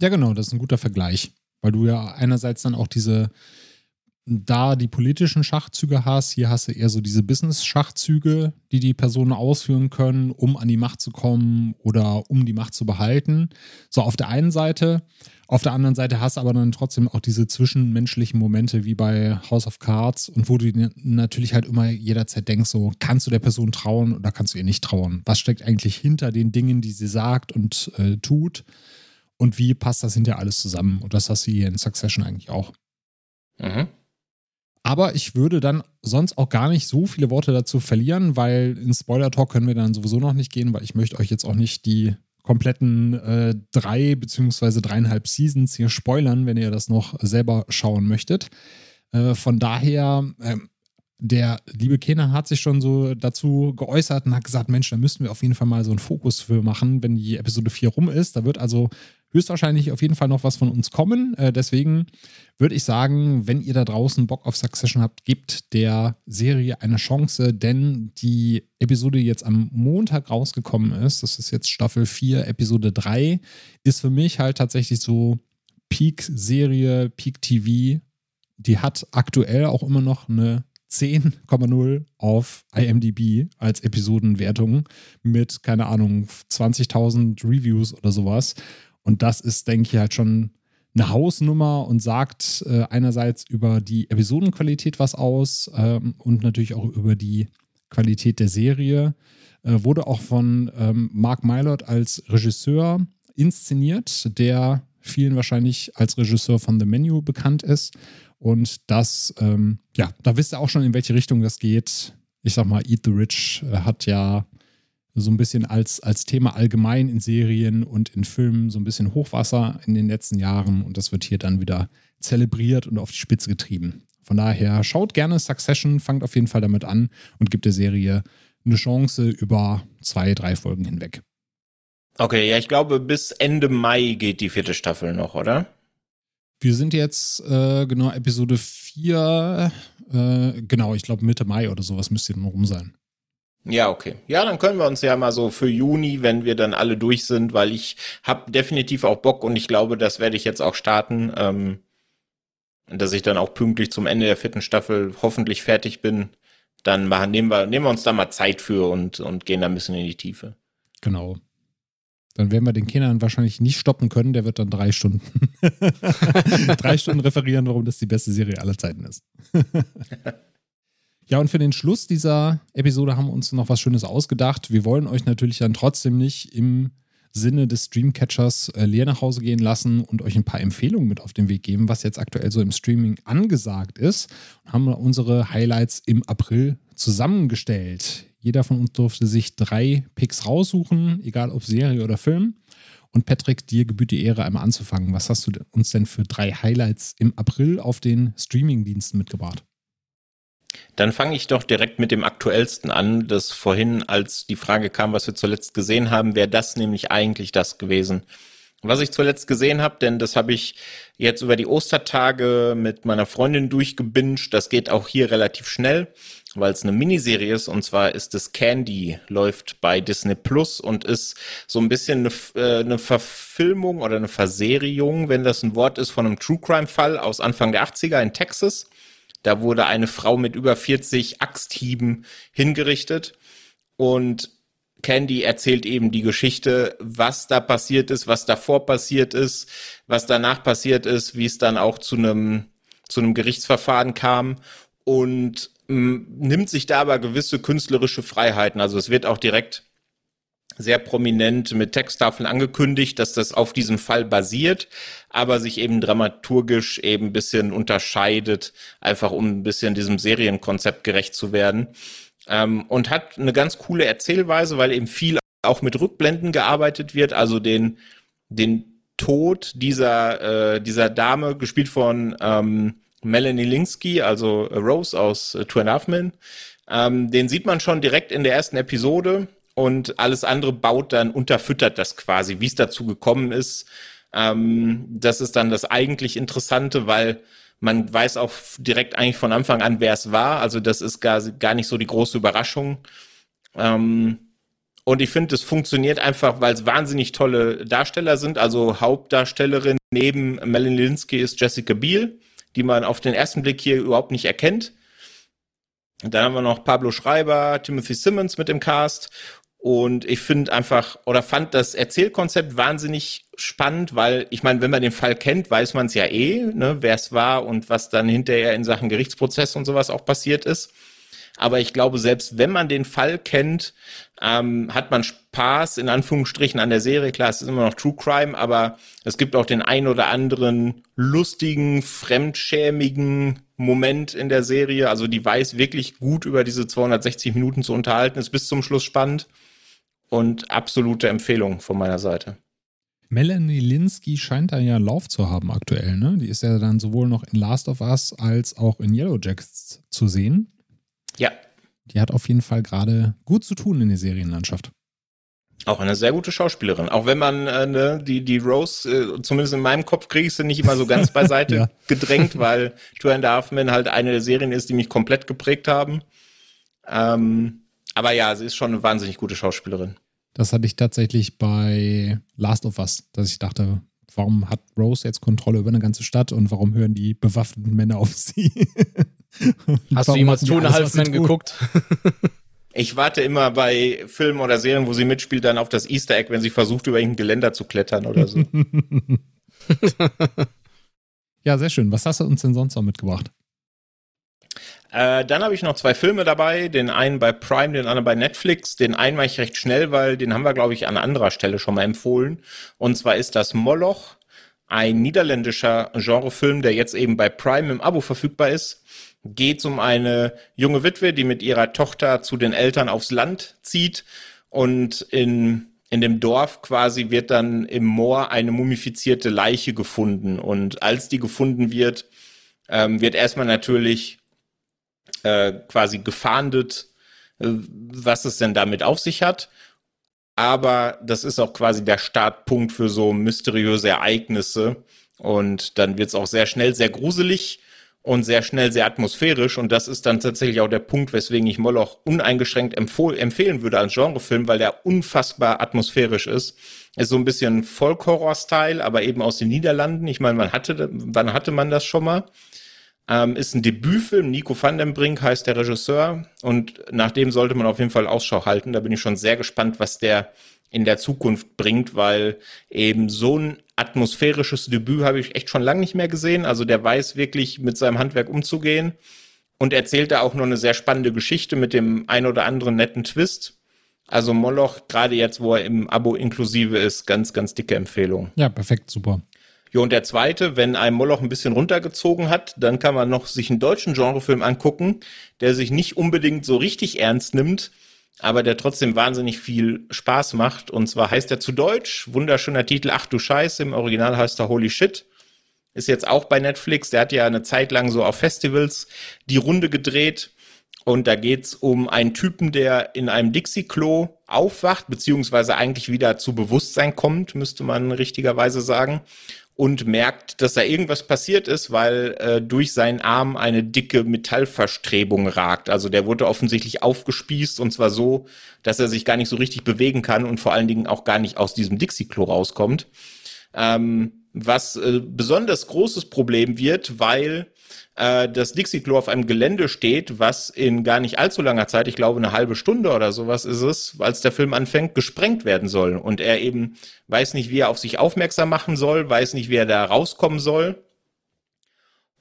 Ja, genau, das ist ein guter Vergleich, weil du ja einerseits dann auch diese da die politischen Schachzüge hast. Hier hast du eher so diese Business-Schachzüge, die die Personen ausführen können, um an die Macht zu kommen oder um die Macht zu behalten. So auf der einen Seite. Auf der anderen Seite hast du aber dann trotzdem auch diese zwischenmenschlichen Momente wie bei House of Cards und wo du natürlich halt immer jederzeit denkst, so kannst du der Person trauen oder kannst du ihr nicht trauen? Was steckt eigentlich hinter den Dingen, die sie sagt und äh, tut? Und wie passt das hinterher alles zusammen? Und das hast du hier in Succession eigentlich auch. Mhm. Aber ich würde dann sonst auch gar nicht so viele Worte dazu verlieren, weil in Spoiler-Talk können wir dann sowieso noch nicht gehen, weil ich möchte euch jetzt auch nicht die kompletten äh, drei beziehungsweise dreieinhalb Seasons hier spoilern, wenn ihr das noch selber schauen möchtet. Äh, von daher, äh, der liebe Kena hat sich schon so dazu geäußert und hat gesagt, Mensch, da müssten wir auf jeden Fall mal so einen Fokus für machen, wenn die Episode 4 rum ist. Da wird also höchstwahrscheinlich auf jeden Fall noch was von uns kommen. Äh, deswegen würde ich sagen, wenn ihr da draußen Bock auf Succession habt, gebt der Serie eine Chance, denn die Episode, die jetzt am Montag rausgekommen ist, das ist jetzt Staffel 4, Episode 3, ist für mich halt tatsächlich so Peak-Serie, Peak-TV. Die hat aktuell auch immer noch eine 10,0 auf IMDb als Episodenwertung mit, keine Ahnung, 20.000 Reviews oder sowas. Und das ist, denke ich, halt schon eine Hausnummer und sagt äh, einerseits über die Episodenqualität was aus ähm, und natürlich auch über die Qualität der Serie. Äh, wurde auch von ähm, Mark Mylord als Regisseur inszeniert, der vielen wahrscheinlich als Regisseur von The Menu bekannt ist. Und das, ähm, ja, da wisst ihr auch schon, in welche Richtung das geht. Ich sag mal, Eat the Rich äh, hat ja so ein bisschen als, als Thema allgemein in Serien und in Filmen so ein bisschen Hochwasser in den letzten Jahren und das wird hier dann wieder zelebriert und auf die Spitze getrieben. Von daher schaut gerne Succession, fangt auf jeden Fall damit an und gibt der Serie eine Chance über zwei, drei Folgen hinweg. Okay, ja, ich glaube, bis Ende Mai geht die vierte Staffel noch, oder? Wir sind jetzt äh, genau Episode 4, äh, genau, ich glaube Mitte Mai oder sowas müsste dann rum sein. Ja, okay. Ja, dann können wir uns ja mal so für Juni, wenn wir dann alle durch sind, weil ich habe definitiv auch Bock und ich glaube, das werde ich jetzt auch starten, ähm, dass ich dann auch pünktlich zum Ende der vierten Staffel hoffentlich fertig bin. Dann machen, nehmen wir, nehmen wir uns da mal Zeit für und, und gehen da ein bisschen in die Tiefe. Genau. Dann werden wir den Kindern wahrscheinlich nicht stoppen können. Der wird dann drei Stunden, drei Stunden referieren, warum das die beste Serie aller Zeiten ist. Ja, und für den Schluss dieser Episode haben wir uns noch was Schönes ausgedacht. Wir wollen euch natürlich dann trotzdem nicht im Sinne des Streamcatchers äh, leer nach Hause gehen lassen und euch ein paar Empfehlungen mit auf den Weg geben, was jetzt aktuell so im Streaming angesagt ist. Und haben unsere Highlights im April zusammengestellt. Jeder von uns durfte sich drei Picks raussuchen, egal ob Serie oder Film. Und Patrick, dir gebührt die Ehre, einmal anzufangen. Was hast du uns denn für drei Highlights im April auf den Streamingdiensten mitgebracht? Dann fange ich doch direkt mit dem aktuellsten an, das vorhin, als die Frage kam, was wir zuletzt gesehen haben, wäre das nämlich eigentlich das gewesen. Was ich zuletzt gesehen habe, denn das habe ich jetzt über die Ostertage mit meiner Freundin durchgebinged. Das geht auch hier relativ schnell, weil es eine Miniserie ist. Und zwar ist es Candy, läuft bei Disney Plus und ist so ein bisschen eine, äh, eine Verfilmung oder eine Verseriung, wenn das ein Wort ist, von einem True Crime Fall aus Anfang der 80er in Texas. Da wurde eine Frau mit über 40 Axthieben hingerichtet und Candy erzählt eben die Geschichte, was da passiert ist, was davor passiert ist, was danach passiert ist, wie es dann auch zu einem zu einem Gerichtsverfahren kam und nimmt sich da aber gewisse künstlerische Freiheiten. Also es wird auch direkt sehr prominent mit Texttafeln angekündigt, dass das auf diesem Fall basiert, aber sich eben dramaturgisch eben ein bisschen unterscheidet, einfach um ein bisschen diesem Serienkonzept gerecht zu werden. Ähm, und hat eine ganz coole Erzählweise, weil eben viel auch mit Rückblenden gearbeitet wird, also den, den Tod dieser, äh, dieser Dame, gespielt von ähm, Melanie Linsky, also Rose aus äh, Two and a Half Men. Ähm, den sieht man schon direkt in der ersten Episode und alles andere baut dann, unterfüttert das quasi, wie es dazu gekommen ist. Ähm, das ist dann das eigentlich Interessante, weil man weiß auch direkt eigentlich von Anfang an, wer es war. Also das ist gar, gar nicht so die große Überraschung. Ähm, und ich finde, es funktioniert einfach, weil es wahnsinnig tolle Darsteller sind. Also Hauptdarstellerin neben Melanie Linsky ist Jessica Biel, die man auf den ersten Blick hier überhaupt nicht erkennt. Und dann haben wir noch Pablo Schreiber, Timothy Simmons mit dem Cast. Und ich finde einfach, oder fand das Erzählkonzept wahnsinnig spannend, weil ich meine, wenn man den Fall kennt, weiß man es ja eh, ne, wer es war und was dann hinterher in Sachen Gerichtsprozess und sowas auch passiert ist. Aber ich glaube, selbst wenn man den Fall kennt, ähm, hat man Spaß in Anführungsstrichen an der Serie. Klar, es ist immer noch True Crime, aber es gibt auch den ein oder anderen lustigen, fremdschämigen Moment in der Serie. Also die weiß wirklich gut über diese 260 Minuten zu unterhalten, ist bis zum Schluss spannend und absolute Empfehlung von meiner Seite. Melanie Linsky scheint da ja Lauf zu haben aktuell, ne? Die ist ja dann sowohl noch in Last of Us als auch in Yellow Jackets zu sehen. Ja. Die hat auf jeden Fall gerade gut zu tun in der Serienlandschaft. Auch eine sehr gute Schauspielerin. Auch wenn man äh, ne, die, die Rose, äh, zumindest in meinem Kopf kriege ich sie nicht immer so ganz beiseite ja. gedrängt, weil Two and a Half Men halt eine der Serien ist, die mich komplett geprägt haben. Ähm, aber ja, sie ist schon eine wahnsinnig gute Schauspielerin. Das hatte ich tatsächlich bei Last of Us, dass ich dachte, warum hat Rose jetzt Kontrolle über eine ganze Stadt und warum hören die bewaffneten Männer auf sie? Hast du jemals Two and a geguckt? Ich warte immer bei Filmen oder Serien, wo sie mitspielt, dann auf das Easter Egg, wenn sie versucht, über irgendein Geländer zu klettern oder so. ja, sehr schön. Was hast du uns denn sonst noch mitgebracht? Äh, dann habe ich noch zwei Filme dabei, den einen bei Prime, den anderen bei Netflix. Den einen mache ich recht schnell, weil den haben wir, glaube ich, an anderer Stelle schon mal empfohlen. Und zwar ist das Moloch, ein niederländischer Genrefilm, der jetzt eben bei Prime im Abo verfügbar ist. Geht um eine junge Witwe, die mit ihrer Tochter zu den Eltern aufs Land zieht und in in dem Dorf quasi wird dann im Moor eine mumifizierte Leiche gefunden. Und als die gefunden wird, ähm, wird erstmal natürlich äh, quasi gefahndet, äh, was es denn damit auf sich hat. Aber das ist auch quasi der Startpunkt für so mysteriöse Ereignisse. Und dann wird es auch sehr schnell sehr gruselig und sehr schnell sehr atmosphärisch. Und das ist dann tatsächlich auch der Punkt, weswegen ich Moloch uneingeschränkt empfehlen würde als Genrefilm, weil der unfassbar atmosphärisch ist. Ist so ein bisschen Folk-Horror-Style, aber eben aus den Niederlanden. Ich meine, wann hatte, wann hatte man das schon mal? Ähm, ist ein Debütfilm. Nico van den Brink heißt der Regisseur. Und nach dem sollte man auf jeden Fall Ausschau halten. Da bin ich schon sehr gespannt, was der in der Zukunft bringt, weil eben so ein atmosphärisches Debüt habe ich echt schon lange nicht mehr gesehen. Also der weiß wirklich mit seinem Handwerk umzugehen und erzählt da auch noch eine sehr spannende Geschichte mit dem ein oder anderen netten Twist. Also Moloch, gerade jetzt, wo er im Abo inklusive ist, ganz, ganz dicke Empfehlung. Ja, perfekt, super. Jo, und der zweite, wenn ein Moloch ein bisschen runtergezogen hat, dann kann man noch sich einen deutschen Genrefilm angucken, der sich nicht unbedingt so richtig ernst nimmt, aber der trotzdem wahnsinnig viel Spaß macht. Und zwar heißt er zu Deutsch, wunderschöner Titel, Ach du Scheiße, im Original heißt er Holy Shit. Ist jetzt auch bei Netflix, der hat ja eine Zeit lang so auf Festivals die Runde gedreht. Und da geht's um einen Typen, der in einem Dixie-Klo aufwacht, beziehungsweise eigentlich wieder zu Bewusstsein kommt, müsste man richtigerweise sagen und merkt, dass da irgendwas passiert ist, weil äh, durch seinen Arm eine dicke Metallverstrebung ragt. Also der wurde offensichtlich aufgespießt und zwar so, dass er sich gar nicht so richtig bewegen kann und vor allen Dingen auch gar nicht aus diesem Dixie-Klo rauskommt. Ähm, was äh, besonders großes Problem wird, weil äh, das Dixie-Klo auf einem Gelände steht, was in gar nicht allzu langer Zeit, ich glaube eine halbe Stunde oder sowas ist es, als der Film anfängt, gesprengt werden soll. Und er eben weiß nicht, wie er auf sich aufmerksam machen soll, weiß nicht, wie er da rauskommen soll.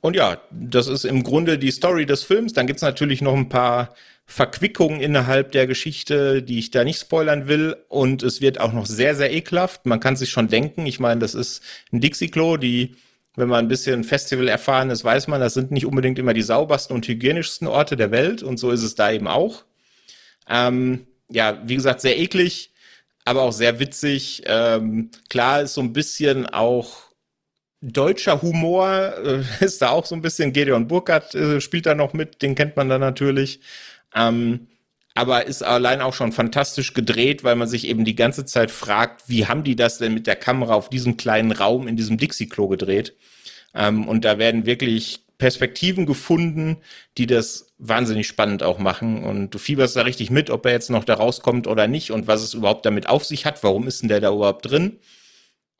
Und ja, das ist im Grunde die Story des Films. Dann gibt's natürlich noch ein paar Verquickungen innerhalb der Geschichte, die ich da nicht spoilern will. Und es wird auch noch sehr, sehr ekelhaft. Man kann sich schon denken, ich meine, das ist ein Dixie-Klo, die wenn man ein bisschen Festival erfahren ist, weiß man, das sind nicht unbedingt immer die saubersten und hygienischsten Orte der Welt und so ist es da eben auch. Ähm, ja, wie gesagt, sehr eklig, aber auch sehr witzig. Ähm, klar ist so ein bisschen auch deutscher Humor, äh, ist da auch so ein bisschen. Gedeon Burkhardt äh, spielt da noch mit, den kennt man da natürlich. Ähm, aber ist allein auch schon fantastisch gedreht, weil man sich eben die ganze Zeit fragt, wie haben die das denn mit der Kamera auf diesem kleinen Raum in diesem Dixie-Klo gedreht? Ähm, und da werden wirklich Perspektiven gefunden, die das wahnsinnig spannend auch machen. Und du fieberst da richtig mit, ob er jetzt noch da rauskommt oder nicht und was es überhaupt damit auf sich hat. Warum ist denn der da überhaupt drin?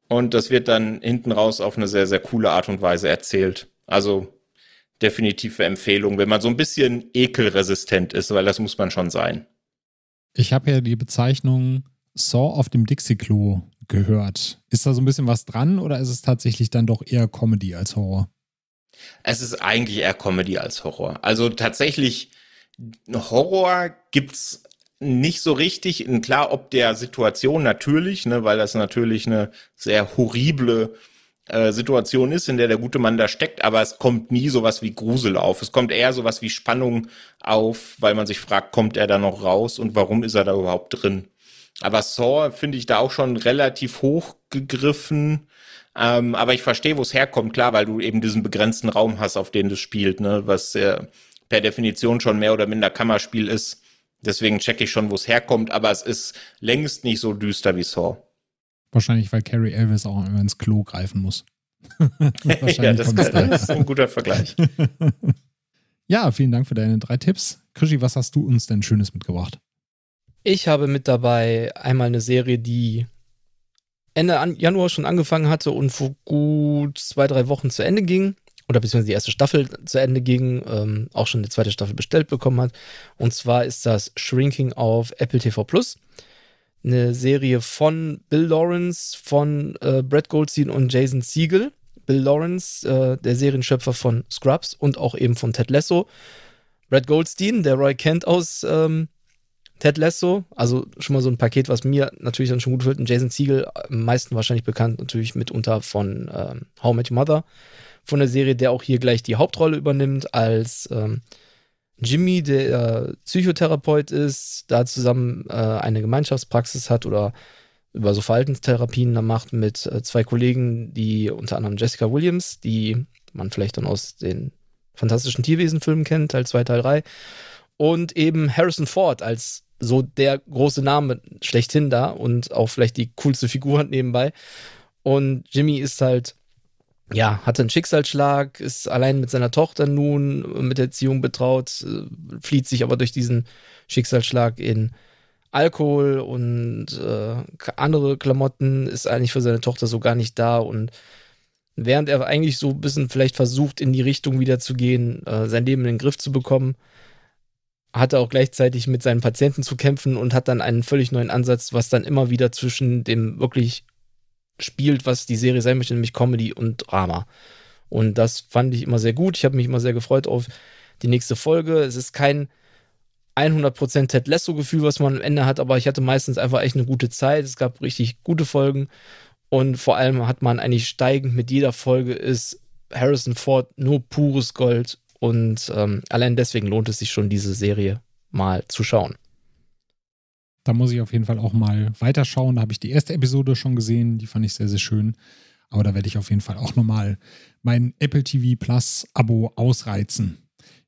Und das wird dann hinten raus auf eine sehr, sehr coole Art und Weise erzählt. Also definitive Empfehlung, wenn man so ein bisschen ekelresistent ist, weil das muss man schon sein. Ich habe ja die Bezeichnung Saw auf dem Dixie-Klo gehört. Ist da so ein bisschen was dran oder ist es tatsächlich dann doch eher Comedy als Horror? Es ist eigentlich eher Comedy als Horror. Also tatsächlich, Horror gibt's nicht so richtig. Klar, ob der Situation natürlich, ne, weil das natürlich eine sehr horrible äh, Situation ist, in der der gute Mann da steckt, aber es kommt nie sowas wie Grusel auf. Es kommt eher sowas wie Spannung auf, weil man sich fragt, kommt er da noch raus und warum ist er da überhaupt drin? Aber Saw finde ich da auch schon relativ hoch gegriffen. Ähm, aber ich verstehe, wo es herkommt, klar, weil du eben diesen begrenzten Raum hast, auf den das spielt, ne, was äh, per Definition schon mehr oder minder Kammerspiel ist. Deswegen checke ich schon, wo es herkommt, aber es ist längst nicht so düster wie Saw. Wahrscheinlich, weil Carrie Elvis auch immer ins Klo greifen muss. ja, das, kann, das ist ein guter Vergleich. ja, vielen Dank für deine drei Tipps. Krischi, was hast du uns denn Schönes mitgebracht? Ich habe mit dabei einmal eine Serie, die Ende Januar schon angefangen hatte und vor gut zwei, drei Wochen zu Ende ging. Oder beziehungsweise die erste Staffel zu Ende ging, ähm, auch schon die zweite Staffel bestellt bekommen hat. Und zwar ist das Shrinking auf Apple TV Plus. Eine Serie von Bill Lawrence, von äh, Brad Goldstein und Jason Siegel. Bill Lawrence, äh, der Serienschöpfer von Scrubs und auch eben von Ted Lasso. Brad Goldstein, der Roy Kent aus ähm, Ted Lasso, also schon mal so ein Paket, was mir natürlich dann schon gut gefällt. Und Jason Siegel, am meisten wahrscheinlich bekannt natürlich mitunter von ähm, How Met Your Mother, von der Serie, der auch hier gleich die Hauptrolle übernimmt als ähm, Jimmy, der äh, Psychotherapeut ist, da zusammen äh, eine Gemeinschaftspraxis hat oder über so Verhaltenstherapien da macht mit äh, zwei Kollegen, die unter anderem Jessica Williams, die man vielleicht dann aus den fantastischen Tierwesen-Filmen kennt, Teil 2, Teil 3, und eben Harrison Ford als so der große Name schlechthin da und auch vielleicht die coolste Figur nebenbei. Und Jimmy ist halt, ja, hatte einen Schicksalsschlag, ist allein mit seiner Tochter nun mit der Erziehung betraut, äh, flieht sich aber durch diesen Schicksalsschlag in Alkohol und äh, andere Klamotten, ist eigentlich für seine Tochter so gar nicht da und während er eigentlich so ein bisschen vielleicht versucht, in die Richtung wieder zu gehen, äh, sein Leben in den Griff zu bekommen, hatte auch gleichzeitig mit seinen Patienten zu kämpfen und hat dann einen völlig neuen Ansatz, was dann immer wieder zwischen dem wirklich spielt, was die Serie sein möchte, nämlich Comedy und Drama. Und das fand ich immer sehr gut. Ich habe mich immer sehr gefreut auf die nächste Folge. Es ist kein 100% Ted Lasso-Gefühl, was man am Ende hat, aber ich hatte meistens einfach echt eine gute Zeit. Es gab richtig gute Folgen und vor allem hat man eigentlich steigend mit jeder Folge ist Harrison Ford nur pures Gold und ähm, allein deswegen lohnt es sich schon, diese Serie mal zu schauen. Da muss ich auf jeden Fall auch mal weiterschauen. Da habe ich die erste Episode schon gesehen. Die fand ich sehr, sehr schön. Aber da werde ich auf jeden Fall auch nochmal mein Apple TV Plus Abo ausreizen.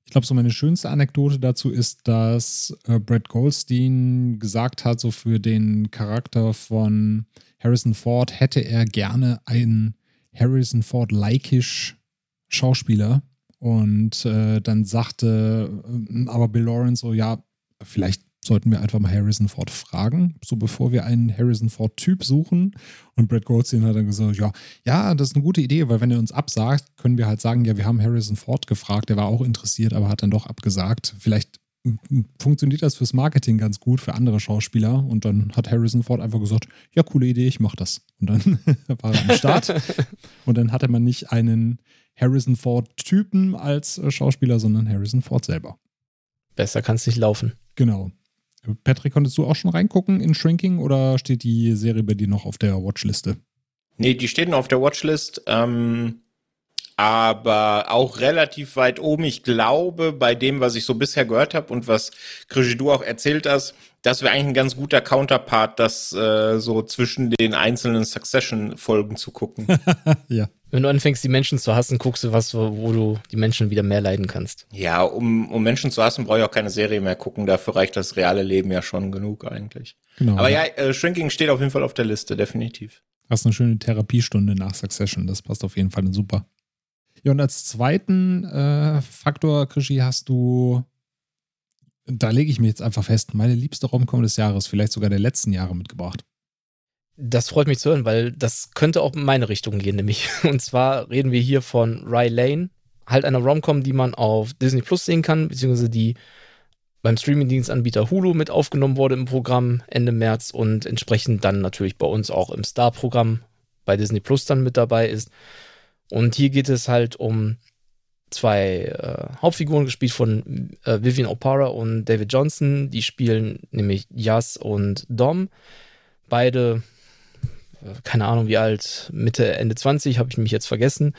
Ich glaube, so meine schönste Anekdote dazu ist, dass äh, Brad Goldstein gesagt hat, so für den Charakter von Harrison Ford hätte er gerne einen Harrison Ford-likeisch Schauspieler, und äh, dann sagte äh, aber Bill Lawrence so, ja, vielleicht sollten wir einfach mal Harrison Ford fragen, so bevor wir einen Harrison Ford-Typ suchen. Und Brad Goldstein hat dann gesagt, ja, ja, das ist eine gute Idee, weil wenn er uns absagt, können wir halt sagen, ja, wir haben Harrison Ford gefragt, der war auch interessiert, aber hat dann doch abgesagt. Vielleicht funktioniert das fürs Marketing ganz gut für andere Schauspieler. Und dann hat Harrison Ford einfach gesagt, ja, coole Idee, ich mach das. Und dann war er am Start. und dann hatte man nicht einen Harrison Ford-Typen als Schauspieler, sondern Harrison Ford selber. Besser kann es nicht laufen. Genau. Patrick, konntest du auch schon reingucken in Shrinking oder steht die Serie bei dir noch auf der Watchliste? Nee, die steht noch auf der Watchlist. Ähm, aber auch relativ weit oben. Ich glaube, bei dem, was ich so bisher gehört habe und was Krischi, du auch erzählt hast, das wäre eigentlich ein ganz guter Counterpart, das äh, so zwischen den einzelnen Succession-Folgen zu gucken. ja. Wenn du anfängst, die Menschen zu hassen, guckst du was, wo du die Menschen wieder mehr leiden kannst. Ja, um, um Menschen zu hassen, brauche ich auch keine Serie mehr gucken. Dafür reicht das reale Leben ja schon genug eigentlich. Genau. Aber ja, äh, Shrinking steht auf jeden Fall auf der Liste, definitiv. Hast eine schöne Therapiestunde nach Succession. Das passt auf jeden Fall super. Ja, und als zweiten äh, Faktor, Krischi, hast du, da lege ich mich jetzt einfach fest, meine liebste Romcom des Jahres, vielleicht sogar der letzten Jahre mitgebracht. Das freut mich zu hören, weil das könnte auch in meine Richtung gehen, nämlich. Und zwar reden wir hier von Rye Lane, halt eine Romcom, die man auf Disney Plus sehen kann, beziehungsweise die beim Streamingdienstanbieter Hulu mit aufgenommen wurde im Programm Ende März und entsprechend dann natürlich bei uns auch im Star-Programm bei Disney Plus dann mit dabei ist. Und hier geht es halt um zwei äh, Hauptfiguren, gespielt von äh, Vivian O'Para und David Johnson. Die spielen nämlich Yas und Dom. Beide, keine Ahnung wie alt, Mitte, Ende 20, habe ich mich jetzt vergessen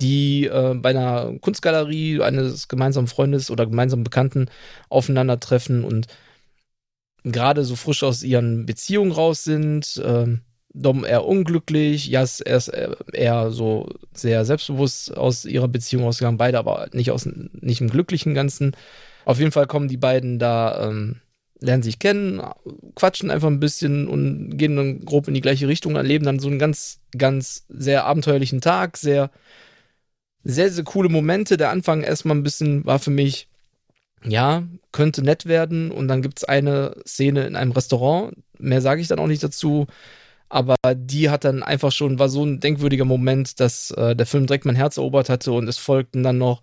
die äh, bei einer Kunstgalerie eines gemeinsamen Freundes oder gemeinsamen Bekannten aufeinandertreffen und gerade so frisch aus ihren Beziehungen raus sind. Äh, Dom eher unglücklich, Jas erst äh, eher so sehr selbstbewusst aus ihrer Beziehung ausgegangen, beide aber nicht aus nicht im glücklichen Ganzen. Auf jeden Fall kommen die beiden da, ähm, lernen sich kennen, quatschen einfach ein bisschen und gehen dann grob in die gleiche Richtung, erleben dann so einen ganz, ganz sehr abenteuerlichen Tag, sehr sehr, sehr coole Momente. Der Anfang erstmal ein bisschen war für mich, ja, könnte nett werden. Und dann gibt es eine Szene in einem Restaurant. Mehr sage ich dann auch nicht dazu. Aber die hat dann einfach schon, war so ein denkwürdiger Moment, dass äh, der Film direkt mein Herz erobert hatte und es folgten dann noch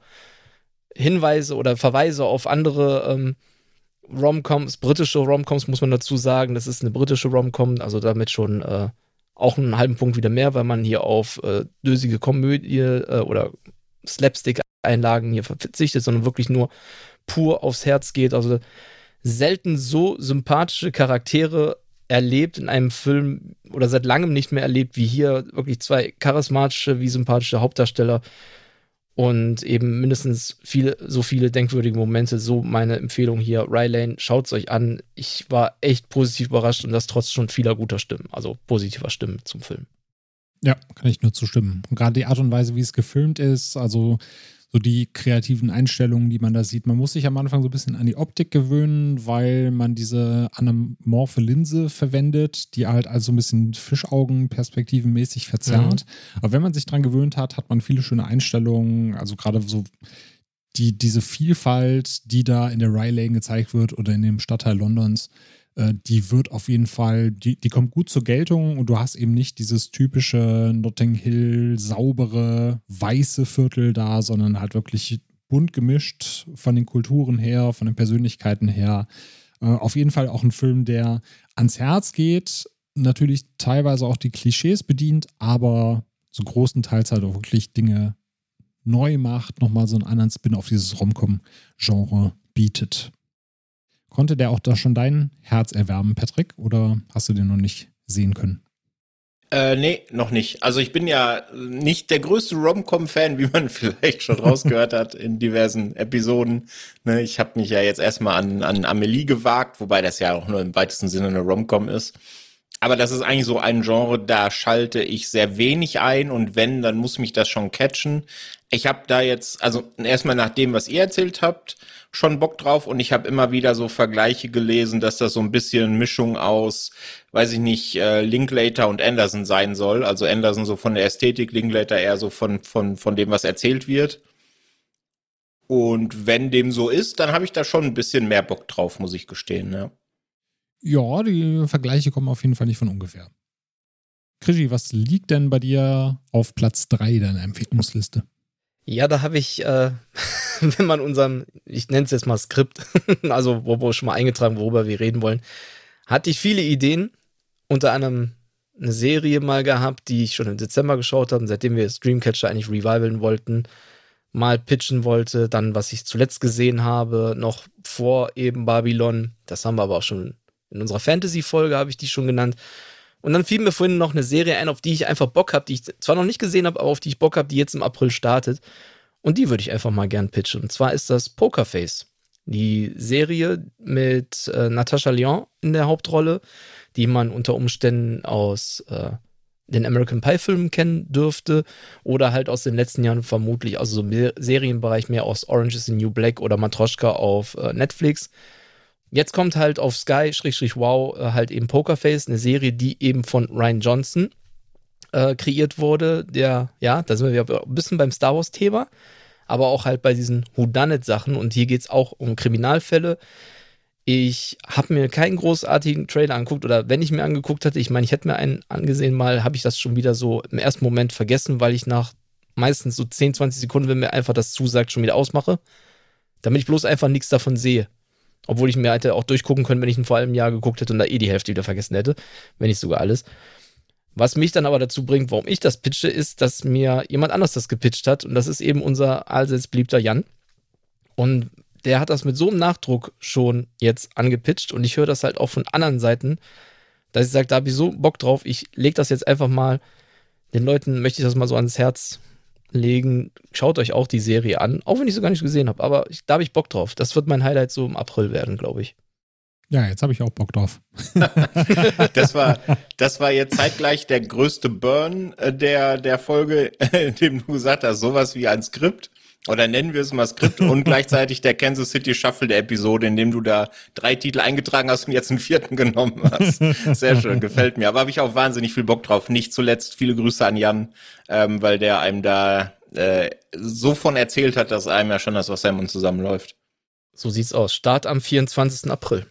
Hinweise oder Verweise auf andere ähm, Romcoms, britische Romcoms, muss man dazu sagen. Das ist eine britische Romcom, also damit schon äh, auch einen halben Punkt wieder mehr, weil man hier auf äh, dösige Komödie äh, oder Slapstick-Einlagen hier verzichtet, sondern wirklich nur pur aufs Herz geht. Also selten so sympathische Charaktere erlebt in einem Film oder seit langem nicht mehr erlebt wie hier. Wirklich zwei charismatische wie sympathische Hauptdarsteller und eben mindestens viele, so viele denkwürdige Momente. So meine Empfehlung hier. Rylane, schaut es euch an. Ich war echt positiv überrascht und das trotz schon vieler guter Stimmen, also positiver Stimmen zum Film. Ja, kann ich nur zustimmen. Und gerade die Art und Weise, wie es gefilmt ist, also so die kreativen Einstellungen, die man da sieht. Man muss sich am Anfang so ein bisschen an die Optik gewöhnen, weil man diese anamorphe Linse verwendet, die halt also ein bisschen Fischaugen perspektivenmäßig verzerrt. Mhm. Aber wenn man sich dran gewöhnt hat, hat man viele schöne Einstellungen, also gerade so die, diese Vielfalt, die da in der Rye Lane gezeigt wird oder in dem Stadtteil Londons, die wird auf jeden Fall, die, die kommt gut zur Geltung und du hast eben nicht dieses typische Notting Hill saubere weiße Viertel da, sondern halt wirklich bunt gemischt von den Kulturen her, von den Persönlichkeiten her. Äh, auf jeden Fall auch ein Film, der ans Herz geht, natürlich teilweise auch die Klischees bedient, aber so großenteils halt auch wirklich Dinge neu macht, nochmal so einen anderen Spin auf dieses Romcom-Genre bietet. Konnte der auch da schon dein Herz erwärmen, Patrick? Oder hast du den noch nicht sehen können? Äh, nee, noch nicht. Also ich bin ja nicht der größte Rom-Com-Fan, wie man vielleicht schon rausgehört hat in diversen Episoden. Ne, ich habe mich ja jetzt erstmal an, an Amelie gewagt, wobei das ja auch nur im weitesten Sinne eine Rom-Com ist. Aber das ist eigentlich so ein Genre, da schalte ich sehr wenig ein und wenn, dann muss mich das schon catchen. Ich habe da jetzt, also erstmal nach dem, was ihr erzählt habt, schon Bock drauf und ich habe immer wieder so Vergleiche gelesen, dass das so ein bisschen Mischung aus, weiß ich nicht, äh, Linklater und Anderson sein soll. Also Anderson so von der Ästhetik, Linklater eher so von, von, von dem, was erzählt wird. Und wenn dem so ist, dann habe ich da schon ein bisschen mehr Bock drauf, muss ich gestehen, ja. Ja, die Vergleiche kommen auf jeden Fall nicht von ungefähr. Krischi, was liegt denn bei dir auf Platz 3 deiner Empfehlungsliste? Ja, da habe ich, äh, wenn man unserem, ich nenne es jetzt mal Skript, also wo wir schon mal eingetragen, worüber wir reden wollen, hatte ich viele Ideen, unter anderem eine Serie mal gehabt, die ich schon im Dezember geschaut habe, seitdem wir Streamcatcher eigentlich revivalen wollten, mal pitchen wollte, dann was ich zuletzt gesehen habe, noch vor eben Babylon, das haben wir aber auch schon in unserer Fantasy-Folge habe ich die schon genannt. Und dann fiel mir vorhin noch eine Serie ein, auf die ich einfach Bock habe, die ich zwar noch nicht gesehen habe, aber auf die ich Bock habe, die jetzt im April startet. Und die würde ich einfach mal gern pitchen. Und zwar ist das Pokerface. Die Serie mit äh, Natascha Lyon in der Hauptrolle, die man unter Umständen aus äh, den American Pie-Filmen kennen dürfte oder halt aus den letzten Jahren vermutlich aus so einem Serienbereich mehr aus Orange is the New Black oder Matroschka auf äh, Netflix. Jetzt kommt halt auf Sky, Schrägstrich Wow, äh, halt eben Pokerface, eine Serie, die eben von Ryan Johnson äh, kreiert wurde. Der, ja, da sind wir ein bisschen beim Star Wars-Thema, aber auch halt bei diesen Whodunit-Sachen. Und hier geht es auch um Kriminalfälle. Ich habe mir keinen großartigen Trailer angeguckt oder wenn ich mir angeguckt hatte, ich meine, ich hätte mir einen angesehen mal, habe ich das schon wieder so im ersten Moment vergessen, weil ich nach meistens so 10, 20 Sekunden, wenn mir einfach das zusagt, schon wieder ausmache. Damit ich bloß einfach nichts davon sehe. Obwohl ich mir hätte auch durchgucken können, wenn ich ihn vor einem Jahr geguckt hätte und da eh die Hälfte wieder vergessen hätte. Wenn nicht sogar alles. Was mich dann aber dazu bringt, warum ich das pitche, ist, dass mir jemand anders das gepitcht hat. Und das ist eben unser allseits beliebter Jan. Und der hat das mit so einem Nachdruck schon jetzt angepitcht. Und ich höre das halt auch von anderen Seiten, dass ich sage, da habe ich so Bock drauf. Ich lege das jetzt einfach mal. Den Leuten möchte ich das mal so ans Herz legen. Schaut euch auch die Serie an. Auch wenn ich sie gar nicht gesehen habe. Aber ich, da habe ich Bock drauf. Das wird mein Highlight so im April werden, glaube ich. Ja, jetzt habe ich auch Bock drauf. das war, das war jetzt zeitgleich der größte Burn äh, der, der Folge, in dem du gesagt hast, sowas wie ein Skript. Oder nennen wir es mal Skript und gleichzeitig der Kansas City Shuffle der Episode, in dem du da drei Titel eingetragen hast und jetzt einen vierten genommen hast. Sehr schön, gefällt mir. Aber habe ich auch wahnsinnig viel Bock drauf. Nicht zuletzt viele Grüße an Jan, ähm, weil der einem da äh, so von erzählt hat, dass einem ja schon das Wasser im Mund zusammenläuft. So sieht's aus. Start am 24. April.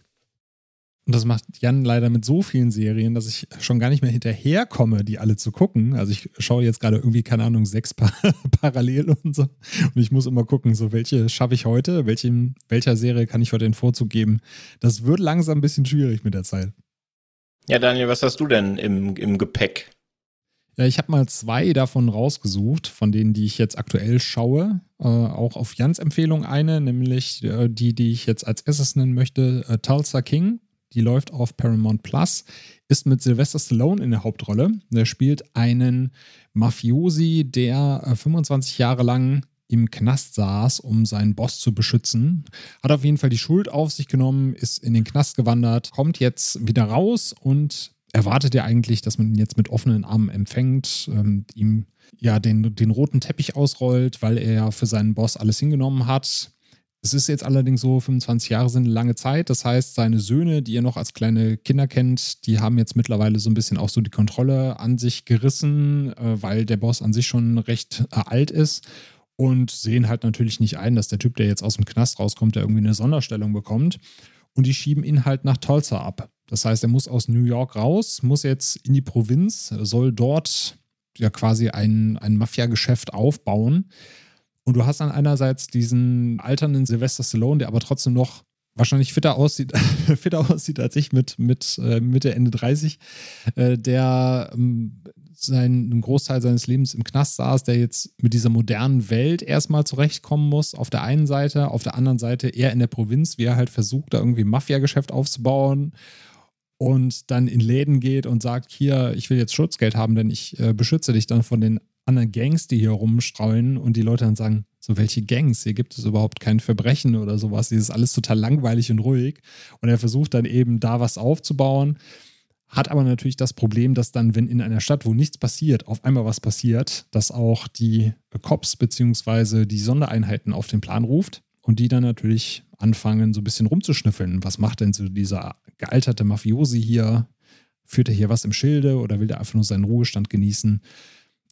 Und das macht Jan leider mit so vielen Serien, dass ich schon gar nicht mehr hinterherkomme, die alle zu gucken. Also ich schaue jetzt gerade irgendwie, keine Ahnung, sechs pa parallel und so. Und ich muss immer gucken, so welche schaffe ich heute, welche, welcher Serie kann ich heute den Vorzug geben. Das wird langsam ein bisschen schwierig mit der Zeit. Ja, Daniel, was hast du denn im, im Gepäck? Ja, ich habe mal zwei davon rausgesucht, von denen, die ich jetzt aktuell schaue. Äh, auch auf Jans Empfehlung eine, nämlich äh, die, die ich jetzt als erstes nennen möchte, äh, Tulsa King die läuft auf Paramount Plus, ist mit Sylvester Stallone in der Hauptrolle. Der spielt einen Mafiosi, der 25 äh, Jahre lang im Knast saß, um seinen Boss zu beschützen. Hat auf jeden Fall die Schuld auf sich genommen, ist in den Knast gewandert, kommt jetzt wieder raus und erwartet ja eigentlich, dass man ihn jetzt mit offenen Armen empfängt, ähm, ihm ja den, den roten Teppich ausrollt, weil er ja für seinen Boss alles hingenommen hat. Es ist jetzt allerdings so, 25 Jahre sind eine lange Zeit. Das heißt, seine Söhne, die ihr noch als kleine Kinder kennt, die haben jetzt mittlerweile so ein bisschen auch so die Kontrolle an sich gerissen, äh, weil der Boss an sich schon recht äh, alt ist und sehen halt natürlich nicht ein, dass der Typ, der jetzt aus dem Knast rauskommt, der irgendwie eine Sonderstellung bekommt. Und die schieben ihn halt nach Tulsa ab. Das heißt, er muss aus New York raus, muss jetzt in die Provinz, soll dort ja quasi ein, ein Mafia-Geschäft aufbauen. Und du hast dann einerseits diesen alternden Sylvester Stallone, der aber trotzdem noch wahrscheinlich fitter aussieht, fitter aussieht als ich mit, mit äh, Mitte, Ende 30, äh, der ähm, seinen Großteil seines Lebens im Knast saß, der jetzt mit dieser modernen Welt erstmal zurechtkommen muss. Auf der einen Seite, auf der anderen Seite eher in der Provinz, wie er halt versucht, da irgendwie ein Mafia-Geschäft aufzubauen und dann in Läden geht und sagt, hier, ich will jetzt Schutzgeld haben, denn ich äh, beschütze dich dann von den anderen Gangs, die hier rumstreuen und die Leute dann sagen, so welche Gangs, hier gibt es überhaupt kein Verbrechen oder sowas, hier ist alles total langweilig und ruhig und er versucht dann eben da was aufzubauen, hat aber natürlich das Problem, dass dann, wenn in einer Stadt, wo nichts passiert, auf einmal was passiert, dass auch die Cops bzw. die Sondereinheiten auf den Plan ruft und die dann natürlich anfangen, so ein bisschen rumzuschnüffeln. Was macht denn so dieser gealterte Mafiosi hier? Führt er hier was im Schilde oder will er einfach nur seinen Ruhestand genießen?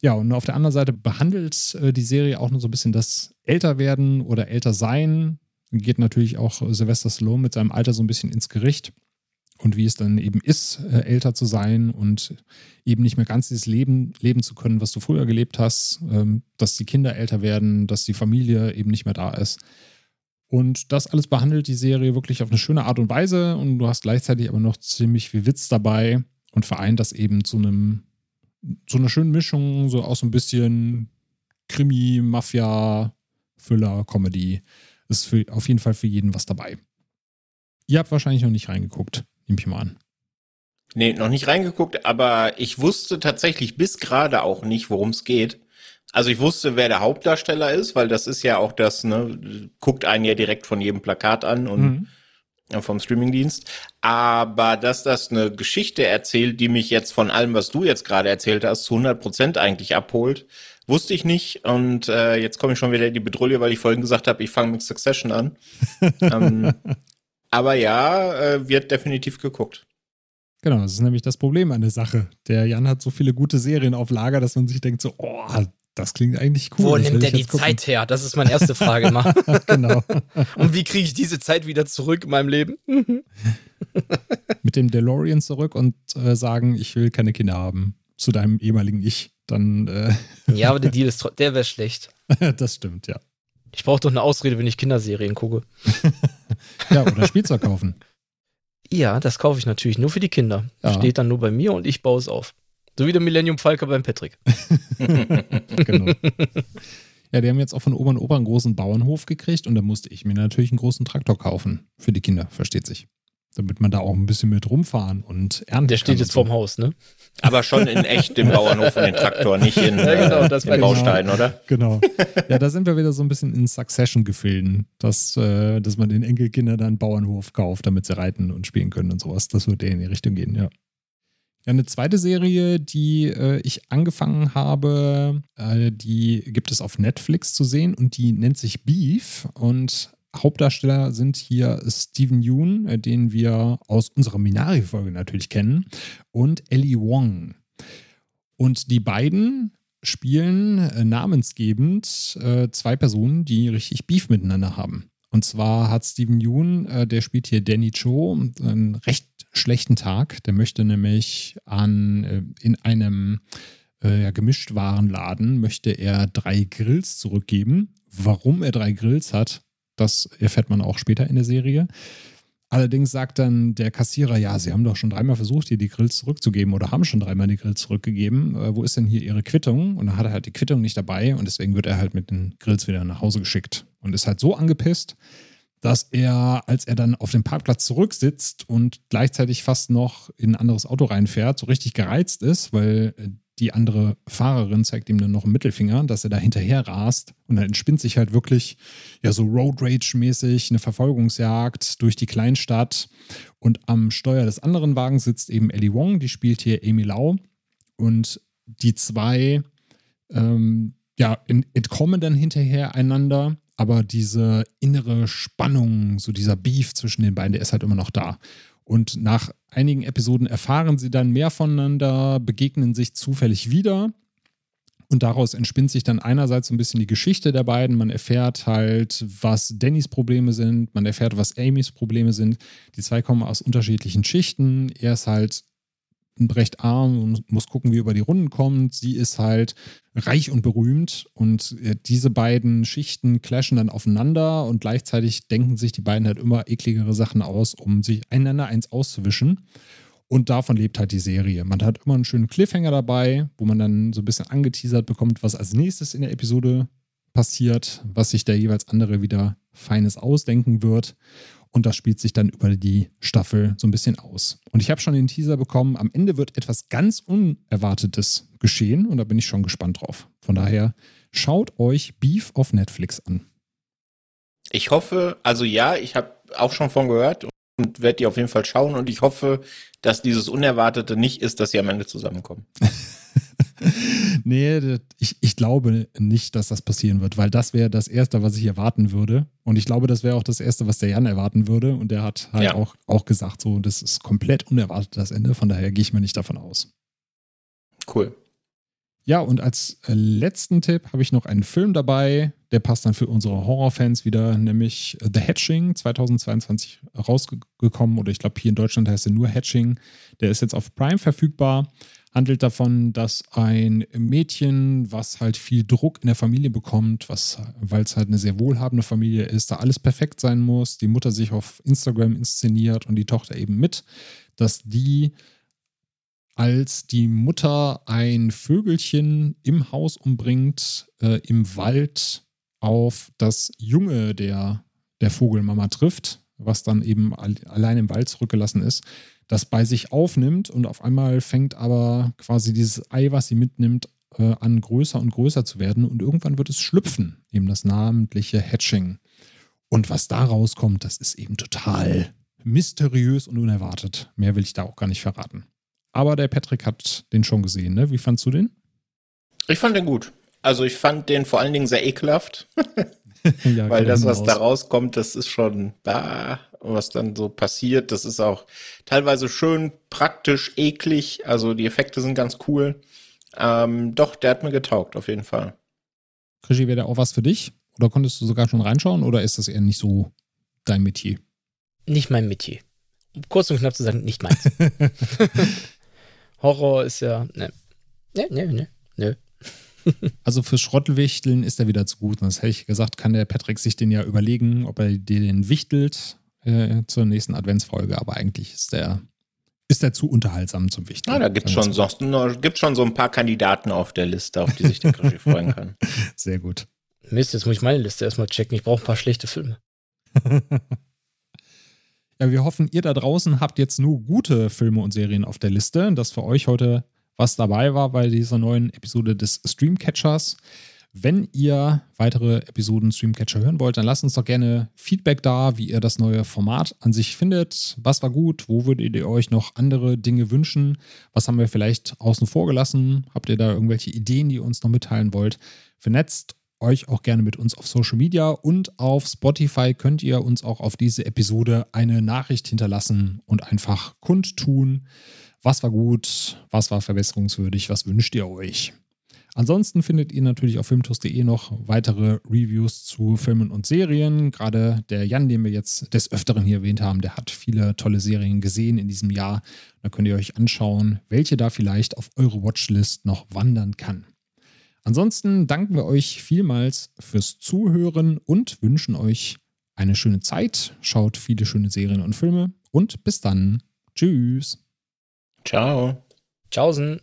Ja, und auf der anderen Seite behandelt äh, die Serie auch nur so ein bisschen das Älterwerden oder Ältersein. Geht natürlich auch Sylvester Stallone mit seinem Alter so ein bisschen ins Gericht und wie es dann eben ist, äh, älter zu sein und eben nicht mehr ganz dieses Leben leben zu können, was du früher gelebt hast, ähm, dass die Kinder älter werden, dass die Familie eben nicht mehr da ist. Und das alles behandelt die Serie wirklich auf eine schöne Art und Weise und du hast gleichzeitig aber noch ziemlich viel Witz dabei und vereint das eben zu einem so eine schöne Mischung, so aus ein bisschen Krimi, Mafia, Füller, Comedy. Ist für, auf jeden Fall für jeden was dabei. Ihr habt wahrscheinlich noch nicht reingeguckt, nehme ich mal an. Nee, noch nicht reingeguckt, aber ich wusste tatsächlich bis gerade auch nicht, worum es geht. Also ich wusste, wer der Hauptdarsteller ist, weil das ist ja auch das, ne, guckt einen ja direkt von jedem Plakat an und mhm vom Streamingdienst. Aber dass das eine Geschichte erzählt, die mich jetzt von allem, was du jetzt gerade erzählt hast, zu 100 Prozent eigentlich abholt, wusste ich nicht. Und äh, jetzt komme ich schon wieder in die Bedrohung, weil ich vorhin gesagt habe, ich fange mit Succession an. ähm, aber ja, äh, wird definitiv geguckt. Genau, das ist nämlich das Problem an der Sache. Der Jan hat so viele gute Serien auf Lager, dass man sich denkt so, oh, das klingt eigentlich cool. Wo nimmt der die gucken. Zeit her? Das ist meine erste Frage mal. genau. Und wie kriege ich diese Zeit wieder zurück in meinem Leben? Mit dem DeLorean zurück und äh, sagen, ich will keine Kinder haben. Zu deinem ehemaligen Ich. dann. Äh ja, aber der Deal ist, der wäre schlecht. das stimmt, ja. Ich brauche doch eine Ausrede, wenn ich Kinderserien gucke. ja, oder Spielzeug kaufen. Ja, das kaufe ich natürlich nur für die Kinder. Ja. Steht dann nur bei mir und ich baue es auf. So wie der Millennium Falke beim Patrick. genau. Ja, die haben jetzt auch von Ober und Ober einen großen Bauernhof gekriegt und da musste ich mir natürlich einen großen Traktor kaufen. Für die Kinder, versteht sich. Damit man da auch ein bisschen mit rumfahren und ernten Der steht jetzt so. vorm Haus, ne? Aber schon in echt im Bauernhof und den Traktor, nicht in, ja, genau, das äh, in Baustein, oder? Genau. Ja, da sind wir wieder so ein bisschen in Succession-Gefilden, dass, äh, dass man den Enkelkindern dann einen Bauernhof kauft, damit sie reiten und spielen können und sowas. Das würde in die Richtung gehen, ja. Ja, eine zweite Serie, die äh, ich angefangen habe, äh, die gibt es auf Netflix zu sehen und die nennt sich Beef und Hauptdarsteller sind hier Steven Yeun, äh, den wir aus unserer Minari-Folge natürlich kennen, und Ellie Wong. Und die beiden spielen äh, namensgebend äh, zwei Personen, die richtig Beef miteinander haben. Und zwar hat Steven Yeun, äh, der spielt hier Danny Cho, einen recht schlechten Tag. Der möchte nämlich an, äh, in einem äh, ja, Gemischtwarenladen möchte er drei Grills zurückgeben. Warum er drei Grills hat, das erfährt man auch später in der Serie. Allerdings sagt dann der Kassierer, ja, Sie haben doch schon dreimal versucht, hier die Grills zurückzugeben oder haben schon dreimal die Grills zurückgegeben. Äh, wo ist denn hier Ihre Quittung? Und dann hat er halt die Quittung nicht dabei und deswegen wird er halt mit den Grills wieder nach Hause geschickt und ist halt so angepisst, dass er, als er dann auf dem Parkplatz zurücksitzt und gleichzeitig fast noch in ein anderes Auto reinfährt, so richtig gereizt ist, weil äh, die andere Fahrerin zeigt ihm dann noch einen Mittelfinger, dass er da hinterher rast. Und dann entspinnt sich halt wirklich ja so Road Rage mäßig eine Verfolgungsjagd durch die Kleinstadt. Und am Steuer des anderen Wagens sitzt eben Ellie Wong, die spielt hier Amy Lau. Und die zwei ähm, ja entkommen dann hinterher einander aber diese innere Spannung, so dieser Beef zwischen den beiden, der ist halt immer noch da. Und nach einigen Episoden erfahren sie dann mehr voneinander, begegnen sich zufällig wieder. Und daraus entspinnt sich dann einerseits so ein bisschen die Geschichte der beiden. Man erfährt halt, was Dannys Probleme sind. Man erfährt, was Amys Probleme sind. Die zwei kommen aus unterschiedlichen Schichten. Er ist halt recht arm und muss gucken, wie er über die Runden kommt. Sie ist halt reich und berühmt und äh, diese beiden Schichten clashen dann aufeinander und gleichzeitig denken sich die beiden halt immer ekligere Sachen aus, um sich einander eins auszuwischen. Und davon lebt halt die Serie. Man hat immer einen schönen Cliffhanger dabei, wo man dann so ein bisschen angeteasert bekommt, was als nächstes in der Episode passiert, was sich der jeweils andere wieder Feines ausdenken wird. Und das spielt sich dann über die Staffel so ein bisschen aus. Und ich habe schon den Teaser bekommen, am Ende wird etwas ganz Unerwartetes geschehen und da bin ich schon gespannt drauf. Von daher schaut euch Beef auf Netflix an. Ich hoffe, also ja, ich habe auch schon von gehört und werde die auf jeden Fall schauen und ich hoffe, dass dieses Unerwartete nicht ist, dass sie am Ende zusammenkommen. nee, ich, ich glaube nicht, dass das passieren wird, weil das wäre das Erste, was ich erwarten würde. Und ich glaube, das wäre auch das Erste, was der Jan erwarten würde. Und der hat halt ja. auch, auch gesagt, so, das ist komplett unerwartet, das Ende. Von daher gehe ich mir nicht davon aus. Cool. Ja, und als äh, letzten Tipp habe ich noch einen Film dabei, der passt dann für unsere Horrorfans wieder, nämlich The Hatching, 2022 rausgekommen, oder ich glaube hier in Deutschland heißt er nur Hatching. Der ist jetzt auf Prime verfügbar handelt davon, dass ein Mädchen, was halt viel Druck in der Familie bekommt, weil es halt eine sehr wohlhabende Familie ist, da alles perfekt sein muss, die Mutter sich auf Instagram inszeniert und die Tochter eben mit, dass die als die Mutter ein Vögelchen im Haus umbringt, äh, im Wald auf das Junge der, der Vogelmama trifft, was dann eben allein im Wald zurückgelassen ist, das bei sich aufnimmt und auf einmal fängt aber quasi dieses Ei, was sie mitnimmt, äh, an größer und größer zu werden und irgendwann wird es schlüpfen, eben das namentliche Hatching. Und was da rauskommt, das ist eben total mysteriös und unerwartet. Mehr will ich da auch gar nicht verraten. Aber der Patrick hat den schon gesehen, ne? Wie fandst du den? Ich fand den gut. Also ich fand den vor allen Dingen sehr ekelhaft. ja, Weil das, was da rauskommt, das ist schon da, was dann so passiert. Das ist auch teilweise schön praktisch, eklig. Also die Effekte sind ganz cool. Ähm, doch, der hat mir getaugt, auf jeden Fall. Krischi, wäre der auch was für dich? Oder konntest du sogar schon reinschauen? Oder ist das eher nicht so dein Metier? Nicht mein Metier. Um kurz und knapp zu sagen, nicht meins. Horror ist ja. Ne. Ne, ne, ne. Nö. also für Schrottwichteln ist er wieder zu gut. Und das hätte ich gesagt, kann der Patrick sich den ja überlegen, ob er den wichtelt äh, zur nächsten Adventsfolge. Aber eigentlich ist der, ist der zu unterhaltsam zum Wichteln. Ja, da gibt es schon, so, schon so ein paar Kandidaten auf der Liste, auf die sich der Krischi freuen kann. Sehr gut. Mist, jetzt muss ich meine Liste erstmal checken. Ich brauche ein paar schlechte Filme. ja, wir hoffen, ihr da draußen habt jetzt nur gute Filme und Serien auf der Liste, dass für euch heute was dabei war bei dieser neuen Episode des Streamcatchers. Wenn ihr weitere Episoden Streamcatcher hören wollt, dann lasst uns doch gerne Feedback da, wie ihr das neue Format an sich findet. Was war gut? Wo würdet ihr euch noch andere Dinge wünschen? Was haben wir vielleicht außen vor gelassen? Habt ihr da irgendwelche Ideen, die ihr uns noch mitteilen wollt? Vernetzt euch auch gerne mit uns auf Social Media und auf Spotify könnt ihr uns auch auf diese Episode eine Weihnachricht hinterlassen und einfach kundtun, was war gut, was war verbesserungswürdig, was wünscht ihr euch. Ansonsten findet ihr natürlich auf filmtos.de noch weitere Reviews zu Filmen und Serien. Gerade der Jan, den wir jetzt des Öfteren hier erwähnt haben, der hat viele tolle Serien gesehen in diesem Jahr. Da könnt ihr euch anschauen, welche da vielleicht auf eure Watchlist noch wandern kann. Ansonsten danken wir euch vielmals fürs Zuhören und wünschen euch eine schöne Zeit. Schaut viele schöne Serien und Filme und bis dann. Tschüss. Ciao. Tschaußen.